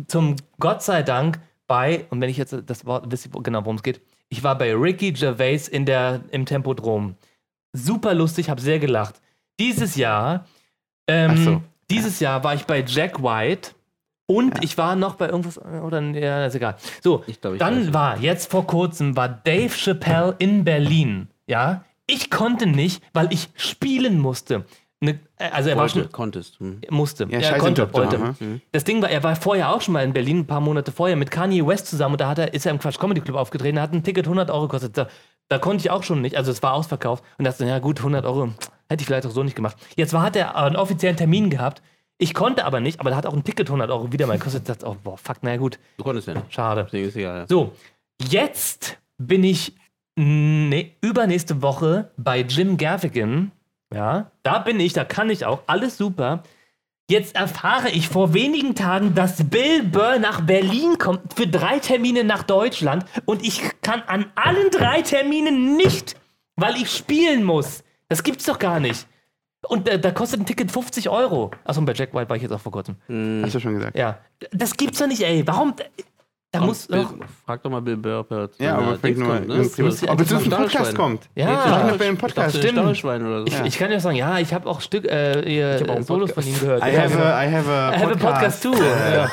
zum Gott sei Dank bei, und wenn ich jetzt das Wort, wisst ihr genau, worum es geht, ich war bei Ricky Gervais in der, im Tempodrom. Super lustig, habe sehr gelacht. Dieses Jahr, ähm, so. dieses Jahr war ich bei Jack White und ich war noch bei irgendwas, oder, ja, ist egal. So, Ich glaub, ich dann war, jetzt vor kurzem, war Dave Chappelle in Berlin, ja. Ich konnte nicht, weil ich spielen musste. Ne, also er war Wollte, schon, konntest. Hm. musste. Ja, er konnte, da, wollte. ne? Das Ding war, er war vorher auch schon mal in Berlin, ein paar Monate vorher, mit Kanye West zusammen und da hat er, ist er im Quatsch Comedy Club aufgetreten, hat ein Ticket 100 Euro gekostet. Da, da konnte ich auch schon nicht, also es war ausverkauft und dachte, ja gut, 100 Euro hätte ich vielleicht auch so nicht gemacht. Jetzt war, hat er einen offiziellen Termin gehabt, ich konnte aber nicht, aber da hat auch ein Ticket 100 Euro wieder mal gekostet. Ich dachte, oh, boah, fuck, naja gut, Du konntest ja nicht. schade. Deswegen ist egal. So, jetzt bin ich ne, übernächste Woche bei Jim Gaffigan. Ja, da bin ich, da kann ich auch, alles super. Jetzt erfahre ich vor wenigen Tagen, dass Bill Burr nach Berlin kommt für drei Termine nach Deutschland und ich kann an allen drei Terminen nicht, weil ich spielen muss. Das gibt's doch gar nicht. Und da, da kostet ein Ticket 50 Euro. Achso, und bei Jack White war ich jetzt auch vor kurzem. Hast du schon gesagt. Ja, das gibt's doch nicht, ey. Warum? Da muss Bill, doch. frag doch mal Bill Burr, ob er zu Ja, aber Dings nur, kommt, ne? ob einem Stachelschwein. Podcast kommt. Ja. Sag mal Ich Podcast. Stimmt. Oder so. Ich, ich kann dir sagen, ja, ich habe auch Stück, äh, ihr hab auch einen Solos von ihm gehört. I have genau. a, I have a I have a podcast too. Ja.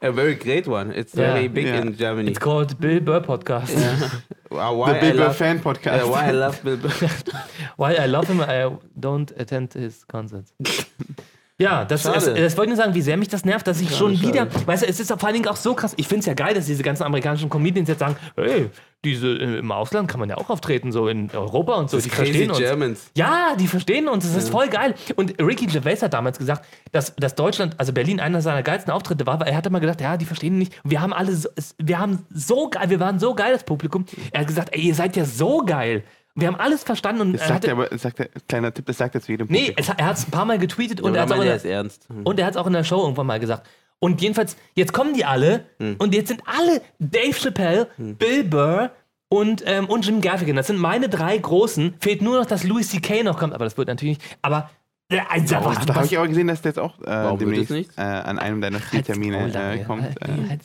A very great one. It's Ja. very big Ja. in Germany. It's called Bill Burr Podcast. <laughs> The why, I Bill Burr Fan uh, Podcast. why I love Bill Burr. <laughs> Why I love him, I don't attend his concerts. <laughs> Ja, das, das, das wollte ich nur sagen, wie sehr mich das nervt, dass ich schon schade. wieder, weißt du, es ist vor allen Dingen auch so krass, ich finde es ja geil, dass diese ganzen amerikanischen Comedians jetzt sagen, hey, diese, äh, im Ausland kann man ja auch auftreten, so in Europa und so, die Crazy verstehen uns. Germans. Ja, die verstehen uns, das ist voll geil. Und Ricky Gervais hat damals gesagt, dass, dass Deutschland, also Berlin, einer seiner geilsten Auftritte war, weil er hatte mal gedacht, ja, die verstehen nicht. Wir haben alle, so, wir haben so geil, wir waren so geil, das Publikum. Er hat gesagt, ey, ihr seid ja so geil. Wir haben alles verstanden und Das sagt er aber, das sagt er, kleiner Tipp, das sagt er zu jedem nee, es, er hat es ein paar Mal getweetet und Und er hat es auch in er ist der, ernst. Hm. und er hat's auch in der Show irgendwann mal gesagt. Und jedenfalls, jetzt kommen die alle und jetzt sind alle Dave Chappelle, Bill Burr und, ähm, und Jim Gaffigan. Das sind meine drei großen. Fehlt nur noch, dass Louis C.K. noch kommt, aber das wird natürlich nicht. Aber äh, also, was, Ach, da habe was, ich aber gesehen, dass der jetzt auch äh, demnächst es äh, an einem deiner Spieltermine äh, kommt. Äh,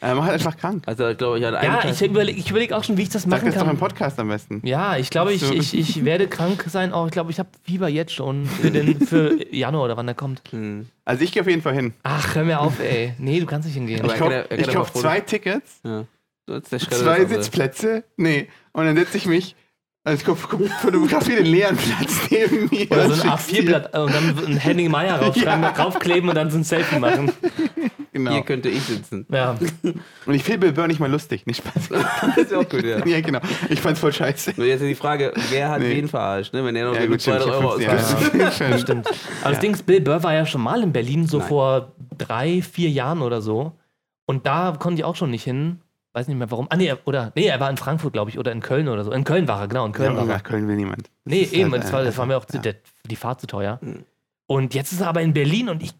er macht einfach krank. Also, glaube ich, an einem Ja, Tag- ich überlege ich überleg auch schon, wie ich das Sag machen das doch im kann. Podcast am besten. Ja, ich glaube, ich, ich, ich <laughs> werde krank sein. Auch ich glaube, ich habe Fieber jetzt schon für, den, für Januar oder wann der kommt. Hm. Also ich gehe auf jeden Fall hin. Ach, hör mir auf, ey. Nee, du kannst nicht hingehen. Aber Ich er kann kaufe er kann ja kauf mal zwei Tickets, Ja. So, jetzt der Schredder zwei Sitzplätze. Nee. Und dann setze ich mich. Also ich gucke fotografiere den leeren Platz <laughs> neben mir. Oder so ein schick's dir. A4-Blatt äh, und dann ein Henning Meier raufschreiben, <laughs> Ja. draufkleben und dann so ein Selfie machen. Genau. Hier könnte ich sitzen. Ja. Und ich finde Bill Burr nicht mal lustig. Nicht Spaß. <laughs> Das ist ja auch gut, ja. ja, genau. Ich fand's voll scheiße. Nur jetzt ist die Frage, wer hat Nee. wen verarscht, ne? wenn er noch Ja, so gut, mit 200 stimmt. Euro ausgibt. Ja, stimmt. Stimmt. Aber das Ding ist, Bill Burr war ja schon mal in Berlin, so Nein. vor drei, vier Jahren oder so. Und da konnte ich auch schon nicht hin. Weiß nicht mehr warum. Ah, nee, er, oder, nee, er war in Frankfurt, glaube ich, oder in Köln oder so. In Köln war er, genau, in Köln Ja, war er. nach Köln will niemand. Nee, ist eben, halt, das war, das war mir auch zu, ja. die Fahrt zu teuer. Mhm. Und jetzt ist er aber in Berlin und ich,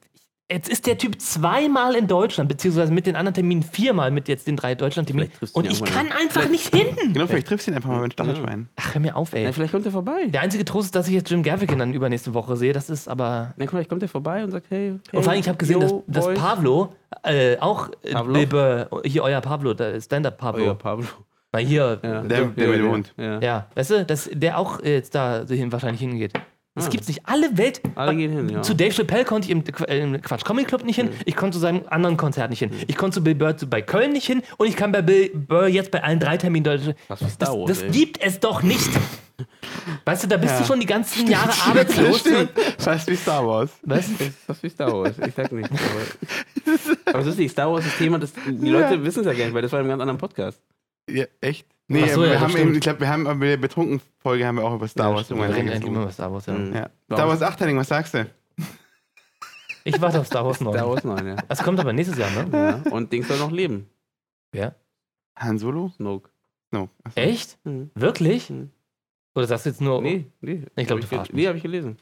jetzt ist der Typ zweimal in Deutschland, beziehungsweise mit den anderen Terminen viermal mit jetzt den drei Deutschland-Terminen. Vielleicht Und ich kann einfach nicht hin. Genau, vielleicht triffst du ihn einfach mal mit Stachelschwein. Ach, hör mir auf, ey. Ja, vielleicht kommt er vorbei. Der einzige Trost ist, dass ich jetzt Jim Gaffigan dann übernächste Woche sehe. Das ist aber. Na, vielleicht kommt er vorbei und sagt, hey, hey Und vor allem, ich habe gesehen, dass, yo, dass boys. Pablo, äh, auch äh, Pablo? Burr, hier euer Pablo, der Stand-Up Oh, Pablo. ja, Pablo. Na hier, Ja. Der- der mit dem Hund. Ja. ja, weißt du, dass der auch äh, jetzt da hin, wahrscheinlich hingeht. Das Ah. gibt's nicht. Alle Welt. Alle gehen hin, ja. Zu Dave Chappelle konnte ich im, äh, im Quatsch Comedy Club nicht hin. Ich konnte zu seinem anderen Konzert nicht hin. Ich konnte zu Bill Burr zu, bei Köln nicht hin. Und ich kann bei Bill Burr jetzt bei allen drei Terminen Star Das, Wars, das ey. gibt es doch nicht. <laughs> Weißt du, da bist Ja. du schon die ganzen Jahre arbeitslos. Stimmt. Fast wie Star Wars. Was? Das ist was wie Star Wars. Ich sag nicht. Aber, <laughs> aber es ist nicht Star Wars das Thema, das, die Leute wissen es ja gar nicht, weil das war in einem ganz anderen Podcast. Ja, echt? Nee, so, wir ja, haben eben, ich glaube, wir haben bei der betrunken Folge haben wir auch über Star Ja, Wars stimmt. Irgendwann reden über Star Wars, ja. Mhm. Ja. Star Wars 8 was sagst du? Ich warte auf Star Wars 9. Star Wars 9, ja. Das kommt aber nächstes Jahr, ne? ja. Und Dings soll noch leben. Ja. Han Solo? Snoke. No. Achso. Echt? Mhm. Wirklich? Mhm. Oder sagst du jetzt nur. Nee, nee. Ich glaub, Hab du verarschst ge- Nee, habe ich gelesen.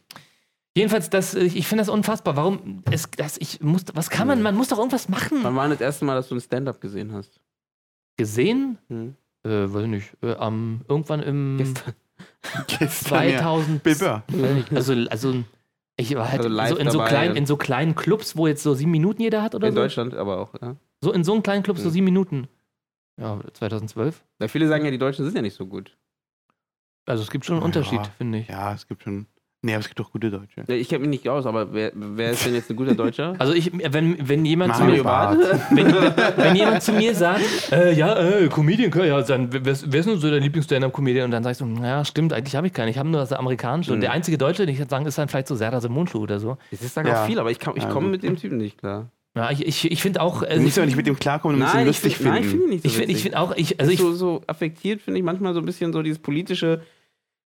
Jedenfalls, das, ich finde das unfassbar. Warum? Es, das, ich muss, was kann man? Man muss doch irgendwas machen. Wann war das erste Mal, dass du ein Stand-up gesehen hast? Gesehen? Hm. Äh, weiß ich nicht. Äh, am, irgendwann im Gestern. <laughs> Gestern, ja. 2000. Bill Burr. Weiß nicht, also, also ich war halt Also live so in, so dabei, kleinen, in so kleinen Clubs, wo jetzt so sieben Minuten jeder hat oder In so. Deutschland aber auch, ja. So in so einem kleinen Club so Mhm. sieben Minuten. Ja, 2012. Weil viele sagen ja, die Deutschen sind ja nicht so gut. Also es gibt schon einen Ja. Unterschied, finde ich. Ja, es gibt schon. Nee, aber es gibt doch gute Deutsche. Ja, Ich kenne mich nicht aus, aber wer, wer ist denn jetzt ein guter Deutscher? Also ich, wenn, wenn jemand zu Mario mir, Barth. <laughs> wenn, wenn jemand zu mir sagt, äh, ja, äh, Comedian, ja, dann, wer, wer ist denn so dein Lieblings-Stand-Up-Comedian? Und dann sagst du, ja, stimmt, eigentlich habe ich keinen. Ich habe nur das amerikanische. Und Mhm. der einzige Deutsche, den ich jetzt sagen, ist dann vielleicht so Serdar Mundschuh oder so. Das sagen Ja. auch viele, aber ich, kann- ich Ja, komme mit dem Typen nicht klar. Ja, ich, ich, ich finde auch, Du also musst ich, aber nicht mit dem klarkommen, du musst ihn ich lustig find- Nein, ich finden. finde ihn nicht so ich finde find auch, ich, also ich, so, so affektiert, finde ich manchmal so ein bisschen so dieses politische.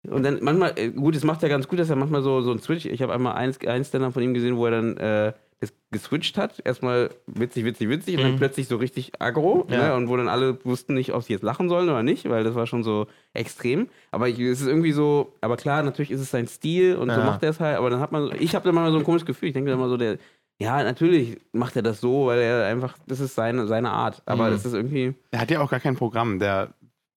Und dann manchmal, äh, gut, es macht ja ganz gut, dass er manchmal so, so ein Switch. Ich habe einmal einen, einen Stand-up von ihm gesehen, wo er dann äh, das geswitcht hat. Erstmal witzig, witzig, witzig und dann Mhm. plötzlich so richtig aggro. Ja. Ne? Und wo dann alle wussten nicht, ob sie jetzt lachen sollen oder nicht, weil das war schon so extrem. Aber ich, es ist irgendwie so, aber klar, natürlich ist es sein Stil und so Ja. macht er es halt. Aber dann hat man, so- ich habe dann mal so ein komisches Gefühl. Ich denke dann immer so, der, ja, natürlich macht er das so, weil er einfach, das ist seine, seine Art. Aber Mhm. das ist irgendwie, Er hat ja auch gar kein Programm, der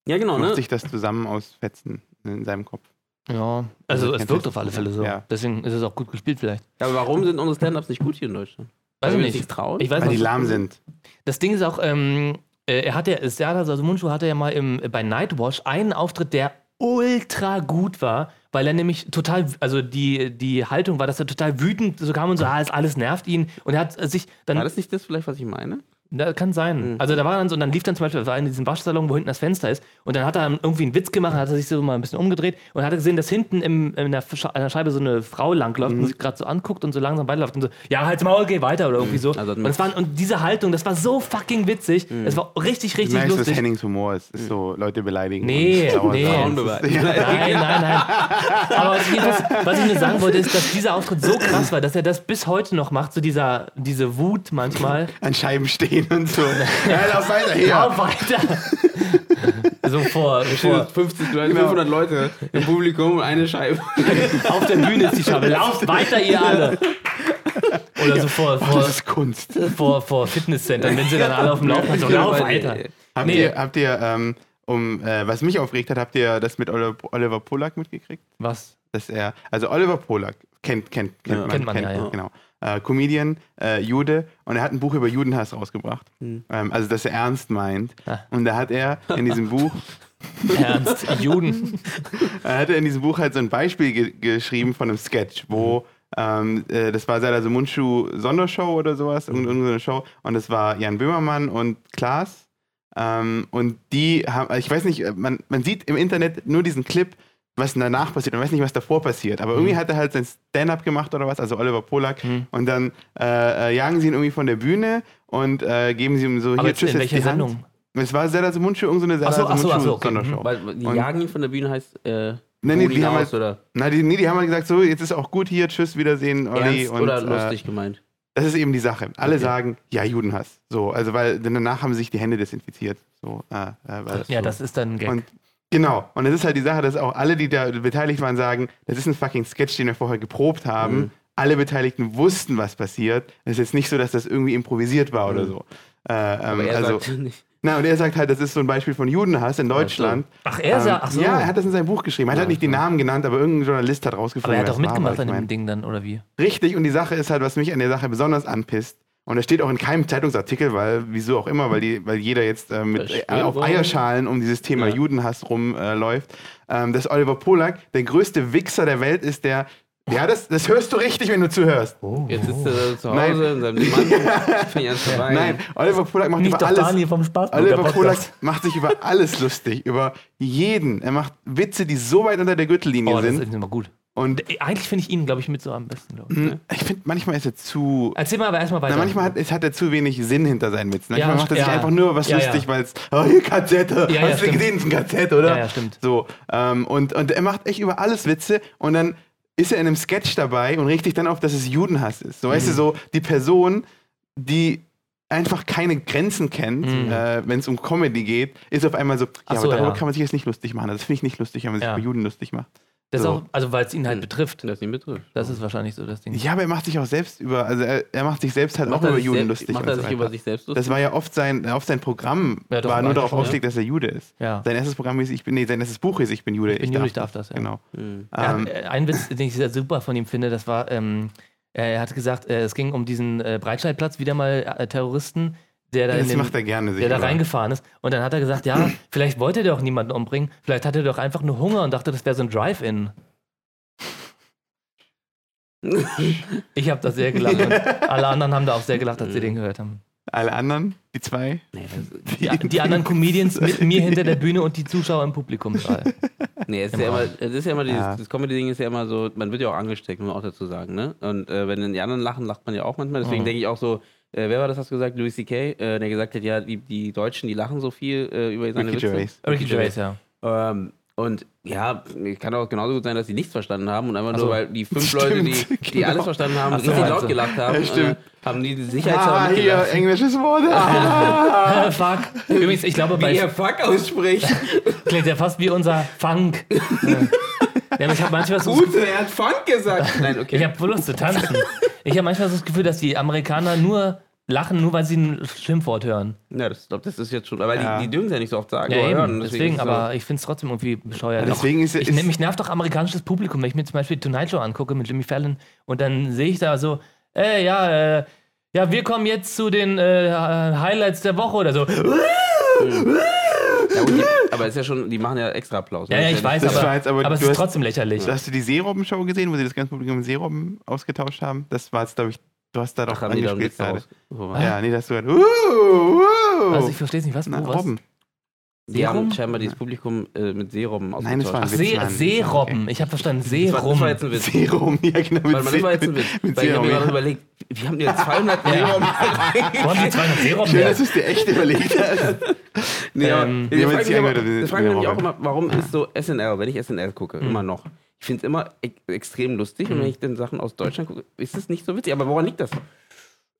ja genau, macht ne? sich das zusammen aus Fetzen in seinem Kopf. ja, also Also es wirkt auf alle Fälle so. ja. Deswegen ist es auch gut gespielt vielleicht. Ja, aber warum sind unsere Stand-Ups nicht gut hier in Deutschland? Weiß Weil ich wir nicht. trauen? Ich weiß Weil die lahm sind. Das Ding ist auch, ähm, äh, er hat ja, Serdar also Mundschuh hatte ja mal im, bei Nightwash einen Auftritt, der ultra gut war, weil er nämlich total, also die, die Haltung war, dass er total wütend so kam und so, ah, es alles nervt ihn. Und er hat äh, sich dann. War das nicht das vielleicht, was ich meine? Da kann sein. Mhm. Also da war dann so, und dann lief dann zum Beispiel, das war in diesem Waschsalon, wo hinten das Fenster ist, und dann hat er irgendwie einen Witz gemacht, hat er sich so mal ein bisschen umgedreht und hat gesehen, dass hinten im, in der, Scha- an der Scheibe so eine Frau langläuft Mhm. und sich gerade so anguckt und so langsam weiterläuft und so, ja, halt's Maul, geh weiter oder irgendwie so. Also und, es waren, und diese Haltung, das war so fucking witzig. Es war richtig, Du richtig merkst, was lustig. Hennings Humor ist. ist so Leute beleidigen. Nee, nee. Das ist- Ja. Nein, nein, nein. Aber jedenfalls, was ich nur sagen wollte, ist, dass dieser Auftritt so krass war, dass er das bis heute noch macht, so dieser, diese Wut manchmal. An Scheiben stehen und <laughs> so. Ja, lauf weiter Ja, her. weiter. <laughs> so vor, vor 50 Leute, Genau. 500 Leute im Publikum und eine Scheibe. <laughs> auf der Bühne ist die Scheibe. Lauft weiter, ihr alle. Oder so vor, Oh, vor, das ist Kunst. vor, vor Fitnesscentern, wenn sie dann alle auf dem Laufband so, lauf weiter. Habt Nee. ihr, habt ihr ähm, um, äh, was mich aufgeregt hat, habt ihr das mit Oliver, Polak mitgekriegt? Was? Dass er, also Oliver Polak, kennt, kennt, kennt Ja. man. Kennt man, ja, ja. Genau. Äh, Comedian, äh, Jude, und er hat ein Buch über Judenhass rausgebracht. Hm. Ähm, also, dass er ernst meint. Ah. Und da hat er in diesem Buch, <laughs> Ernst? Juden? <laughs> er hat er in diesem Buch halt so ein Beispiel ge geschrieben von einem Sketch, wo ähm, äh, das war Serdar Mundschuh Sondershow oder sowas, irgend- irgendeine Show, und das war Jan Böhmermann und Klaas. Ähm, und die haben, ich weiß nicht, äh, man, man sieht im Internet nur diesen Clip, was danach passiert. Man weiß nicht, was davor passiert. Aber irgendwie hat er halt sein Stand-up gemacht oder was, also Oliver Polak. Mhm. Und dann äh, äh, jagen sie ihn irgendwie von der Bühne und äh, geben sie ihm so, Aber hier, jetzt tschüss, in welcher die Hand. Sendung? Es war Serdar Mundschuh, irgendeine Ach so, ach so, Mundschuh okay. Sondershow. Weil die Und- jagen ihn von der Bühne heißt, äh, Nee, nee, die haben halt- oder Na, die, nee, die haben halt gesagt, so, jetzt ist auch gut hier, tschüss, Wiedersehen, Olli. ernst und, oder äh, lustig gemeint. Das ist eben die Sache. Alle Okay. sagen, ja, Judenhass. So, also weil denn danach haben sie sich die Hände desinfiziert. So, äh, äh, Ja, so. das ist dann ein Gag. Und genau. Und es ist halt die Sache, dass auch alle, die da beteiligt waren, sagen, das ist ein fucking Sketch, den wir vorher geprobt haben. Mhm. Alle Beteiligten wussten, was passiert. Es ist jetzt nicht so, dass das irgendwie improvisiert war oder Mhm. so. Äh, ähm, Aber er also, sagt nicht. na, und er sagt halt, das ist so ein Beispiel von Judenhass in Deutschland. Ach, er Ähm, sagt, ach so. Ja, er hat das in seinem Buch geschrieben. Er hat Ja, halt nicht die ja. Namen genannt, aber irgendein Journalist hat aber rausgefunden, er hat war, mitgemacht aber an dem Ding dann, oder wie? Richtig, und die Sache ist halt, was mich an der Sache besonders anpisst, und das steht auch in keinem Zeitungsartikel, weil, wieso auch immer, weil, die, weil jeder jetzt äh, mit, äh, auf Eierschalen um dieses Thema Ja. Judenhass rumläuft, äh, ähm, dass Oliver Polak der größte Wichser der Welt ist, der Ja, das, das hörst du richtig, wenn du zuhörst. Jetzt sitzt er zu Hause Nein. in seinem weinen. <laughs> Nein, Oliver Polak macht Nicht über alles. Daniel vom Spaß. Oliver Polak macht sich über alles lustig, über jeden. Er macht Witze, die so weit unter der Gürtellinie Oh, das sind. ist immer gut. Und Eigentlich finde ich ihn, glaube ich, mit so am besten. ich. mh, ich finde, manchmal ist er zu. Erzähl mal aber erstmal weiter. Na, manchmal hat, es hat er zu wenig Sinn hinter seinen Witzen. Ja, Manchmal macht er sich ja. einfach nur was Ja, ja. lustig, weil es, oh, hier KZ, Ja, ja, hast du stimmt. gesehen, ist ein KZ, oder? Ja, ja, stimmt. So, ähm, und, und er macht echt über alles Witze und dann ist er in einem Sketch dabei und regt dich dann auf, dass es Judenhass ist. So, Mhm. weißt du, so die Person, die einfach keine Grenzen kennt, Mhm. äh, wenn es um Comedy geht, ist auf einmal so, ja, so, aber darüber ja. kann man sich jetzt nicht lustig machen. Das finde ich nicht lustig, wenn man sich Ja. über Juden lustig macht. Das ist so. auch, also weil es ihn halt Hm. betrifft. Das ihn betrifft. Das ist wahrscheinlich so das Ding. Ja, aber er macht sich auch selbst über, also er, er macht sich selbst halt Macht auch er über Juden sel- lustig. Macht er so sich weiter. über sich selbst lustig? Das war ja oft sein, oft sein Programm, Ja, doch, war nur darauf schon, ausgelegt, dass er Jude ist. Ja. Sein erstes Programm hieß, ich bin, nee, sein erstes Buch hieß, ich bin Jude, Ich bin Jude, ich darf das, ja. Genau. Hm. Er Ähm, äh, ein Witz, den ich sehr super von ihm finde, das war, ähm, er hat gesagt, äh, es ging um diesen äh, Breitscheidplatz, wieder mal äh, Terroristen, der da, in das den, macht er gerne. der da reingefahren ist. Und dann hat er gesagt, ja, <clears throat> vielleicht wollte er doch niemanden umbringen, vielleicht hatte er doch einfach nur Hunger und dachte, das wäre so ein Drive-In. <laughs> Ich habe da sehr gelacht und alle anderen haben da auch sehr gelacht, als sie den gehört haben. Alle anderen, die zwei, Nee, das, Die, die anderen Comedians mit mir hinter der Bühne und die Zuschauer im Publikumssaal. <laughs> nee, es ist ja immer, es ist ja immer dieses, Ja. das Comedy-Ding ist ja immer so, man wird ja auch angesteckt, muss man auch dazu sagen, ne? Und äh, wenn die anderen lachen, lacht man ja auch manchmal. Deswegen Mhm. denke ich auch so, äh, wer war das, hast du gesagt? Louis C.K., äh, der gesagt hat, ja, die, die Deutschen, die lachen so viel äh, über seine Ricky Witze. Gervais. Ricky Gervais, ja. Ähm, und ja, kann auch genauso gut sein, dass sie nichts verstanden haben und einfach so. nur, weil die fünf <laughs> Stimmt, Leute, die, die genau. alles verstanden haben, Ach so, richtig laut du. gelacht haben, Ja, stimmt. äh, haben die die Ah, hier, englisches Wort. <laughs> Ah. Fuck. Übrigens, ich glaube, Wie bei er Fuck ausspricht. klingt ja fast wie unser Funk. <laughs> ja, aber ich habe manchmal so Gut, er hat Funk gesagt. <laughs> Nein, okay. ich habe Lust zu tanzen. Ich habe manchmal so das Gefühl, dass die Amerikaner nur lachen, nur weil sie ein Schimpfwort hören. Ja, das, glaub, das ist jetzt schon. Aber Ja. die, die dürfen es ja nicht so oft sagen. Ja, eben. hören. Deswegen, es aber ich finde es trotzdem irgendwie bescheuert. Deswegen ist, ich, ist, mich nervt doch amerikanisches Publikum, wenn ich mir zum Beispiel Tonight Show angucke mit Jimmy Fallon und dann sehe ich da so, ey, ja, äh, ja, wir kommen jetzt zu den äh, Highlights der Woche oder so. ja, die, aber ist ja schon, die machen ja extra Applaus. Ja, ja, ich weiß, Das aber, war jetzt aber- aber es ist hast- trotzdem lächerlich. hast du die Seerobben-Show gesehen, wo sie das ganze Publikum mit Seerobben ausgetauscht haben? Das war jetzt, glaube ich, du hast da doch Ach, angespielt gerade. war- Ja, nee, das hast du gehört. Uh, uh. Also ich verstehe es nicht, was? Na, wo, was? Robben. Die haben Seerum? scheinbar dieses Publikum äh, mit Seerobben Nein, das war ausgetauscht. ein See, Witz, Mann. Seerobben, ich habe verstanden, Das war, das war jetzt ein Witz. Seerum, ja genau. Mit, mal, das war jetzt ein mit, Witz. mit Weil ich habe mir gerade überlegt, wie haben jetzt 200 <laughs> Seerobben? Wo haben die 200 Seerobben Schön, dass du es dir echt überlegt hast. <laughs> Nee, aber Ähm, ich wir haben frage jetzt mich, aber- das frage ich mich auch immer, warum ist so SNL, wenn ich SNL gucke, Hm. immer noch. Ich finde es immer e extrem lustig Hm. und wenn ich dann Sachen aus Deutschland gucke, ist es nicht so witzig. Aber woran liegt das?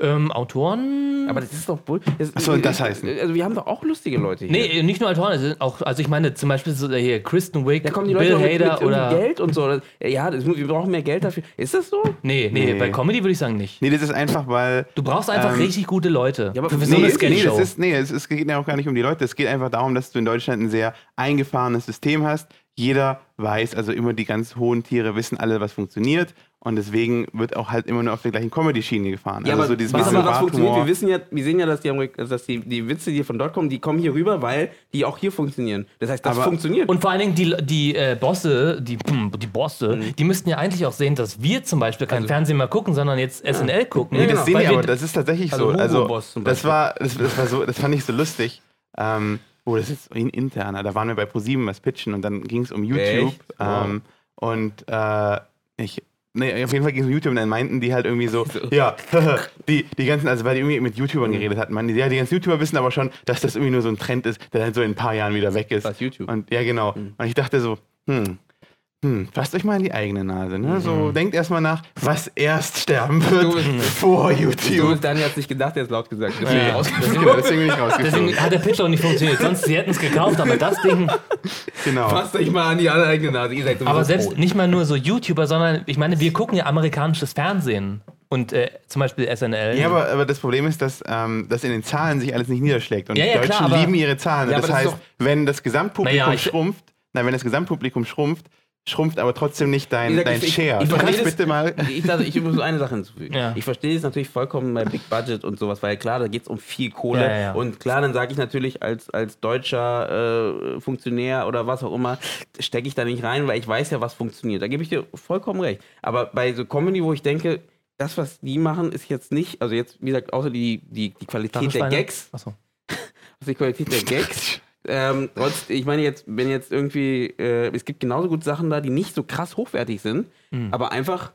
Ähm, Autoren? Aber das ist doch wohl. Ach so, und das heißt. Also, wir haben doch auch lustige Leute hier. Nee, nicht nur Autoren, auch, also ich meine zum Beispiel so hier Kristen Wiig, Da kommen die Bill Leute auch mit, mit Hader oder. Geld und so. Ja, das, wir brauchen mehr Geld dafür. Ist das so? Nee, nee, Nee. bei Comedy würde ich sagen nicht. Nee, das ist einfach, weil. Du brauchst einfach Ähm, richtig gute Leute. ja, aber für nee, so eine nee, das ist, nee es, es geht ja auch gar nicht um die Leute. Es geht einfach darum, dass du in Deutschland ein sehr eingefahrenes System hast. Jeder weiß, also immer die ganz hohen Tiere wissen alle, was funktioniert. Und deswegen wird auch halt immer nur auf der gleichen Comedy-Schiene gefahren. Ja, also aber so dieses was, aber was funktioniert? Wir wissen ja, wir sehen ja, dass die, dass die, die Witze, die von dort kommen, die kommen hier rüber, weil die auch hier funktionieren. Das heißt, das Aber- funktioniert. Und vor allen Dingen die, die äh, Bosse, die, die Bosse, die müssten ja eigentlich auch sehen, dass wir zum Beispiel kein Also- Fernsehen mehr gucken, sondern jetzt SNL gucken. Nee, genau. das sehen Weil die wir- aber, das ist tatsächlich Also so. Also, Boss zum das war, das, das war so, das fand ich so lustig. Ähm, oh, das ist in, interner. Da waren wir bei ProSieben was pitchen und dann ging es um YouTube. Ähm, und äh, ich, nee, auf jeden Fall ging es um YouTube und dann meinten die halt irgendwie so, <laughs> ja, <laughs> die, die ganzen, also weil die irgendwie mit YouTubern Mhm. geredet hatten, meinten die, ja, die ganzen YouTuber wissen aber schon, dass das irgendwie nur so ein Trend ist, der dann so in ein paar Jahren wieder weg ist. Was, YouTube? Und ja, genau. Mhm. Und ich dachte so, hm, hm, fasst euch mal in die eigene Nase. Ne? So, denkt erstmal nach, was erst sterben wird Du vor Du, YouTube. Daniel hat es nicht gedacht, der ist laut gesagt. Deswegen ja. Genau, deswegen bin ich rausgeflogen. Deswegen <laughs> hat der Pitch auch nicht funktioniert. Sonst, sie hätten es gekauft, aber das Ding. Genau. Fasst euch mal an die eigene Nase. Ihr seid Aber selbst tot. nicht mal nur so YouTuber, sondern ich meine, wir gucken ja amerikanisches Fernsehen. Und äh, zum Beispiel SNL. Ja, aber, aber das Problem ist, dass ähm, das in den Zahlen sich alles nicht niederschlägt. Und Ja, die ja, Deutschen klar, aber- lieben ihre Zahlen. Ja, das das heißt, wenn das Gesamtpublikum Naja, ich- schrumpft, nein, wenn das Gesamtpublikum schrumpft, schrumpft aber trotzdem nicht dein, gesagt, dein ich- ich- Share. ich <laughs> ich das- bitte mal. Ich, also, ich muss eine Sache hinzufügen. Ja. Ich verstehe es natürlich vollkommen bei Big Budget und sowas, weil klar, da geht es um viel Kohle. Ja, ja, ja. Und klar, dann sage ich natürlich als, als deutscher äh, Funktionär oder was auch immer, stecke ich da nicht rein, weil ich weiß ja, was funktioniert. Da gebe ich dir vollkommen recht. Aber bei so Comedy, wo ich denke, das, was die machen, ist jetzt nicht, also jetzt, wie gesagt, außer die, die, die Qualität der? Gags, Achso. also <laughs> die Qualität der Gags. <laughs> Ähm, trotz, ich meine jetzt, wenn jetzt irgendwie, äh, es gibt genauso gut Sachen da, die nicht so krass hochwertig sind, Mhm. aber einfach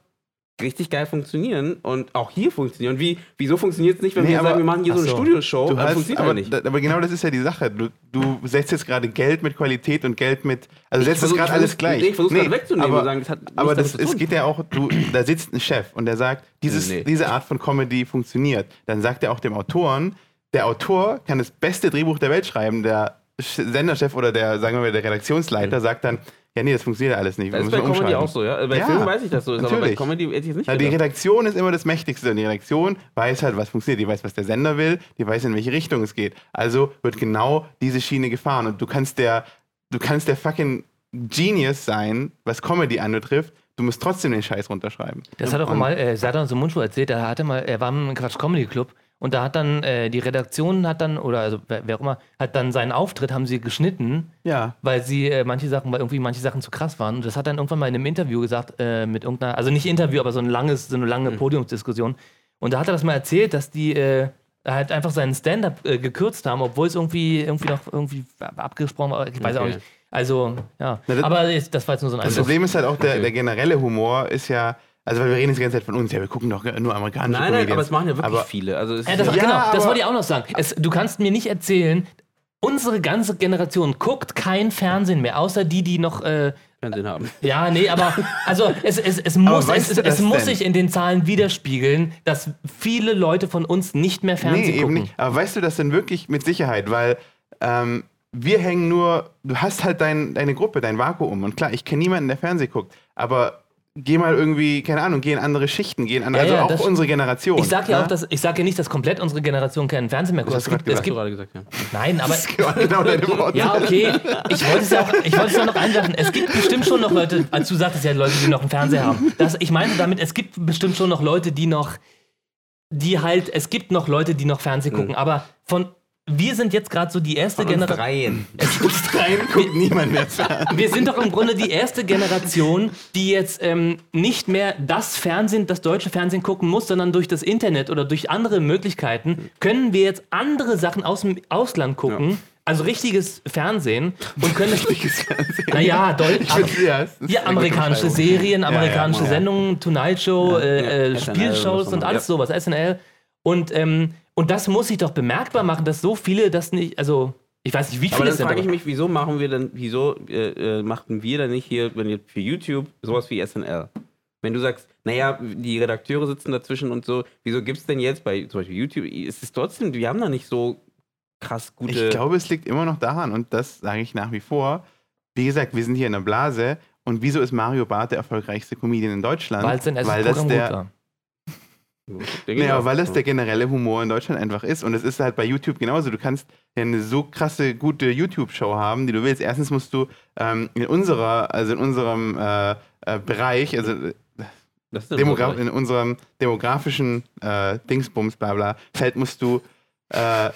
richtig geil funktionieren und auch hier funktionieren. Wie, wieso funktioniert es nicht, wenn Nee, wir aber- sagen, wir machen hier so eine so. Studioshow? Du hast, funktioniert aber, ja nicht. aber genau das ist ja die Sache. Du, du setzt jetzt gerade Geld mit Qualität und Geld mit. Also setzt jetzt gerade alles gleich. nee, ich versuch's gerade wegzunehmen aber, und sagen, das hat aber das, es geht ja auch, du, da sitzt ein Chef und der sagt, dieses, Nee. diese Art von Comedy funktioniert. Dann sagt er auch dem Autoren, der Autor kann das beste Drehbuch der Welt schreiben. Der Senderchef oder der, sagen wir mal, der Redaktionsleiter sagt dann, ja, nee, das funktioniert alles nicht. Das ist bei Comedy auch so, ja. Bei Ja, Filmen weiß ich, dass so ist, aber bei natürlich. Comedy hätte ich es nicht Na, die. Redaktion ist immer das Mächtigste. Und die Redaktion weiß halt, was funktioniert. Die weiß, was der Sender will. Die weiß, in welche Richtung es geht. Also wird genau diese Schiene gefahren. Und du kannst der, du kannst der fucking Genius sein, was Comedy anbetrifft. Du musst trotzdem den Scheiß runterschreiben. Das hat auch Und- mal äh, Satan so Mundschuh erzählt, er hatte mal, er war im Quatsch Comedy Club und da hat dann äh, die Redaktion hat dann, oder also wer, wer auch immer, hat dann seinen Auftritt, haben sie geschnitten, Ja. weil sie äh, manche Sachen, weil irgendwie manche Sachen zu krass waren. Und das hat dann irgendwann mal in einem Interview gesagt, äh, mit irgendeiner, also nicht Interview, aber so ein langes, so eine lange Podiumsdiskussion. Und da hat er das mal erzählt, dass die äh, halt einfach seinen Stand-up äh, gekürzt haben, obwohl es irgendwie, irgendwie noch irgendwie abgesprochen war. Ich weiß auch Okay. nicht. Also, ja. Na, das- aber das war jetzt nur so ein Das. Problem ist halt auch, der, Okay. der generelle Humor ist ja, also weil wir reden jetzt die ganze Zeit von uns, ja, wir gucken doch nur amerikanische Nein, nein, aber es machen ja wirklich Aber- viele. Also es Ja, das, Ja, genau, das wollte ich auch noch sagen. Es, du kannst mir nicht erzählen, unsere ganze Generation guckt kein Fernsehen mehr, außer die, die noch. Äh, Fernsehen haben. ja, nee, aber also es, es, es muss, es, es, muss sich in den Zahlen widerspiegeln, dass viele Leute von uns nicht mehr Fernsehen Nee, eben gucken. nicht. Aber weißt du das denn wirklich mit Sicherheit? Weil ähm, wir hängen nur, du hast halt dein, deine Gruppe, dein Vakuum. Und klar, ich kenne niemanden, der Fernsehen guckt. Aber geh mal irgendwie, keine Ahnung, geh in andere Schichten, geh in andere, Ja, also ja, auch das- unsere Generation. Ich sage ja ne? auch, dass ich sage ja nicht, dass komplett unsere Generation keinen Fernsehen mehr guckt. hast Es du gerade es Hast du gibt, gerade gesagt, ja. nein, aber Das war genau deine <laughs> Worte. Ja, okay. Ich wollte es ja auch, ich wollte es ja noch einwerfen. Es gibt bestimmt schon noch Leute, als du sagtest ja Leute, die noch einen Fernseher haben. Das, ich meine damit, es gibt bestimmt schon noch Leute, die noch, die halt, es gibt noch Leute, die noch Fernsehen gucken. Aber von, wir sind jetzt gerade so die erste Von uns Generation. dreien. <laughs> rein guckt niemand mehr Fernsehen. Wir sind doch im Grunde die erste Generation, die jetzt ähm, nicht mehr das Fernsehen, das deutsche Fernsehen gucken muss, sondern durch das Internet oder durch andere Möglichkeiten können wir jetzt andere Sachen aus dem Ausland gucken. Also richtiges Fernsehen und können Richtiges Fernsehen. Naja, Deu Ich find's- ja, es ja, amerikanische Serien, ja, amerikanische ja. Sendungen, Tonight Show, äh, äh, Spielshows und alles sowas, SNL. Und, ähm, und das muss sich doch bemerkbar machen, dass so viele das nicht, also ich weiß nicht, wie Aber viele dann es sind. frage ich aber- mich, wieso machen wir denn, wieso äh, äh, machten wir dann nicht hier, wenn ihr für YouTube sowas wie SNL? Wenn du sagst, naja, die Redakteure sitzen dazwischen und so, wieso gibt es denn jetzt bei zum Beispiel YouTube, ist es trotzdem, wir haben da nicht so krass gute. Ich glaube, es liegt immer noch daran und das sage ich nach wie vor. Wie gesagt, wir sind hier in der Blase und wieso ist Mario Barth der erfolgreichste Comedian in Deutschland? weil es ein erstes weil das der, ich Naja, weil das der generelle Humor in Deutschland einfach ist. Und es ist halt bei YouTube genauso. Du kannst ja eine so krasse, gute YouTube-Show haben, die du willst. Erstens musst du ähm, in unserer, also in unserem äh, äh, Bereich, also äh, Demogra in unserem demografischen äh, Dingsbums, bla bla, Feld musst du, äh,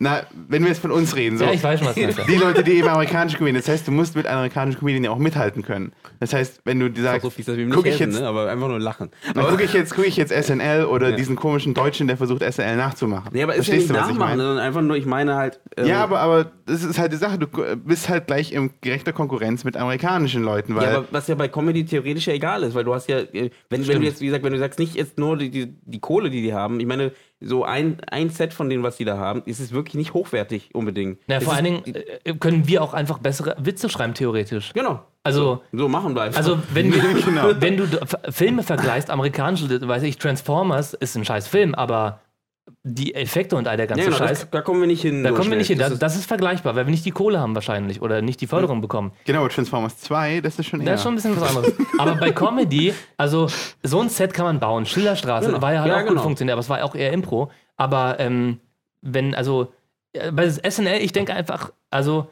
na, wenn wir jetzt von uns reden, so. Ja, ich weiß schon, was du die Leute, die eben amerikanische Comedian, das heißt, du musst mit amerikanischen Comedian ja auch mithalten können. Das heißt, wenn du dir sagst, so fies, dass wir guck ich helfen, jetzt- ne? aber einfach nur lachen. dann gucke ich jetzt, gucke ich jetzt SNL oder Ja. diesen komischen Deutschen, der versucht SNL nachzumachen. Nee, aber ist ja nicht Verstehst du, was ich nachmachen, meine? sondern einfach nur, ich meine halt. ähm, Ja, aber, aber das ist halt die Sache, du bist halt gleich in gerechter Konkurrenz mit amerikanischen Leuten, weil Ja, aber was ja bei Comedy theoretisch ja egal ist, weil du hast ja, äh, wenn, wenn du jetzt, wie gesagt, wenn du sagst, nicht jetzt nur die, die, die Kohle, die die haben, ich meine, so ein, ein Set von denen, was die da haben, ist es wirklich nicht hochwertig unbedingt. Ja, Es vor ist, allen Dingen äh, können wir auch einfach bessere Witze schreiben, theoretisch. Genau. Also, So machen wir einfach. Also, wenn, <laughs> wir, Genau. wenn du Filme vergleichst, amerikanische, weiß ich, Transformers ist ein scheiß Film, aber die Effekte und all der ganze ja, genau, Scheiß, das, da kommen wir nicht hin. da kommen wir nicht hin. Das Das, ist- vergleichbar, weil wir nicht die Kohle haben wahrscheinlich oder nicht die Förderung bekommen. genau, Transformers 2, das ist schon eher. Das ist schon ein bisschen was anderes. aber bei Comedy, also so ein Set kann man bauen. Schillerstraße Genau. war ja halt Ja, auch gut genau. funktioniert, aber es war auch eher Impro. Aber ähm, wenn, also äh, bei SNL, ich denke einfach, also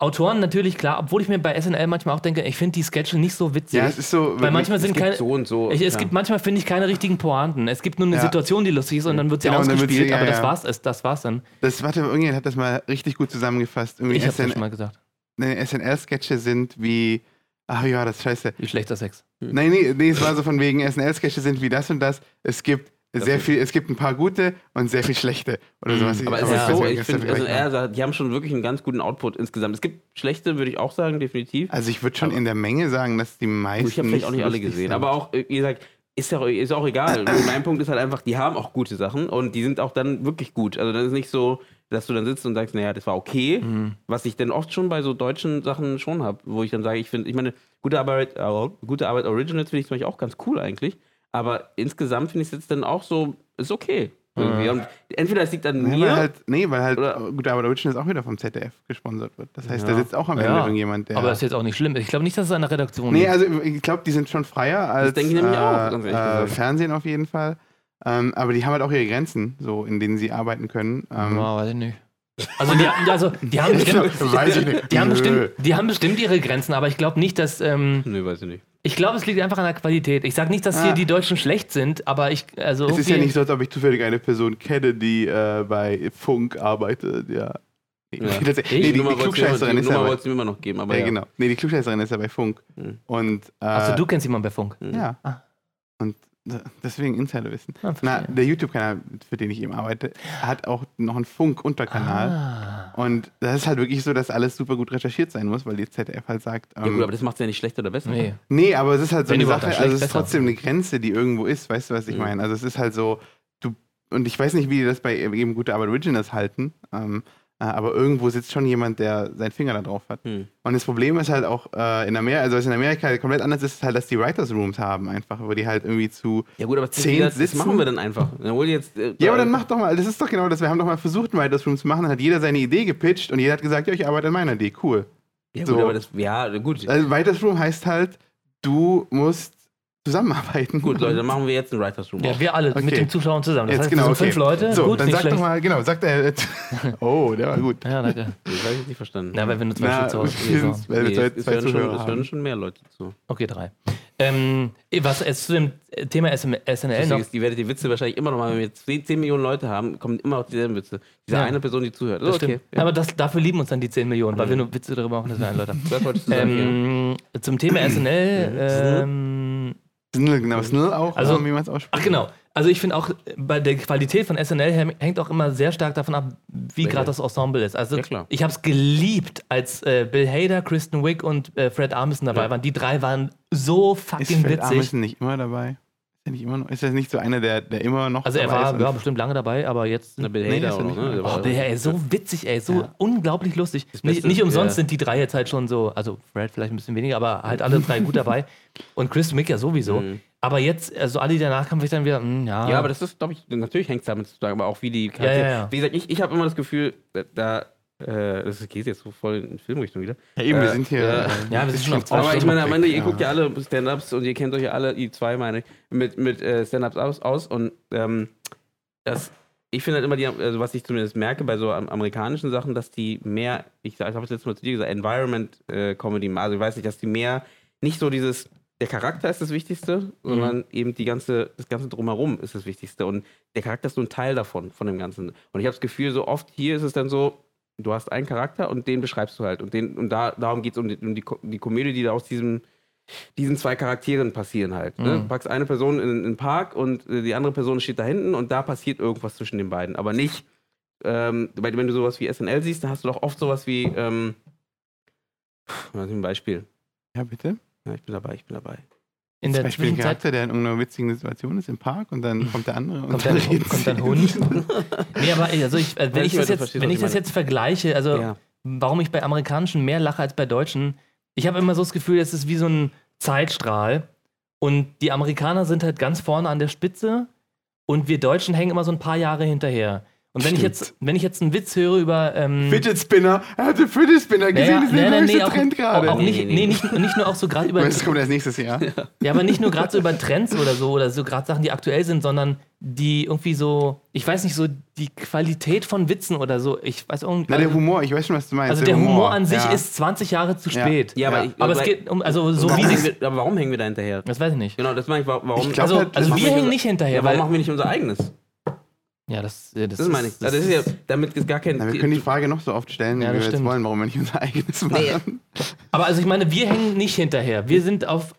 Autoren natürlich, klar, obwohl ich mir bei SNL manchmal auch denke, ich finde die Sketche nicht so witzig. Ja, es ist so. weil manchmal sind gibt keine. so und so, Ich, es ja. gibt manchmal, finde ich, keine richtigen Pointen. Es gibt nur eine Ja. Situation, die lustig ist und dann wird sie Genau, ausgespielt, sie- aber das war's, es- das war's dann. Das, warte, irgendjemand hat das mal richtig gut zusammengefasst. Irgendwie Ich hab's SN schon mal gesagt. nee, SNL-Sketche sind wie. Ach ja, das ist scheiße. Wie schlechter Sex. Nein, nee, nee, es war so von wegen SNL-Sketche sind wie das und das. Es gibt sehr viel, es gibt ein paar gute und sehr viel schlechte. Oder sowas. Aber es ist so, ich finde, also, er, die haben schon wirklich einen ganz guten Output insgesamt. Es gibt schlechte, würde ich auch sagen, definitiv. Also ich würde schon in der Menge sagen, dass die meisten. ich habe vielleicht auch nicht alle gesehen. sind. Aber auch, äh, wie gesagt, ist ja ist auch egal. <clears throat> mein Punkt ist halt einfach, die haben auch gute Sachen und die sind auch dann wirklich gut. Also das ist nicht so, dass du dann sitzt und sagst, naja, das war okay, Mhm. was ich dann oft schon bei so deutschen Sachen schon habe, wo ich dann sage, ich finde, ich meine, gute Arbeit, äh, gute Arbeit Originals finde ich zum Beispiel auch ganz cool eigentlich, aber insgesamt finde ich es jetzt dann auch so, ist okay. Irgendwie. Und entweder es liegt an Nee, mir, weil halt, nee, weil halt, Oder- gut, aber Originals auch wieder vom ZDF gesponsert wird. Das heißt, da Ja. sitzt auch am Ende Ja, irgendjemand, der. Aber das ist jetzt auch nicht schlimm. Ich glaube nicht, dass es an der Redaktion nee, liegt. also ich glaube, die sind schon freier als denke ich nämlich äh, auch, ganz ehrlich äh. Fernsehen auf jeden Fall. Ähm, aber die haben halt auch ihre Grenzen, so in denen sie arbeiten können. Ähm, Ja, weiß ich nicht. Also die, also, die haben <laughs> bestimmt, die haben bestimmt, die haben bestimmt ihre Grenzen, aber ich glaube nicht, dass. Ähm, Nö, weiß ich nicht. Ich glaube, es liegt einfach an der Qualität. Ich sage nicht, dass hier Ah. die Deutschen schlecht sind, aber ich. Also Es ist ja nicht so, als ob ich zufällig eine Person kenne, die äh, bei Funk arbeitet. Ja. Nee, Ja. das, nee, die, die Klugscheißerin ist ja wolltest du mir immer noch geben, aber ja, ja. genau. Nee, die Klugscheißerin ist ja bei Funk. Mhm. Und, äh, Achso, du kennst jemanden bei Funk. Ja. Ah. Und deswegen Insiderwissen. Ah, Na, der YouTube-Kanal, für den ich eben arbeite, hat auch noch einen Funk-Unterkanal. Ah. Und das ist halt wirklich so, dass alles super gut recherchiert sein muss, weil die ZDF halt sagt. Ja Ähm, gut, aber das macht es ja nicht schlechter oder besser. Nee. nee, aber es ist halt so Wenn eine Sache, also es ist besser. trotzdem eine Grenze, die irgendwo ist, weißt du, was ich Mhm. meine? Also es ist halt so, du, und ich weiß nicht, wie die das bei eben gute Arbeit Originals halten, ähm, äh, aber irgendwo sitzt schon jemand, der seinen Finger da drauf hat. Hm. Und das Problem ist halt auch äh, in Amerika, also was in Amerika komplett anders ist, ist halt, dass die Writers Rooms haben einfach, wo die halt irgendwie zu Ja gut, aber Zehn das, das sitzen? machen wir dann einfach. Dann hol jetzt, äh, Ja, aber dann mach doch mal, das ist doch genau das. Wir haben doch mal versucht, einen Writers Room zu machen, dann hat jeder seine Idee gepitcht und jeder hat gesagt, ja, ich arbeite an meiner Idee, cool. Ja, gut, so. aber das, ja, gut. Also Writers Room heißt halt, du musst zusammenarbeiten. Gut, Leute, dann machen wir jetzt einen Writers Room. Ja, auf. wir alle mit Okay. den Zuschauern zusammen. Das Jetzt heißt, genau, wir sind okay. fünf Leute. So, gut, dann sag schlecht. doch mal, genau, sagt er. <laughs> oh, der war gut. Ja, danke. Das habe ich jetzt nicht verstanden. Ja, weil wir nur zwei Na, Zuschauer wir haben. sind- weil wir Nee, zwei, es, zwei hören schon, Zuhörer es hören haben. schon mehr Leute zu. Okay, drei. Ähm, was jetzt zu dem Thema SM, SNL noch. ist, die werdet die Witze wahrscheinlich immer noch mal, wenn wir jetzt 10, 10 Millionen Leute haben, kommen immer noch dieselben Witze. Diese Ja. eine Person, die zuhört. Das okay. stimmt. Ja. Aber das, dafür lieben uns dann die 10 Millionen, weil wir nur Witze darüber machen, dass wir. Das <laughs> du sagen, ja. ähm, zum Thema SNL. ähm, Snl, genau, Snl auch, Also- wie man es ausspricht. ach genau. Also ich finde auch, bei der Qualität von SNL häng- hängt auch immer sehr stark davon ab, wie gerade das Ensemble ist. Also Ja, klar. ich habe es geliebt, als äh, Bill Hader, Kristen Wiig und äh, Fred Armisen dabei Ja. waren. Die drei waren so Ist fucking Fred witzig. Armisen nicht immer dabei? Ist er nicht immer noch? Ist das nicht so einer, der, der immer noch Also er dabei war ist ja, bestimmt lange dabei, aber jetzt. Na, Bill Nee, Hader ist er noch, ne? Oh, Bill, ey, so witzig, ey, so Ja. unglaublich lustig. Nicht, nicht umsonst ja. sind die drei jetzt halt schon so, also Fred vielleicht ein bisschen weniger, aber halt alle drei gut dabei. <laughs> Und Chris Mick ja sowieso. Mhm. Aber jetzt, also alle, die danach kamen, ich dann wieder, hm, ja. Ja, aber das ist, glaube ich, natürlich hängt es damit zu tun, aber auch wie die Charaktere. Ja, ja, ja. Wie gesagt, ich, ich habe immer das Gefühl, da äh, das geht jetzt so voll in Filmrichtung wieder. Ja, eben, wir Äh, sind hier. ja. äh, Ja, wir sind schon auf zwei Aber ich meine, am Ende, ihr Ja. guckt ja alle Stand-Ups und ihr kennt euch ja alle, die zwei meine ich, mit, mit äh, Stand-Ups aus, aus und ähm, das, ich finde halt immer, die, also was ich zumindest merke bei so am- amerikanischen Sachen, dass die mehr, ich, sag- ich habe es letztes Mal zu dir gesagt, Environment-Comedy, also ich weiß nicht, dass die mehr, nicht so dieses, der Charakter ist das Wichtigste, sondern eben die ganze, das Ganze drumherum ist das Wichtigste und der Charakter ist so ein Teil davon, von dem Ganzen. Und ich habe das Gefühl, so oft hier ist es dann so, du hast einen Charakter und den beschreibst du halt. Und, den, und da, darum geht es um, die, um die, die Komödie, die da aus diesem, diesen zwei Charakteren passieren halt. Ne? Mhm. Packst eine Person in, in den Park und äh, die andere Person steht da hinten und da passiert irgendwas zwischen den beiden. Aber nicht, ähm, weil wenn du sowas wie SNL siehst, dann hast du doch oft sowas wie, ähm, was ist ein Beispiel? ja, bitte. Ja, ich bin dabei, ich bin dabei. In Zum der Beispiel ein Zwischenzeit Charakter, der in irgendeiner witzigen Situation ist im Park und dann kommt der andere und kommt dann <laughs> dann, kommt dann. Hund. nee, aber also ich, wenn ich ich das jetzt, wenn ich das jetzt vergleiche, also Ja. warum ich bei amerikanischen mehr lache als bei deutschen, ich habe immer so das Gefühl, es ist wie so ein Zeitstrahl und die Amerikaner sind halt ganz vorne an der Spitze und wir Deutschen hängen immer so ein paar Jahre hinterher. Und wenn ich, jetzt, wenn ich jetzt einen Witz höre über. Ähm, Fidget Spinner. Er hatte Fidget Spinner gesehen. naja, das ist der nein, nein, neueste nee, auch, Trend gerade. auch, nicht, nee, nicht, nicht nur auch so gerade über. Das kommt erst nächstes Jahr. Ja, aber nicht nur gerade so über Trends oder so, oder so gerade Sachen, die aktuell sind, sondern die irgendwie so, ich weiß nicht, so die Qualität von Witzen oder so. Ich weiß irgendwie. Na, der Humor, ich weiß schon, was du meinst. also der Humor, an sich ja. ist 20 Jahre zu Ja. spät. Ja, aber, Ja. ich, Aber es geht um, also so warum wie wir, aber warum hängen wir da hinterher? Das weiß ich nicht. Genau, das meine ich. wa- Warum, Ich glaub, Also, halt, also wir hängen nicht hinterher, ja, warum machen wir nicht unser eigenes? Ja, das, das, Das, meine ich. das Das ist ja, damit ist gar kein. Na, wir können die Frage noch so oft stellen, Ja, wie wir das jetzt stimmt. wollen, warum wir nicht unser eigenes machen. Aber also ich meine, wir hängen nicht hinterher. Wir sind auf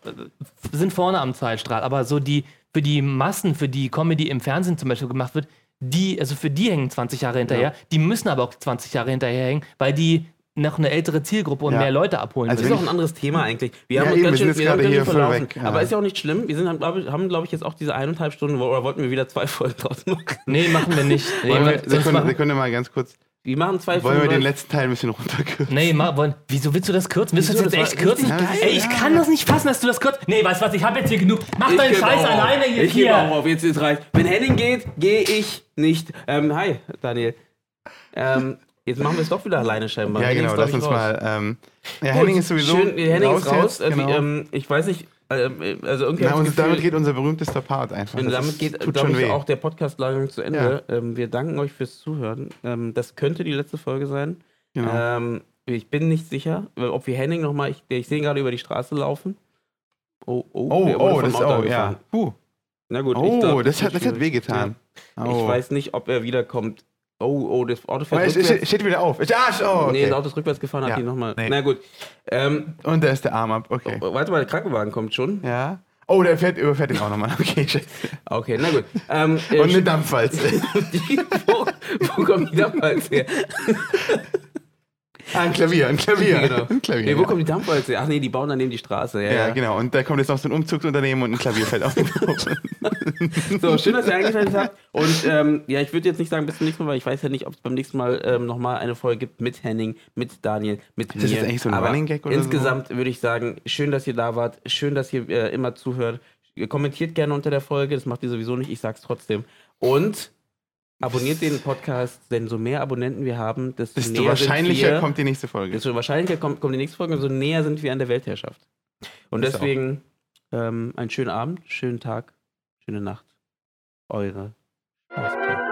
sind vorne am Zeitstrahl. Aber so die für die Massen, für die Comedy im Fernsehen zum Beispiel gemacht wird, die, also für die hängen 20 Jahre hinterher. Die müssen aber auch 20 Jahre hinterherhängen, weil die noch eine ältere Zielgruppe und Ja. mehr Leute abholen Also Das ist auch ich- ein anderes Thema eigentlich. Wir Ja, haben uns ganz wir sind schön, jetzt wir ganz hier schön verlaufen. weg, ja. Aber ist ja auch nicht schlimm. Wir sind, haben, glaube ich, ich, jetzt auch diese eineinhalb Stunden, oder wollten wir wieder zwei <laughs> Folgen draus machen? Nee, machen wir nicht. Nee, wir, Sekunde, mal ganz kurz. Wir machen zwei Wollen wir den letzten Teil ein bisschen runterkürzen? nee, ma, wollen, wieso willst du das kürzen? Willst du das jetzt echt kürzen? geil, Ey, ich ja. kann das nicht fassen, dass du das kürzt. Nee, weißt du was, ich habe jetzt hier genug. Mach deinen gebe Scheiß auch auf. alleine jetzt Ich gebe auch hier. auf, jetzt ist reicht. Wenn Henning geht, gehe ich nicht. Ähm, hi, Daniel. Ähm, jetzt machen wir es doch wieder alleine scheinbar. Ja, genau, lass uns raus. mal. Ähm, ja, Gut, Henning ist sowieso. Schön, Henning ist raus. jetzt, Äh, genau. ähm, ich weiß nicht, ähm, also irgendwie Na, und das damit Gefühl- geht unser berühmtester Part einfach. Und damit geht, glaube schon ich, weh. auch der Podcast langsam zu Ende. Ähm, wir danken euch fürs Zuhören. Ähm, das könnte die letzte Folge sein. Genau. Ähm, ich bin nicht sicher, ob wir Henning nochmal, ich, ich sehe ihn gerade über die Straße laufen. Oh, oh, oh, oh, das ist angefahren. ja. Puh. Na gut, ich Oh, glaub, das, hat, das hat wehgetan. Ja. Oh. Ich weiß nicht, ob er wiederkommt. Oh, oh, das Auto fährt es, es rückwärts. steht wieder auf. Ja, oh, Nee, das okay. Auto ist rückwärts gefahren, hat Ja. die nochmal. Nee. Na gut. Ähm, Und da ist der Arm ab. Okay. oh, warte mal, der Krankenwagen kommt schon. Ja. Oh, der fährt, überfährt ihn auch nochmal. <laughs> Okay, scheiße. Okay, na gut. Ähm, äh, Und eine Dampfwalze. <laughs> die, wo, wo kommt die Dampfwalze her? <laughs> ah, ein Klavier, ein Klavier. <laughs> Genau. Ein Klavier. Nee, wo ja. kommt die Dampfwalze? Ach nee, die bauen daneben die Straße. Ja, ja, ja. genau. Und da kommt jetzt noch so ein Umzugsunternehmen und ein Klavier fällt auf. <laughs> So, schön, dass ihr eingeschaltet habt. Und ähm, ja, ich würde jetzt nicht sagen bis zum nächsten Mal, weil ich weiß ja nicht, ob es beim nächsten Mal ähm, nochmal eine Folge gibt mit Henning, mit Daniel, mit das mir. jetzt eigentlich so ein Aber Running Gag oder so? Insgesamt würde ich sagen, schön, dass ihr da wart. Schön, dass ihr äh, immer zuhört. Kommentiert gerne unter der Folge, das macht ihr sowieso nicht, ich sag's trotzdem. Und abonniert den Podcast, denn so mehr Abonnenten wir haben, desto, Desto näher wahrscheinlicher sind wir, kommt die nächste Folge. desto wahrscheinlicher kommt, kommt die nächste Folge so näher sind wir an der Weltherrschaft. Und Ist deswegen ähm, einen schönen Abend, schönen Tag, schöne Nacht. Eure Spaßbrille.